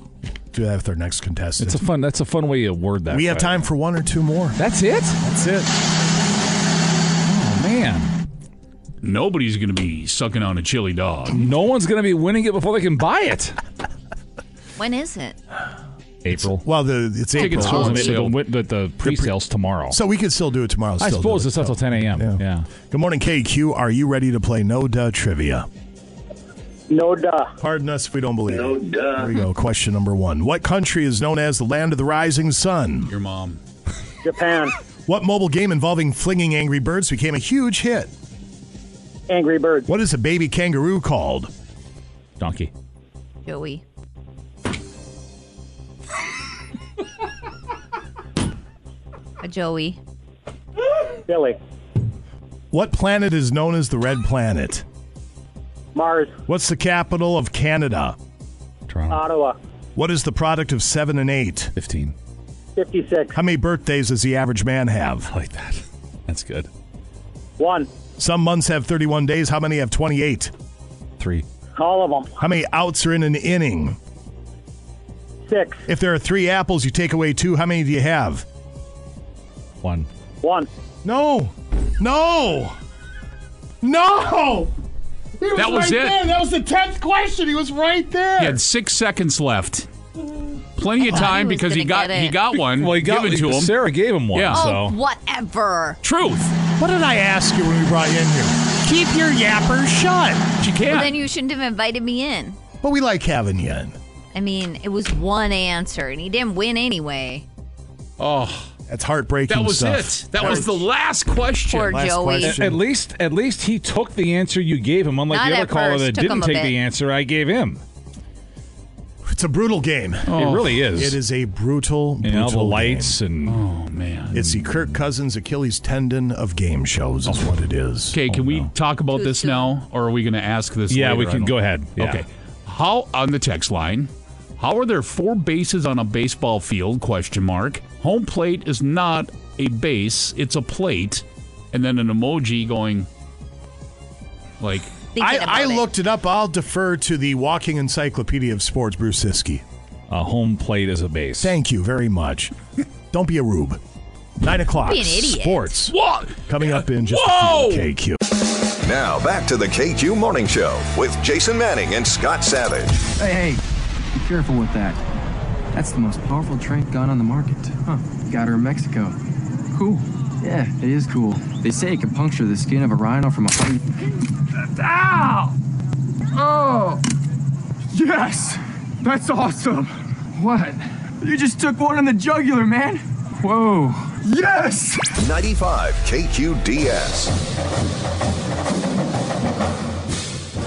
Do that with our next contestant. It's a fun. That's a fun way to word that. we have way. time for one or two more. That's it. That's it. Oh man, Nobody's going to be sucking on a chili dog. no one's gonna be winning it before they can buy it. When is it? April. Well, the it's April. Tickets Oh, on the, sale. the, the, the pre-sales tomorrow. So we could still do it tomorrow. I suppose it's until 10 a.m. Yeah. Yeah. Good morning, KQ. Are you ready to play No Duh Trivia? No duh. Pardon us if we don't believe No it. duh. Here we go. Question number one. What country is known as the land of the rising sun? Your mom. Japan. What mobile game involving flinging angry birds became a huge hit? Angry Birds. What is a baby kangaroo called? Donkey. Joey. A Joey. Billy. What planet is known as the red planet? Mars. What's the capital of Canada? Toronto. Ottawa. What is the product of 7 and 8? 15. 56. How many birthdays does the average man have? I like that. That's good. One. Some months have 31 days. How many have 28? Three. All of them. How many outs are in an inning? Six. If there are three apples, you take away two. How many do you have? One. One. No. No. No. He That was right it. There. That was the 10th question. He was right there. He had six seconds left. Plenty of I thought time he because he got he got one Well, he got given to him. Sarah gave him one. Yeah. Oh, So whatever. Truth. What did I ask you when we brought you in here? Keep your yapper shut. She Well, can't. then you shouldn't have invited me in. But we like having you in. I mean, it was one answer, and he didn't win anyway. oh, That's heartbreaking that was stuff. it. That was the last question. Poor Last Joey. question. at least, at least he took the answer you gave him, unlike Not the other caller first. that Took didn't take bit. the answer I gave him. It's a brutal game. It oh. really is. It is a brutal, You brutal know the game. lights and Oh man. It's the Kirk Cousins Achilles tendon of game shows, is what it is. Okay, can oh, we talk about this now, or are we going to ask this? Yeah, later? we can go ahead. Yeah. Okay. How on the text line? How are there four bases on a baseball field? Question mark. Home plate is not a base; it's a plate, and then an emoji going like I, I looked it up. I'll defer to the Walking Encyclopedia of Sports, Bruce Ciskie. a home plate is a base. Thank you very much. Don't be a rube. Nine o'clock. Be an idiot. Sports. what? Coming up in just Whoa! a few. KQ. Now back to the KQ Morning Show with Jason Manning and Scott Savage. Hey, hey, be careful with that. That's the most powerful trank gun on the market. Huh. Got her in Mexico. Cool. Yeah, it is cool. They say it can puncture the skin of a rhino from a hundred. Ow! Oh! Yes! That's awesome! What? You just took one in the jugular, man! Whoa! Yes! 95 KQDS.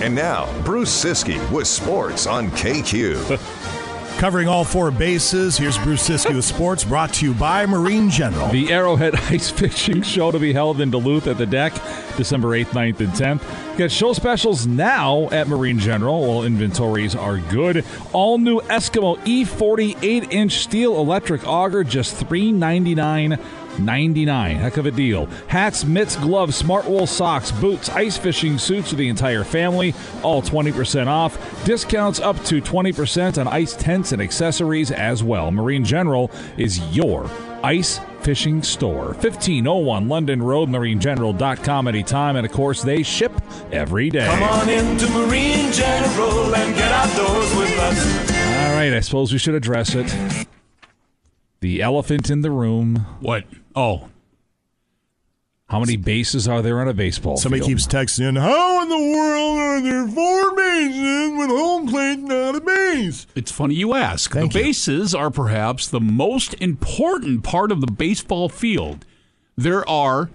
And now, Bruce Ciskie with sports on KQ. Covering all four bases, here's Bruce Ciskie with sports, brought to you by Marine General. The Arrowhead Ice Fishing Show to be held in Duluth at the DECC December 8th, 9th, and 10th. Get show specials now at Marine General while inventories are good. All new Eskimo E48 inch steel electric auger, just $399. 99 heck of a deal. Hats mitts gloves smart wool socks boots ice fishing suits for the entire family. All 20% off. Discounts up to 20% on ice tents and accessories as well. Marine general is your ice fishing store. 1501 london road marinegeneral.com anytime. And of course they ship every day. Come on into Marine General and get outdoors with us. all right i suppose we should address it the elephant in the room what oh how many bases are there on a baseball Somebody field? keeps texting in, How in the world are there four bases when home plate's not a base? It's funny you ask. Thank the you. bases are perhaps the most important part of the baseball field. There are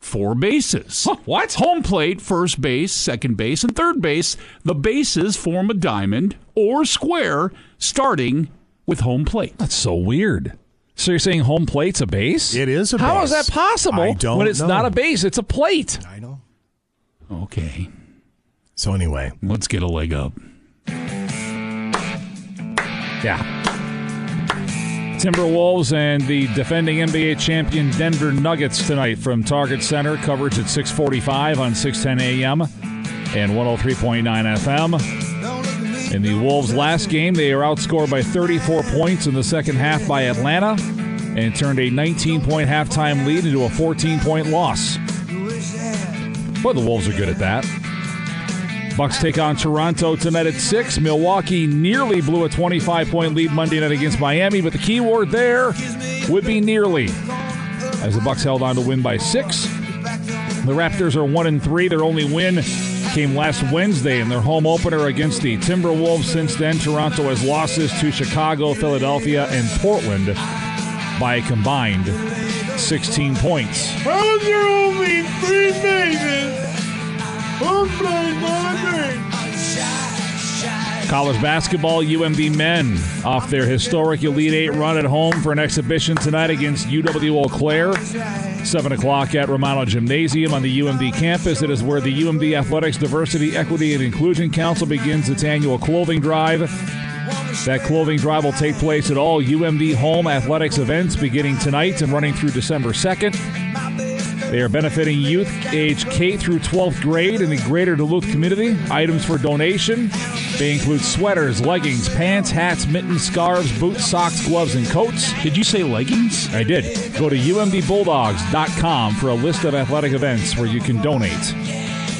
four bases. what? Home plate, first base, second base, and third base. The bases form a diamond or square starting with home plate. That's so weird. So you're saying home plate's a base? It is a base. How is that possible? I don't when it's know. not a base, it's a plate. I know. Okay, So, anyway, let's get a leg up. Yeah. Timberwolves and the defending NBA champion Denver Nuggets tonight from Target Center. Coverage at 6:45 on 610 AM and 103.9 FM. In the Wolves' last game, they are outscored by 34 points in the second half by Atlanta and turned a 19-point halftime lead into a 14-point loss. But the Wolves are good at that. Bucks take on Toronto tonight at 6. Milwaukee nearly blew a 25-point lead Monday night against Miami, but the key word there would be nearly. As the Bucks held on to win by 6. The Raptors are 1 and 3. Their only win came last Wednesday in their home opener against the Timberwolves. Since then, Toronto has losses to Chicago, Philadelphia, and Portland by a combined 16 points. How's there only three babies? Who's playing? College basketball, UMD men off their historic Elite Eight run at home for an exhibition tonight against UW Eau Claire. 7 o'clock at Romano Gymnasium on the UMD campus. It is where the UMD Athletics Diversity, Equity, and Inclusion Council begins its annual clothing drive. That clothing drive will take place at all UMD home athletics events beginning tonight and running through December 2nd. They are benefiting youth age K through 12th grade in the greater Duluth community. Items for donation. They include sweaters, leggings, pants, hats, mittens, scarves, boots, socks, gloves, and coats. Did you say leggings? I did. Go to umdbulldogs.com for a list of athletic events where you can donate.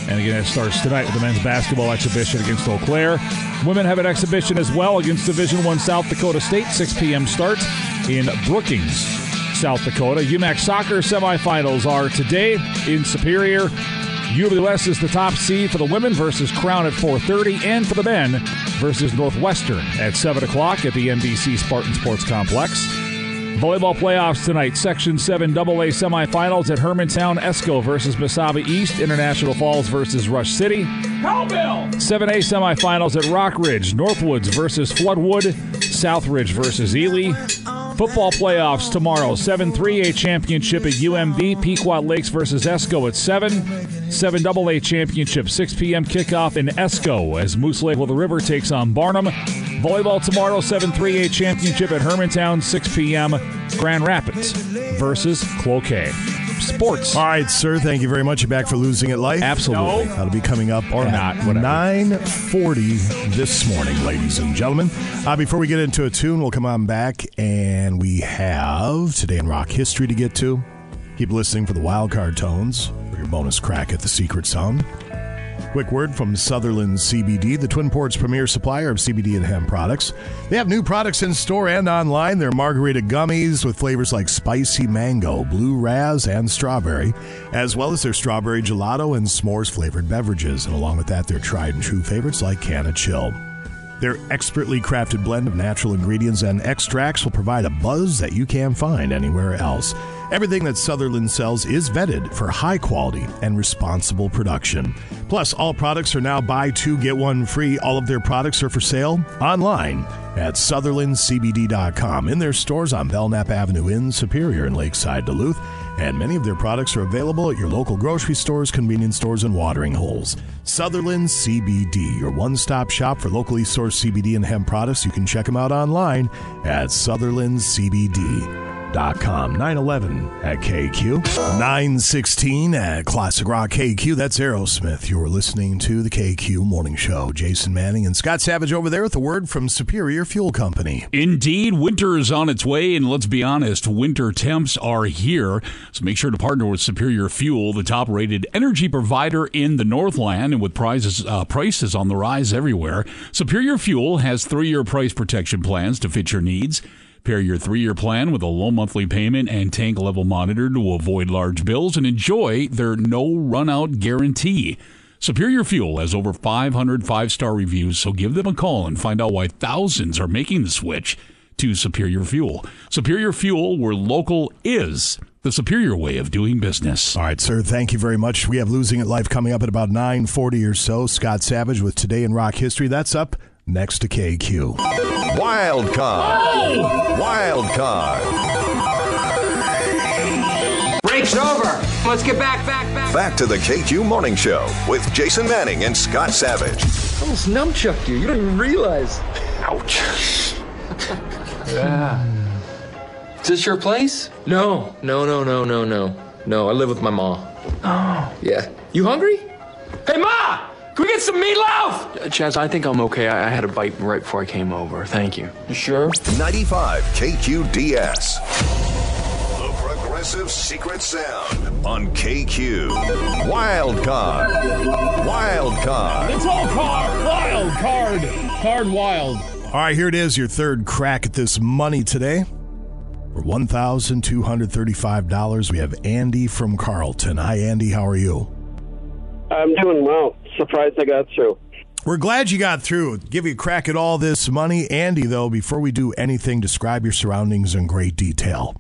And again, it starts tonight with the men's basketball exhibition against Eau Claire. Women have an exhibition as well against Division One South Dakota State, 6 p.m. start in Brookings, South Dakota. UMAC soccer semifinals are today in Superior. UWS is the top seed for the women versus Crown at 4:30, and for the men versus Northwestern at 7 o'clock at the NBC Spartan Sports Complex. Volleyball playoffs tonight. Section 7 AA semifinals at Hermantown Esko versus Mesabi East. International Falls versus Rush City. Cowbell! 7A semifinals at Rock Ridge. Northwoods versus Floodwood. South Ridge versus Ely. Football playoffs tomorrow. 7 3A championship at UMD. Pequot Lakes versus Esko at 7. 7 AA championship. 6 p.m. kickoff in Esko as Moose Lake Willow River takes on Barnum. Volleyball tomorrow. 7 3A championship at Hermantown. 6 p.m. Grand Rapids versus Cloquet. Sports. All right, sir. Thank you very much. You're back for losing it life. Absolutely. That'll be coming up Or not, whatever. 9:40 this morning, ladies and gentlemen. Uh, before we get into a tune, we'll come on back and we have today in rock history to get to. Keep listening for the wild card tones for your bonus crack at the secret sound. Quick word from Sutherland CBD, the Twin Ports premier supplier of CBD and hemp products. They have new products in store and online. They're margarita gummies with flavors like spicy mango, blue raz, and strawberry, as well as their strawberry gelato and s'mores flavored beverages. And along with that, their tried and true favorites like Canna Chill. Their expertly crafted blend of natural ingredients and extracts will provide a buzz that you can't find anywhere else. Everything that Sutherland sells is vetted for high quality and responsible production. Plus, all products are now buy two, get one free. All of their products are for sale online at SutherlandCBD.com in their stores on Belknap Avenue in Superior and Lakeside Duluth. And many of their products are available at your local grocery stores, convenience stores, and watering holes. Sutherland CBD, your one stop shop for locally sourced CBD and hemp products. You can check them out online at SutherlandCBD.com. 911 at KQ. 916 at Classic Rock KQ. That's Aerosmith. You're listening to the KQ Morning Show. Jason Manning and Scott Savage over there with a word from Superior Fuel Company. Indeed, winter is on its way, and let's be honest, winter temps are here. So make sure to partner with Superior Fuel, the top rated energy provider in the Northland, and with prizes, uh, prices on the rise everywhere. Superior Fuel has three year price protection plans to fit your needs. Pair your three year plan with a low monthly payment and tank level monitor to avoid large bills and enjoy their no run out guarantee. Superior Fuel has over 500 five star reviews, so give them a call and find out why thousands are making the switch to Superior Fuel. Superior Fuel, where local is the superior way of doing business. All right, sir. Thank you very much. We have Losing It Life coming up at about 940 or so. Scott Savage with Today in Rock History. That's up next to KQ. Wild card. Wild card. Break's over. Let's get back, back, back. Back to the KQ Morning Show with Jason Manning and Scott Savage. I almost numchucked you. You don't even realize. Ouch. yeah. Is this your place? No, no, no, no, no, no. No, I live with my mom. Oh. Yeah. You hungry? Hey, Ma! Can we get some meatloaf? Chaz, I think I'm okay. I, I had a bite right before I came over. Thank you. You sure? 95 KQDS. The Progressive Secret Sound on KQ. Wild card. Wild card. It's all card. Wild card. Card wild. All right, here it is, your third crack at this money today. For $1,235, we have Andy from Carlton. Hi, Andy. How are you? I'm doing well. Surprised I got through. We're glad you got through. Give you a crack at all this money. Andy, though, before we do anything, describe your surroundings in great detail.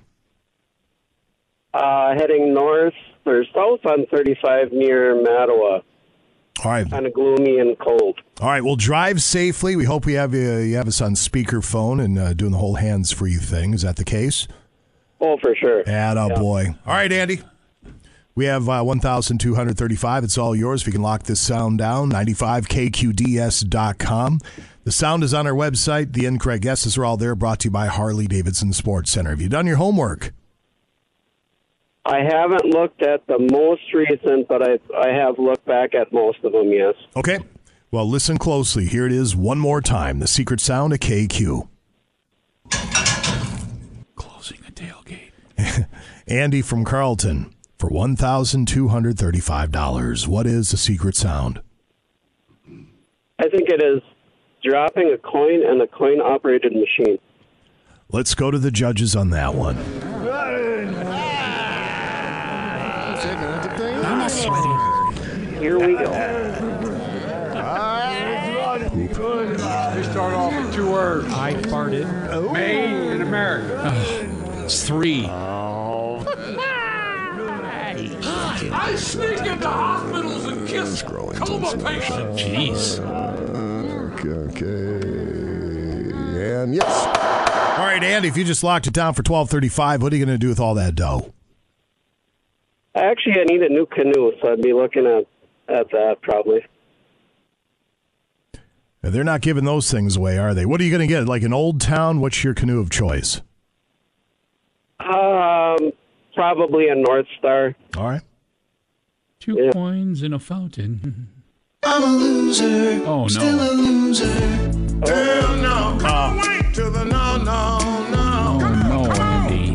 Uh, heading north or south on 35 near Mattawa. All right. Kind of gloomy and cold. All right. Well, drive safely. We hope we have you, you have us on speakerphone and uh, doing the whole hands free thing. Is that the case? Oh, for sure. Atta Yeah. boy. All right, Andy. We have uh, 1,235. It's all yours. If you can lock this sound down, 95kqds.com. The sound is on our website. The incorrect guesses are all there, brought to you by Harley Davidson Sports Center. Have you done your homework? I haven't looked at the most recent, but I I have looked back at most of them. Yes. Okay. Well, listen closely. Here it is one more time. The secret sound of KQ. Closing a tailgate. Andy from Carlton for $1,235. What is the secret sound? I think it is dropping a coin in a coin operated machine. Let's go to the judges on that one. Here we go. We start off with two words. I farted. Made in America. It's three. I sneak into hospitals and kiss coma patients. Jeez. Okay, okay. And yes. All right, Andy, if you just locked it down for 1235, what are you going to do with all that dough? Actually, I need a new canoe, so I'd be looking at at that probably. They're not giving those things away, are they? What are you going to get? Like an old town? What's your canoe of choice? Um, probably a North Star. All right. Two coins in a fountain. I'm a loser. Oh, no. Still a loser. Oh. Hell no. Uh. Come away to the no, no, no. Oh, no, Andy.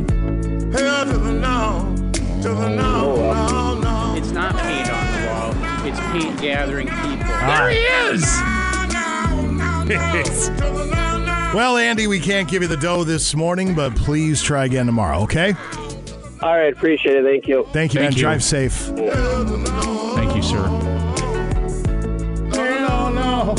Hell to the no. To the no, oh, uh. no, no. It's not paint on the wall. It's paint gathering people. There he is. Well, Andy, we can't give you the dough this morning, but please try again tomorrow, okay? All right, appreciate it. Thank you. Thank you, Thank man. you. Drive safe. Thank you, sir. No, no.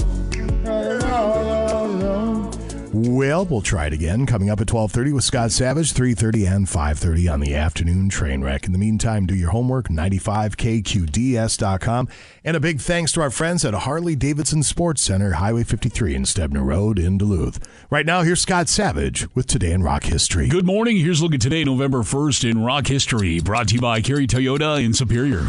Well, we'll try it again. Coming up at 1230 with Scott Savage, 330 and 530 on the afternoon train wreck. In the meantime, do your homework, 95kqds.com. And a big thanks to our friends at Harley Davidson Sports Center, Highway 53 and Stebner Road in Duluth. Right now, here's Scott Savage with Today in Rock History. Good morning. Here's a look at today, November 1st in rock history. Brought to you by Kerry Toyota in Superior.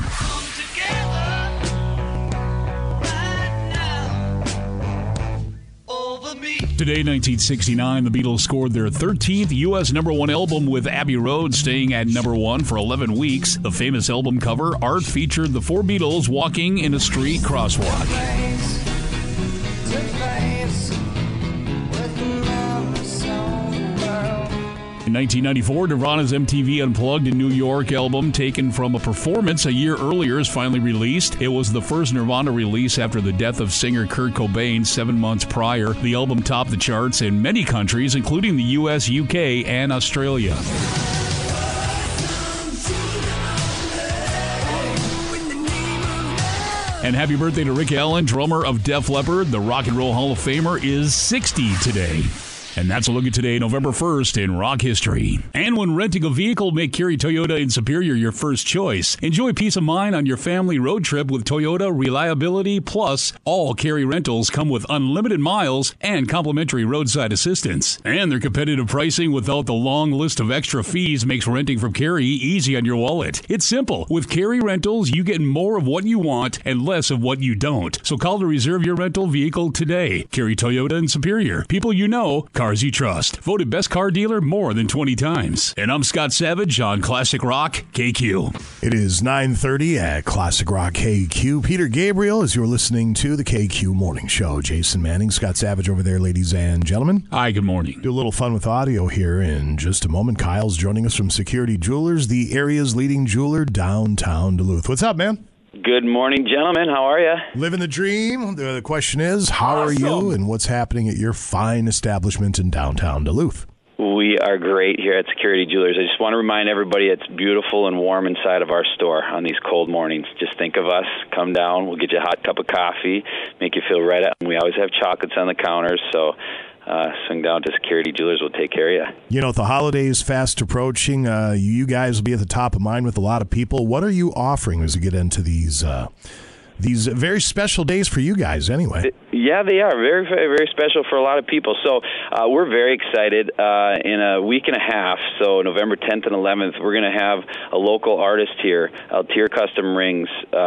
Today, 1969, the Beatles scored their 13th U.S. number one album with Abbey Road staying at number one for 11 weeks. The famous album cover art featured the four Beatles walking in a street crosswalk. In 1994, Nirvana's MTV Unplugged in New York album, taken from a performance a year earlier, is finally released. It was the first Nirvana release after the death of singer Kurt Cobain seven months prior. The album topped the charts in many countries, including the US, UK, and Australia. And happy birthday to Rick Allen, drummer of Def Leppard. The Rock and Roll Hall of Famer is 60 today. And that's a look at today, November 1st in rock history. And when renting a vehicle, make Kerry Toyota in Superior your first choice. Enjoy peace of mind on your family road trip with Toyota Reliability Plus. All Kerry rentals come with unlimited miles and complimentary roadside assistance. And their competitive pricing without the long list of extra fees makes renting from Kerry easy on your wallet. It's simple. With Kerry Rentals, you get more of what you want and less of what you don't. So call to reserve your rental vehicle today. Kerry Toyota in Superior. People you know, car cars you trust. Voted best car dealer more than 20 times. And I'm Scott Savage on Classic Rock KQ. It is 9:30 at Classic Rock KQ. Peter Gabriel, as you're listening to the KQ Morning Show. Jason Manning, Scott Savage over there, ladies and gentlemen. Hi, good morning. Do a little fun with audio here in just a moment. Kyle's joining us from Security Jewelers, the area's leading jeweler downtown Duluth. What's up, man? Good morning, gentlemen. How are you? Living the dream. The question is, how are you and what's happening at your fine establishment in downtown Duluth? We are great here at Security Jewelers. I just want to remind everybody it's beautiful and warm inside of our store on these cold mornings. Just think of us. Come down. We'll get you a hot cup of coffee, make you feel right at home. We always have chocolates on the counters, so uh, swing down to Security Jewelers. We'll take care of you. You know, the holidays fast approaching, uh, you guys will be at the top of mind with a lot of people. What are you offering as we get into these uh, these very special days for you guys? Anyway, Yeah, they are very, very, very special for a lot of people. So uh, we're very excited. Uh, in a week and a half, so November 10th and 11th, we're going to have a local artist here, Altier Custom Rings, uh,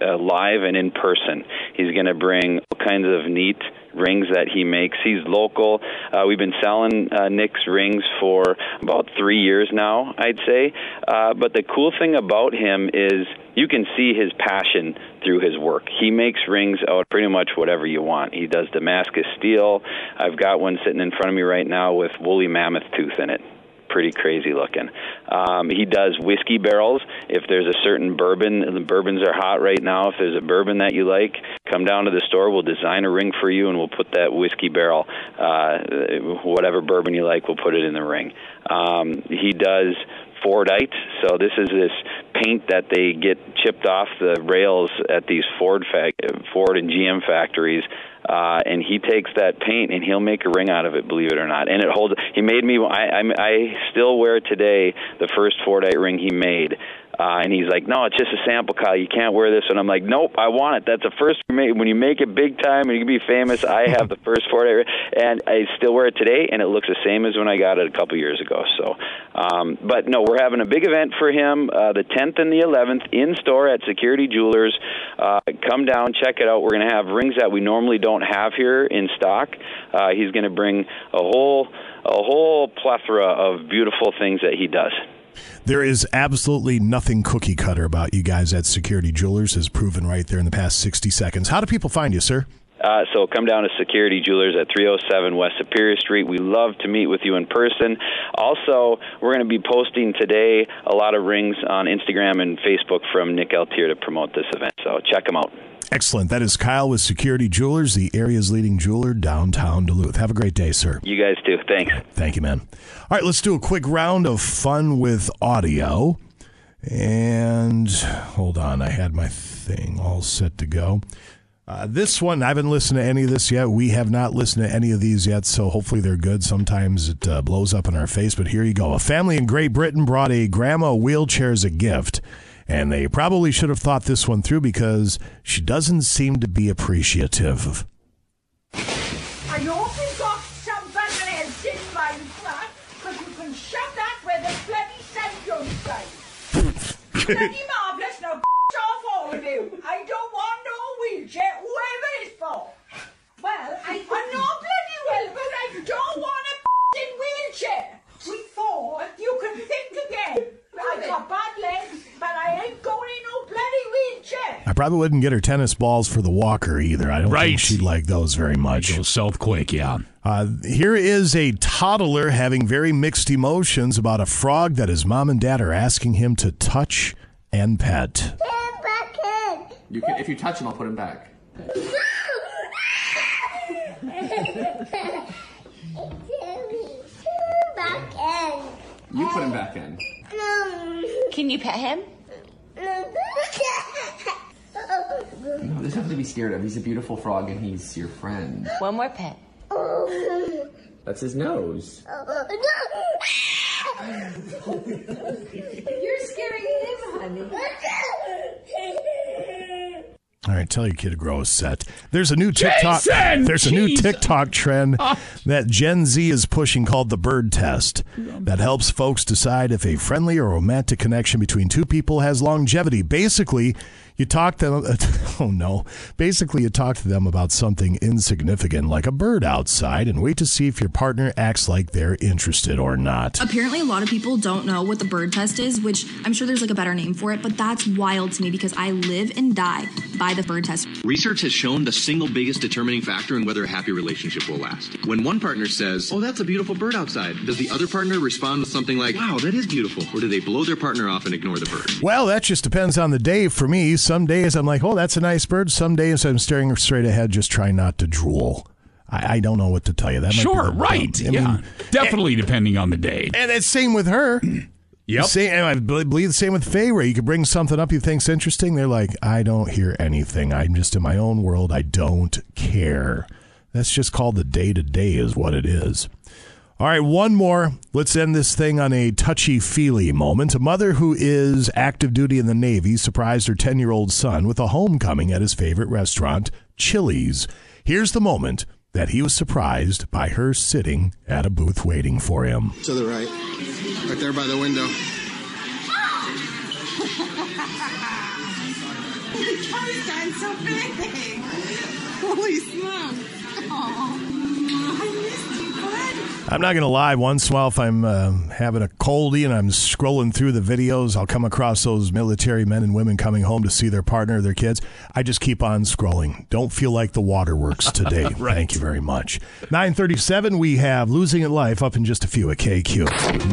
uh, live and in person. He's going to bring all kinds of neat rings that he makes. He's local. Uh, we've been selling uh, Nick's rings for about three years now, I'd say. Uh, but the cool thing about him is you can see his passion through his work. He makes rings out pretty much whatever you want. He does Damascus steel. I've got one sitting in front of me right now with woolly mammoth tooth in it pretty crazy looking. Um, he does whiskey barrels. If there's a certain bourbon, the bourbons are hot right now. If there's a bourbon that you like, come down to the store. We'll design a ring for you, and we'll put that whiskey barrel, uh, whatever bourbon you like, we'll put it in the ring. Um, he does Fordite. So this is this paint that they get chipped off the rails at these Ford fac- Ford and GM factories. Uh, and he takes that paint and he'll make a ring out of it, believe it or not. And it holds. He made me. I, I, I still wear today the first Fordite ring he made. Uh, and he's like, no, it's just a sample, Kyle. You can't wear this. And I'm like, nope, I want it. That's the first when you make it big time and you can be famous. I have the first Fordite, and I still wear it today, and it looks the same as when I got it a couple years ago. So, um, but no, we're having a big event for him, uh, the 10th and the 11th in store at Security Jewelers. Uh, come down, check it out. We're going to have rings that we normally don't have here in stock. Uh, he's going to bring a whole a whole plethora of beautiful things that he does. There is absolutely nothing cookie cutter about you guys at Security Jewelers, as proven right there in the past 60 seconds. How do people find you, sir? Uh, so come down to Security Jewelers at 307 West Superior Street. We love to meet with you in person. Also, we're going to be posting today a lot of rings on Instagram and Facebook from Nick Altier to promote this event. So check them out. Excellent. That is Kyle with Security Jewelers, the area's leading jeweler downtown Duluth. Have a great day, sir. You guys too. Thanks. Thank you, man. All right, let's do a quick round of fun with audio. And hold on, I had my thing all set to go. Uh, this one, I haven't listened to any of this yet. We have not listened to any of these yet, so hopefully they're good. Sometimes it uh, blows up in our face, but here you go. A family in Great Britain brought a grandma wheelchair as a gift, and they probably should have thought this one through because she doesn't seem to be appreciative. I you got somebody else in mind, Frank, because you can shove that where the bloody sun don't shine. bloody marvellous, now off all of you. I don't want no wheelchair, whoever it's for. Well, I... I know bloody well, but I don't want a in wheelchair. We thought you can think again. I got bad legs, but I ain't going in no bloody wheelchair. I probably wouldn't get her tennis balls for the walker either. I don't Right. think she'd like those very much. Go south quick, yeah. Uh, here is a toddler having very mixed emotions about a frog that his mom and dad are asking him to touch and pet. You can, if you touch him, I'll put him back. You put him back in. Um, Can you pet him? No, there's nothing to be scared of. He's a beautiful frog and he's your friend. One more pet. That's his nose. You're scaring him, honey. All right, tell your kid to grow a set. There's a new TikTok. Jason! There's a new Jesus! TikTok trend ah. that Gen Z is pushing called the bird test that helps folks decide if a friendly or romantic connection between two people has longevity. Basically, You talk to them, oh no. Basically, you talk to them about something insignificant like a bird outside and wait to see if your partner acts like they're interested or not. Apparently, a lot of people don't know what the bird test is, which I'm sure there's like a better name for it, but that's wild to me because I live and die by the bird test. Research has shown the single biggest determining factor in whether a happy relationship will last. When one partner says, Oh, that's a beautiful bird outside, does the other partner respond with something like, Wow, that is beautiful? Or do they blow their partner off and ignore the bird? Well, that just depends on the day for me. Some days I'm like, oh, that's a nice bird. Some days I'm staring straight ahead, just trying not to drool. I, I don't know what to tell you. That might be Sure, right. I mean, yeah. Definitely depending on the day. And it's same with her. Yep. Same, and I believe the same with Faye, where you could bring something up you think's interesting. They're like, I don't hear anything. I'm just in my own world. I don't care. That's just called the day to day, is what it is. All right, one more. Let's end this thing on a touchy feely moment. A mother who is active duty in the Navy surprised her 10 year old son with a homecoming at his favorite restaurant, Chili's. Here's the moment that he was surprised by her sitting at a booth waiting for him. To the right. Right there by the window. Your so big. Holy smokes. Aw. I missed you, bud. I'm not going to lie. Once in a while, if I'm uh, having a coldie and I'm scrolling through the videos, I'll come across those military men and women coming home to see their partner or their kids. I just keep on scrolling. Don't feel like the waterworks today. Thank you very much. 937, we have Losing at Life up in just a few at KQ.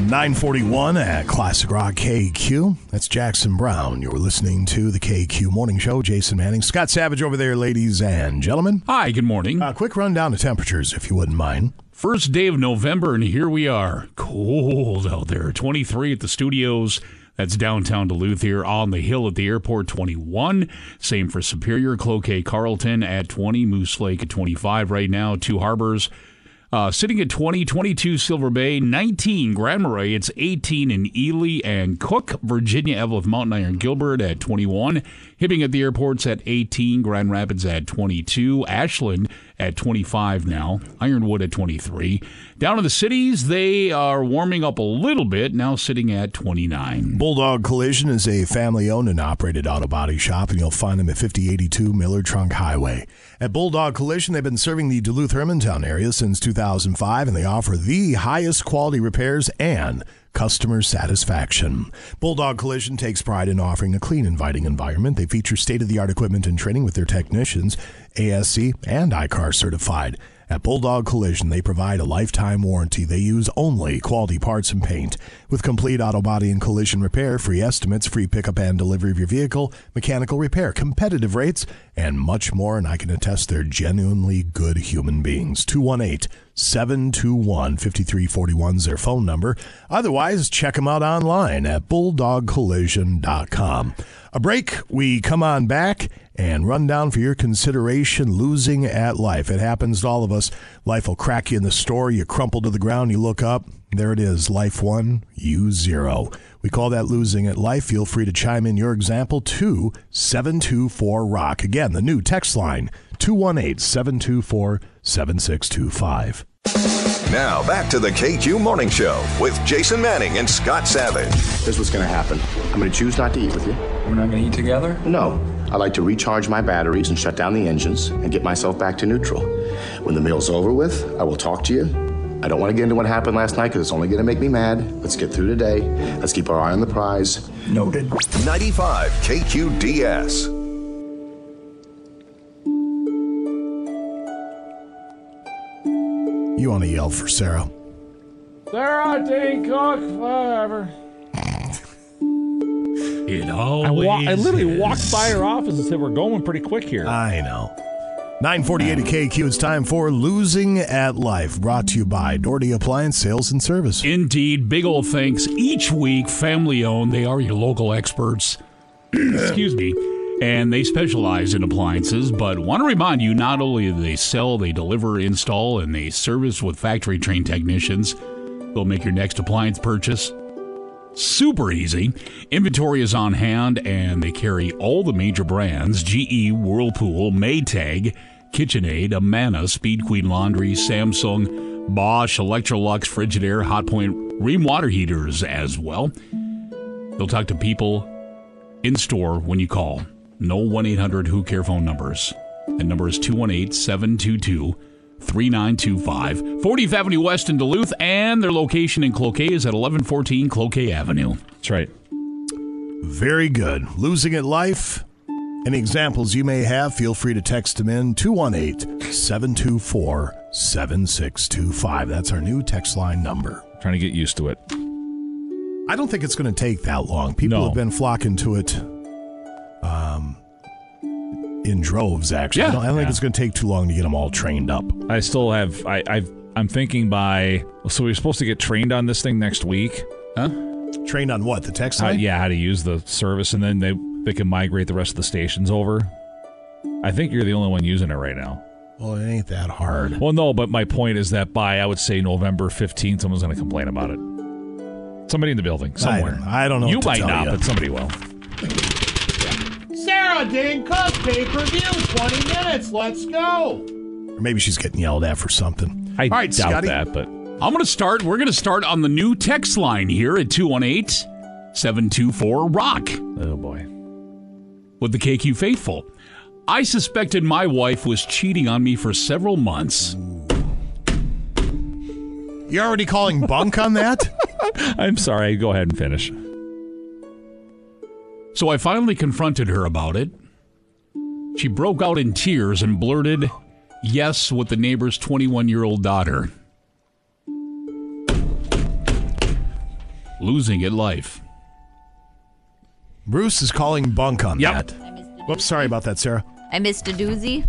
941 at Classic Rock KQ. That's Jackson Browne. You're listening to the KQ Morning Show. Jason Manning, Scott Savage over there, ladies and gentlemen. Hi, good morning. Uh, quick rundown of temperatures, if you wouldn't mind. First day of November, and here we are. Cold out there. 23 at the studios. That's downtown Duluth here on the hill at the airport, 21. Same for Superior, Cloquet, Carlton at 20, Moose Lake at 25 right now, Two Harbors. Uh, sitting at 20, 22 Silver Bay, 19 Grand Marais, it's 18 in Ely and Cook, Virginia, Eveleth, Mountain Iron, Gilbert at 21, Hibbing at the airports at 18, Grand Rapids at 22, Ashland at 25 now, Ironwood at 23. Down in the cities, they are warming up a little bit, now sitting at 29. Bulldog Collision is a family owned and operated auto body shop, and you'll find them at 5082 Miller Trunk Highway. At Bulldog Collision, they've been serving the Duluth Hermantown area since 2005, and they offer the highest quality repairs and customer satisfaction. Bulldog Collision takes pride in offering a clean, inviting environment. They feature state of the art equipment and training with their technicians, ASE and ICAR certified. At Bulldog Collision, they provide a lifetime warranty. They use only quality parts and paint. With complete auto body and collision repair, free estimates, free pickup and delivery of your vehicle, mechanical repair, competitive rates, and much more. And I can attest they're genuinely good human beings. 218 721 5341 is their phone number. Otherwise, check them out online at bulldogcollision.com. A break, we come on back and run down for your consideration losing at life. It happens to all of us. Life will crack you in the store, you crumple to the ground, you look up, there it is, life one, you zero. We call that losing at life. Feel free to chime in your example to 724 Rock. Again, the new text line 218 724 7625. Now back to the KQ Morning Show with Jason Manning and Scott Savage. Here's what's going to happen. I'm going to choose not to eat with you. We're not going to eat together? No. I like to recharge my batteries and shut down the engines and get myself back to neutral. When the meal's over with, I will talk to you. I don't want to get into what happened last night because it's only going to make me mad. Let's get through today. Let's keep our eye on the prize. Noted. 95 KQDS. You want to yell for Sarah? Sarah D. Cook forever. It I, always wa- I literally is. walked by her office and said, "We're going pretty quick here." I know. 948 at KQ. It's time for Losing at Life, brought to you by Doherty Appliance Sales and Service. Indeed, big old thanks each week, family owned. They are your local experts. Excuse me. And they specialize in appliances, but want to remind you not only do they sell, they deliver, install, and they service with factory trained technicians. They'll make your next appliance purchase super easy. Inventory is on hand, and they carry all the major brands GE, Whirlpool, Maytag, KitchenAid, Amana, Speed Queen Laundry, Samsung, Bosch, Electrolux, Frigidaire, Hotpoint, Rheem water heaters as well. They'll talk to people in store when you call. No 1 800 Who Care phone numbers. The number is 218 722 3925. 40th Avenue West in Duluth, and their location in Cloquet is at 1114 Cloquet Avenue. That's right. Very good. Losing at life. Any examples you may have, feel free to text them in 218 724 7625. That's our new text line number. Trying to get used to it. I don't think it's going to take that long. People No. have been flocking to it um, in droves, actually. I don't, I don't think it's going to take too long to get them all trained up. I still have. I, I've. I'm thinking by. So we're supposed to get trained on this thing next week. Huh? Trained on what? The text line? yeah, how to use the service, and then they they can migrate the rest of the stations over. I think you're the only one using it right now. Well, it ain't that hard. Well, no, but my point is that by I would say November 15th, someone's going to complain about it. Somebody in the building somewhere. don't- I don't know You might not, ya. but somebody will. Sarah Dane Cook, pay per view, 20 minutes. Let's go. Or maybe she's getting yelled at for something. I all right, doubt Scotty. that, but I'm going to start. We're going to start on the new text line here at 218 724 Rock. Oh, boy. With the KQ Faithful. I suspected my wife was cheating on me for several months. You're already calling bunk on that? I'm sorry. Go ahead and finish. So I finally confronted her about it. She broke out in tears and blurted, Yes, with the neighbor's 21 year old daughter. Losing at life. Bruce is calling bunk on Yep. that. Whoops, sorry about that, Sarah. I missed a doozy.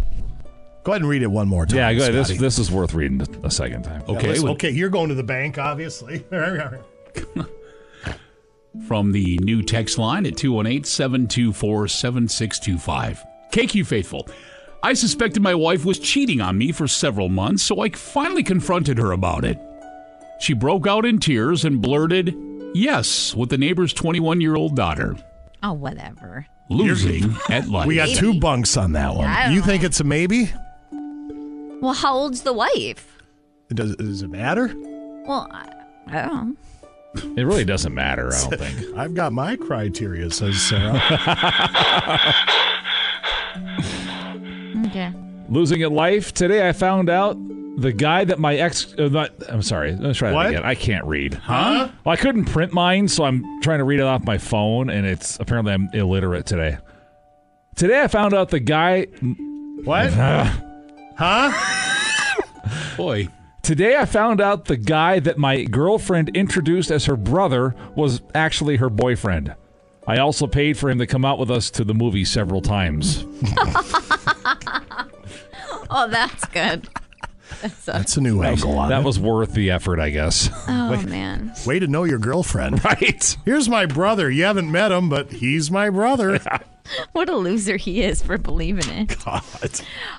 Go ahead and read it one more time. Yeah, go ahead. This, Scotty. this is worth reading a second time. Yeah, Okay. listen, okay, you're going to the bank, obviously. from the new text line at 218 724 7625. KQ Faithful. I suspected my wife was cheating on me for several months, so I finally confronted her about it. She broke out in tears and blurted, Yes, with the neighbor's 21 year old daughter. Oh, whatever. Losing at life. we got two bunks on that one. You know. think it's a maybe? Well, how old's the wife? Does, does it matter? Well, I, I don't know. It really doesn't matter, I don't think. I've got my criteria, says Sarah. Okay. Losing at life. Today I found out the guy that my ex. Uh, not, I'm sorry. Let's try that What? again. I can't read. Huh? Well, I couldn't print mine, so I'm trying to read it off my phone, and it's apparently I'm illiterate today. Today I found out the guy. What? huh? Boy. Today I found out the guy that my girlfriend introduced as her brother was actually her boyfriend. I also paid for him to come out with us to the movie several times. Oh, that's good. That's a, That's a new angle on that it. was worth the effort, I guess. oh Wait. man. Way to know your girlfriend. right. Here's my brother. You haven't met him, but he's my brother. What a loser he is for believing it. God.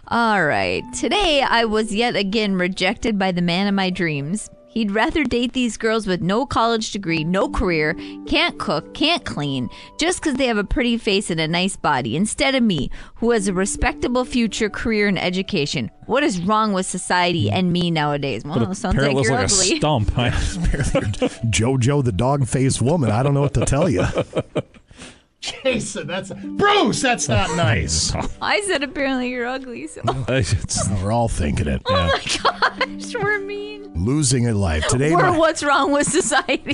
All right. Today I was yet again rejected by the man of my dreams. He'd rather date these girls with no college degree, no career, can't cook, can't clean, just because they have a pretty face and a nice body, instead of me, who has a respectable future, career, and education. What is wrong with society and me nowadays? Well, But it sounds like you're like ugly. a stump. JoJo, the dog faced woman. I don't know what to tell you. Jason, that's Bruce. That's not nice. I said apparently you're ugly, so. It's- We're all thinking it. Oh my gosh, we're mean. Losing in life today. We're my- what's wrong with society.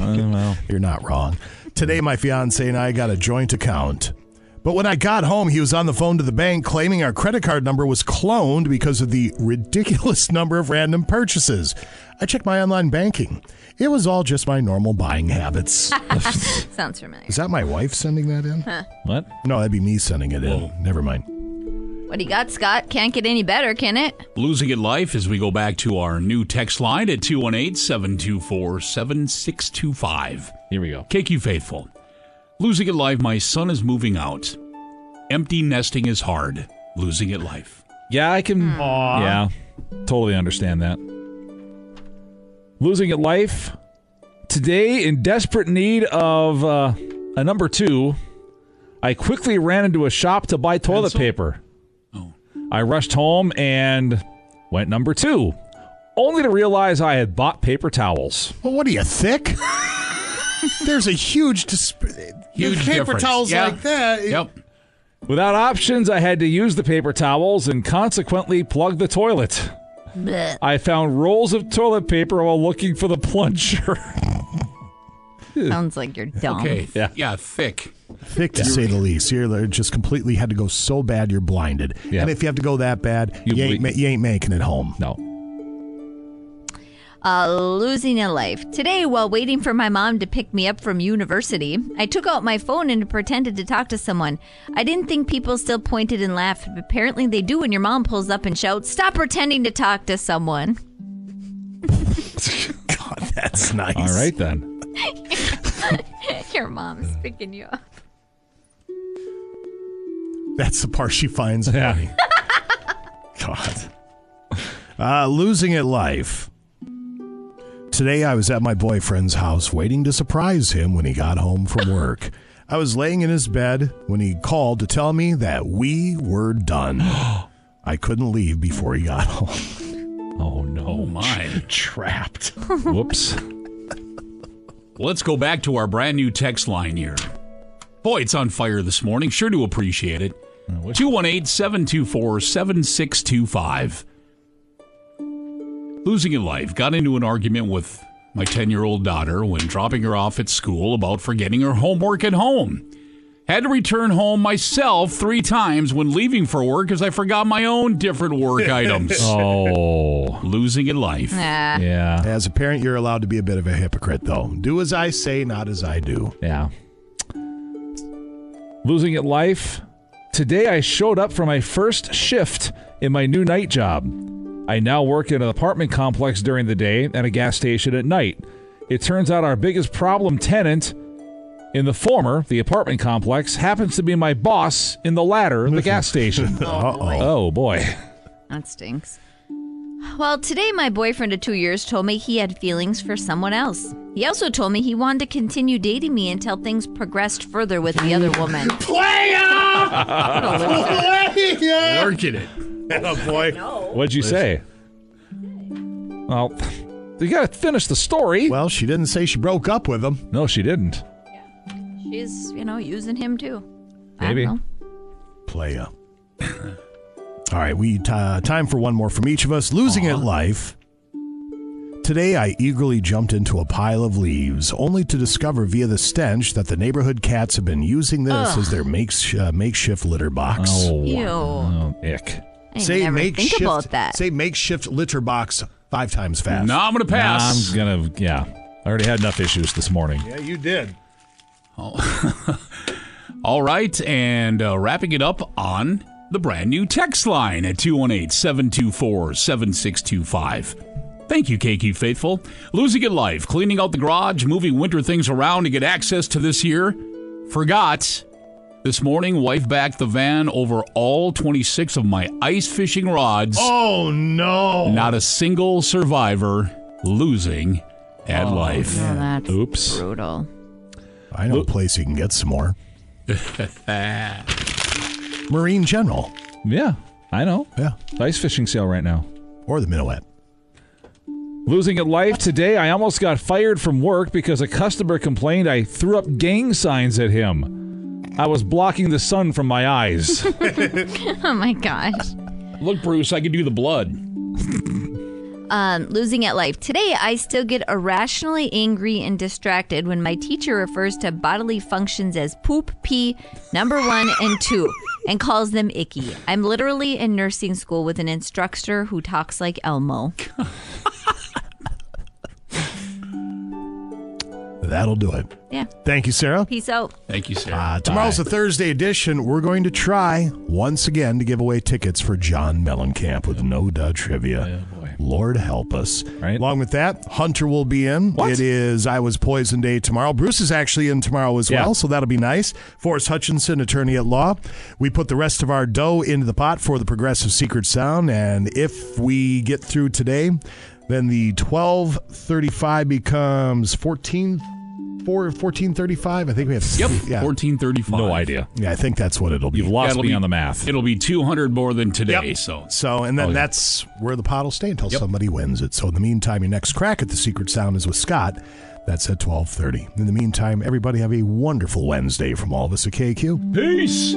You're not wrong. Today, my fiance and I got a joint account. But when I got home, he was on the phone to the bank claiming our credit card number was cloned because of the ridiculous number of random purchases. I checked my online banking. It was all just my normal buying habits. Sounds familiar. Is that my wife sending that in? Huh. What? No, that'd be me sending it in. Oh. Never mind. What do you got, Scott? Can't get any better, can it? Losing at life as we go back to our new text line at 218 724 7625. Here we go. KQ Faithful. Losing at life, my son is moving out. Empty nesting is hard. Losing it life. Yeah, I can. Hmm. Yeah, totally understand that. Losing at life today, in desperate need of uh, a number two, I quickly ran into a shop to buy toilet Pencil? paper. I rushed home and went number two, only to realize I had bought paper towels. Well, what are you, thick? There's a huge, disp- Huge paper difference. towels Yeah. like that. Yep. Without options, I had to use the paper towels and consequently plug the toilet. Blech. I found rolls of toilet paper while looking for the plunger. Sounds like you're dumb. Okay. Yeah. Yeah, thick. Thick to say the least. You're just completely had to go so bad you're blinded. Yeah. And if you have to go that bad, you, You ain't, ma- you ain't making it home. No. Uh, losing a life. Today, while waiting for my mom to pick me up from university, I took out my phone and pretended to talk to someone. I didn't think people still pointed and laughed, but apparently they do when your mom pulls up and shouts, Stop pretending to talk to someone. God, that's nice. All right then. your mom's picking you up. That's the part she finds Yeah. funny. God. Uh, losing at life. Today I was at my boyfriend's house waiting to surprise him when he got home from work. I was laying in his bed when he called to tell me that we were done. I couldn't leave before he got home. Oh no. Oh, my. Trapped. Whoops. Let's go back to our brand new text line here. Boy, it's on fire this morning. Sure do appreciate it. 218 724 7625. Losing in life. Got into an argument with my 10 year old daughter when dropping her off at school about forgetting her homework at home. Had to return home myself three times when leaving for work as I forgot my own different work items. Oh. Losing in life. Nah. Yeah. As a parent, you're allowed to be a bit of a hypocrite, though. Do as I say, not as I do. Yeah. Losing at life. Today I showed up for my first shift in my new night job. I now work in an apartment complex during the day and a gas station at night. It turns out our biggest problem tenant in the former, the apartment complex, happens to be my boss in the latter, the gas station. Uh-oh. Oh boy. That stinks. Well, today my boyfriend of two years told me he had feelings for someone else. He also told me he wanted to continue dating me until things progressed further with the other woman. Working it. Oh, boy. What'd you say? Well, you got to finish the story. Well, she didn't say she broke up with him. No, she didn't. She's, you know, using him too. I Maybe. don't. Playa. All right, we uh, time for one more from each of us. Losing it life. Today, I eagerly jumped into a pile of leaves, only to discover via the stench that the neighborhood cats have been using this Ugh. as their makes, uh, makeshift litter box. Oh, Ew. oh ick. I never think about that. Say makeshift litter box five times fast. No, I'm going to pass. I'm gonna. Yeah, I already had enough issues this morning. Yeah, you did. All right, and uh, wrapping it up on the brand new text line at 218 724 7625. Thank you, KQ Faithful. Losing at life, cleaning out the garage, moving winter things around to get access to this year. Forgot. This morning, wife backed the van over all 26 of my ice fishing rods. Oh no! Not a single survivor losing at oh, life. Oh, that's Oops. brutal. I know a place you can get some more. Marine General. Yeah, I know. Yeah. Ice fishing sale right now. Or the Minuet. Losing at life today, I almost got fired from work because a customer complained I threw up gang signs at him. I was blocking the sun from my eyes. oh my gosh. Look, Bruce, I can do the blood. Um, losing at life. Today, I still get irrationally angry and distracted when my teacher refers to bodily functions as poop, pee, number one, and two, and calls them icky. I'm literally in nursing school with an instructor who talks like Elmo. That'll do it. Yeah. Thank you, Sarah. Peace out. Thank you, Sarah. Uh, tomorrow's Bye. the Thursday edition. We're going to try once again to give away tickets for John Mellencamp with no duh trivia. Lord help us. Right. Along with that, Hunter will be in. It is I Was Poison Day tomorrow. Bruce is actually in tomorrow as Yeah. well, so that'll be nice. Forrest Hutchinson, attorney at law. We put the rest of our dough into the pot for the Progressive Secret Sound, and if we get through today, then the 1235 becomes 14 four- 1435. I think we have Yep, yeah. 1435. no idea. Yeah, I think that's what it'll be. You've lost it'll me be- on the math. It'll be 200 more than today, Yep. so. So, and then Oh, yeah. that's where the pot will stay until Yep. somebody wins it. So, in the meantime, your next crack at the secret sound is with Scott. That's at twelve thirty. In the meantime, everybody have a wonderful Wednesday from all of us at KQ. Peace.